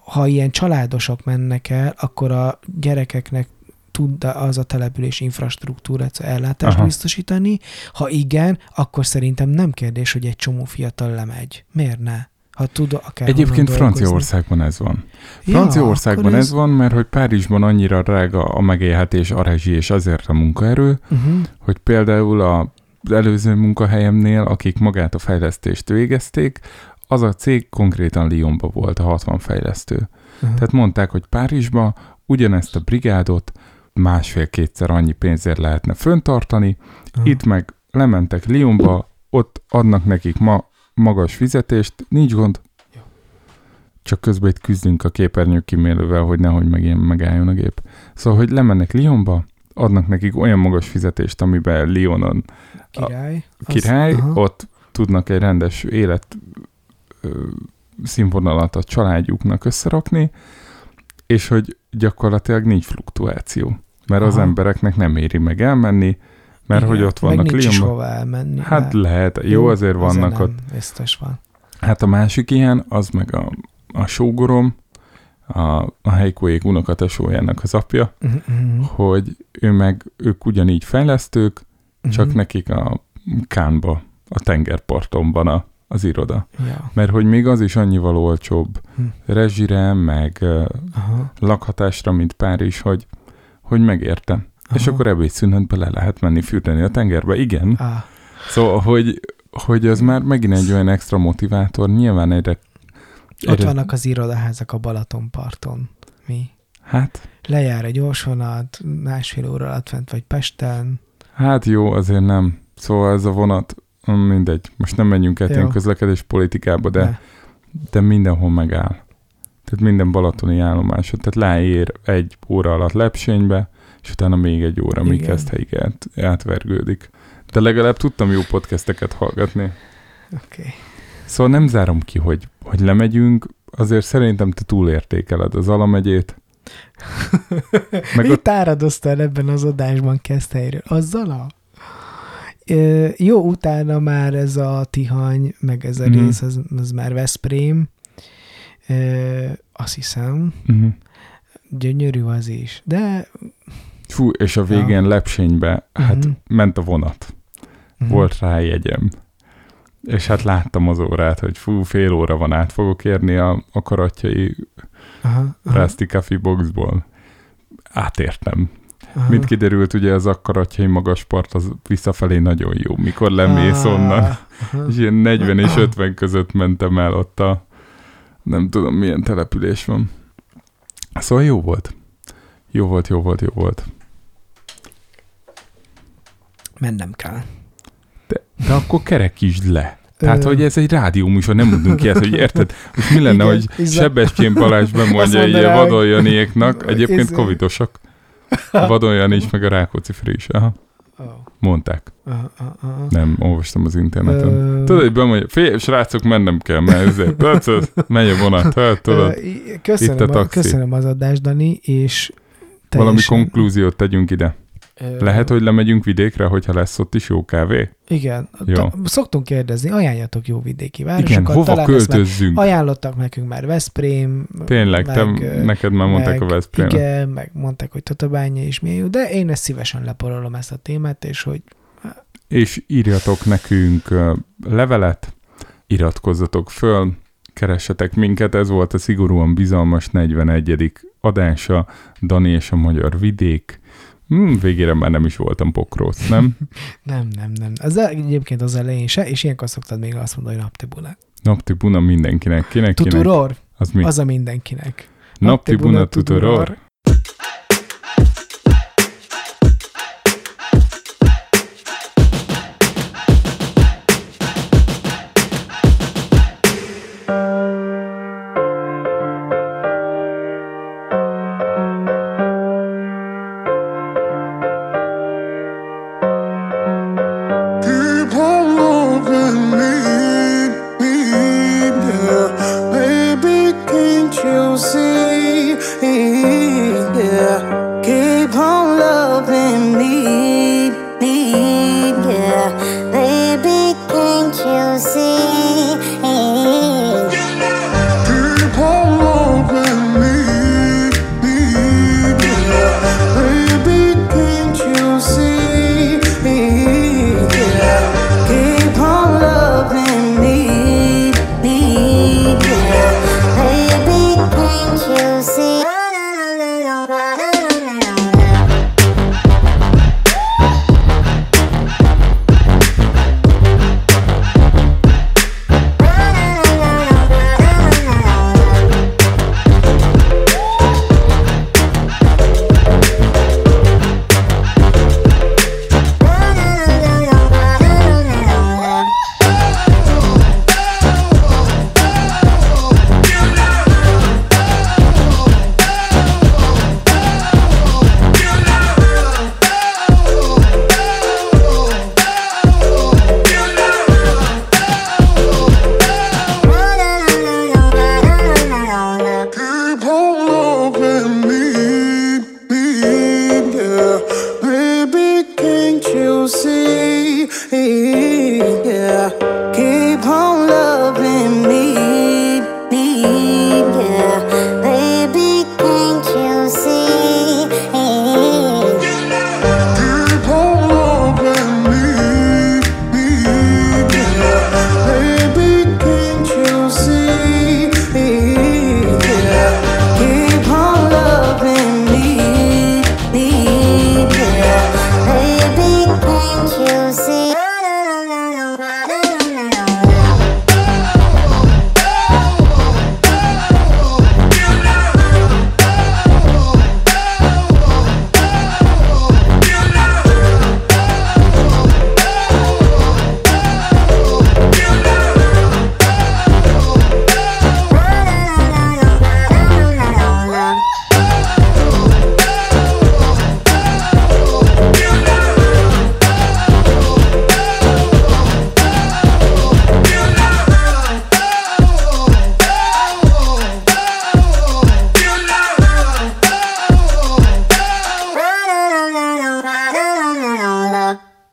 ha ilyen családosok mennek el, akkor a gyerekeknek tud az a település infrastruktúrát, ellátást Aha. biztosítani. Ha igen, akkor szerintem nem kérdés, hogy egy csomó fiatal lemegy. Miért ne? Ha tud akár Egyébként. Franciaországban ez van. Ja, Franciaországban akkor ez van, mert hogy Párizsban annyira drága a megélhetés, a rezsi és azért a munkaerő, Uh-huh. hogy például a az előző munkahelyemnél, akik magát a fejlesztést végezték, az a cég konkrétan Lyonba volt a 60 fejlesztő. Uh-huh. Tehát mondták, hogy Párizsba ugyanezt a brigádot másfél-kétszer annyi pénzért lehetne föntartani, uh-huh. itt meg lementek Lyonba, ott adnak nekik ma magas fizetést, nincs gond. Csak közben itt küzdünk a képernyő kimélővel, hogy nehogy meg ilyen megálljon a gép. Szóval, hogy lemennek Lyonba, adnak nekik olyan magas fizetést, amiben Lyonon Király. Az- király, aha. ott tudnak egy rendes élet ö, színvonalat a családjuknak összerakni, és hogy gyakorlatilag nincs fluktuáció. Mert az Aha. embereknek nem éri meg elmenni, mert Igen, hogy ott meg vannak nincs Lyonban. hova elmenni. Hát lehet, jó, azért vannak nem, ott. Biztos van. Hát a másik ilyen, az meg a, a sógorom, a, a helykóék unokatesójának az apja, Uh-huh. uh-huh. hogy ő meg, ők ugyanígy fejlesztők, csak Mhm. nekik a Kánba, a tengerparton van a, az iroda. Ja. Mert hogy még az is annyival olcsóbb Hm. rezsire, meg Aha. lakhatásra, mint Párizs, hogy, hogy megérte. És Aha. akkor ebédszünetbe le lehet menni fürdeni a tengerbe. Igen. Ah, Szóval, hogy, hogy az már megint egy olyan extra motivátor. Nyilván egyre... ott egyre vannak az irodaházak a Balatonparton. Mi? Hát, Lejár egy gyorsvonat, másfél óra alatt fent vagy Pesten. hát jó, azért nem. Szóval ez a vonat, mindegy. Most nem menjünk Jó. ilyen közlekedés politikába, de, Ne. de mindenhol megáll. Tehát minden balatoni állomásod. Tehát leér egy óra alatt Lepsénybe, és utána még egy óra, míg Igen. ezt helyig át, átvergődik. De legalább tudtam jó podcasteket hallgatni. Oké. Okay. Szóval nem zárom ki, hogy, hogy lemegyünk, azért szerintem te túlértékeled az Alamegyét. Meg Mit áradoztál ebben az adásban Keszthelyről? Azzal a... Ö, jó, utána már ez a Tihany, meg ez a Mhm. rész, az, az már Veszprém. Ö, azt hiszem, Uh-huh. gyönyörű az is. De... Fú, és a végén Ja. Lepsénybe, hát Mhm. ment a vonat. Mhm. Volt rá jegyem. És hát láttam az órát, hogy fú, fél óra van, át fogok érni a, a karatjai Aha, aha, Rusty Coffee boxból. Átértem. aha. Mint kiderült, ugye az akkaratjai magas part az visszafelé nagyon jó, mikor lemész Ah, onnan. aha. És ilyen 40 és 50 között mentem el ott a nem tudom milyen település van. Szóval jó volt. Jó volt, jó volt, jó volt. Mennem kell. De, de akkor kerekítsd le. Tehát, hogy ez egy rádióműsor, nem mondunk ilyet, hogy érted? Most mi lenne, Igen, hogy izza- Sebestyén Balázs bemondja így a vadonjaniéknak, egyébként covidosak. Vadonjan is, meg a Rákóczi Fri is. Aha, Oh. mondták. Aha, aha, aha. Nem, olvastam az interneten. Ö, Tudod, hogy bemondja, fél, srácok, mennem kell, mert ezért, tudod, megy a vonat, hát, tudod, í- köszönöm, Itt a taxi. köszönöm az adást, Dani, és valami teljesen- konklúziót tegyünk ide. Lehet, hogy lemegyünk vidékre, hogyha lesz ott is jó kávé? Igen. Jó. Ta- szoktunk kérdezni, ajánljatok jó vidéki Igen, városokat. hova talán ezt már költözzünk? Ajánlottak nekünk már Veszprém. Tényleg, te, meg, ö, neked már mondták a Veszprém. Igen, meg mondták, hogy Tatabánya is milyen jó, de én ezt szívesen leporolom ezt a témát, és hogy És írjatok nekünk levelet, iratkozzatok föl, keressetek minket, ez volt a szigorúan bizalmas 41. adása, Dani és a Magyar Vidék. Hmm, végére már nem is voltam pokróc, nem? nem, nem, nem. Az egyébként az elején se, és ilyenkor szoktad még azt mondani, hogy naptibuna. Naptibuna mindenkinek. Kinek, kinek? Tuturor, Az mi? az a mindenkinek. Naptibuna tuturor.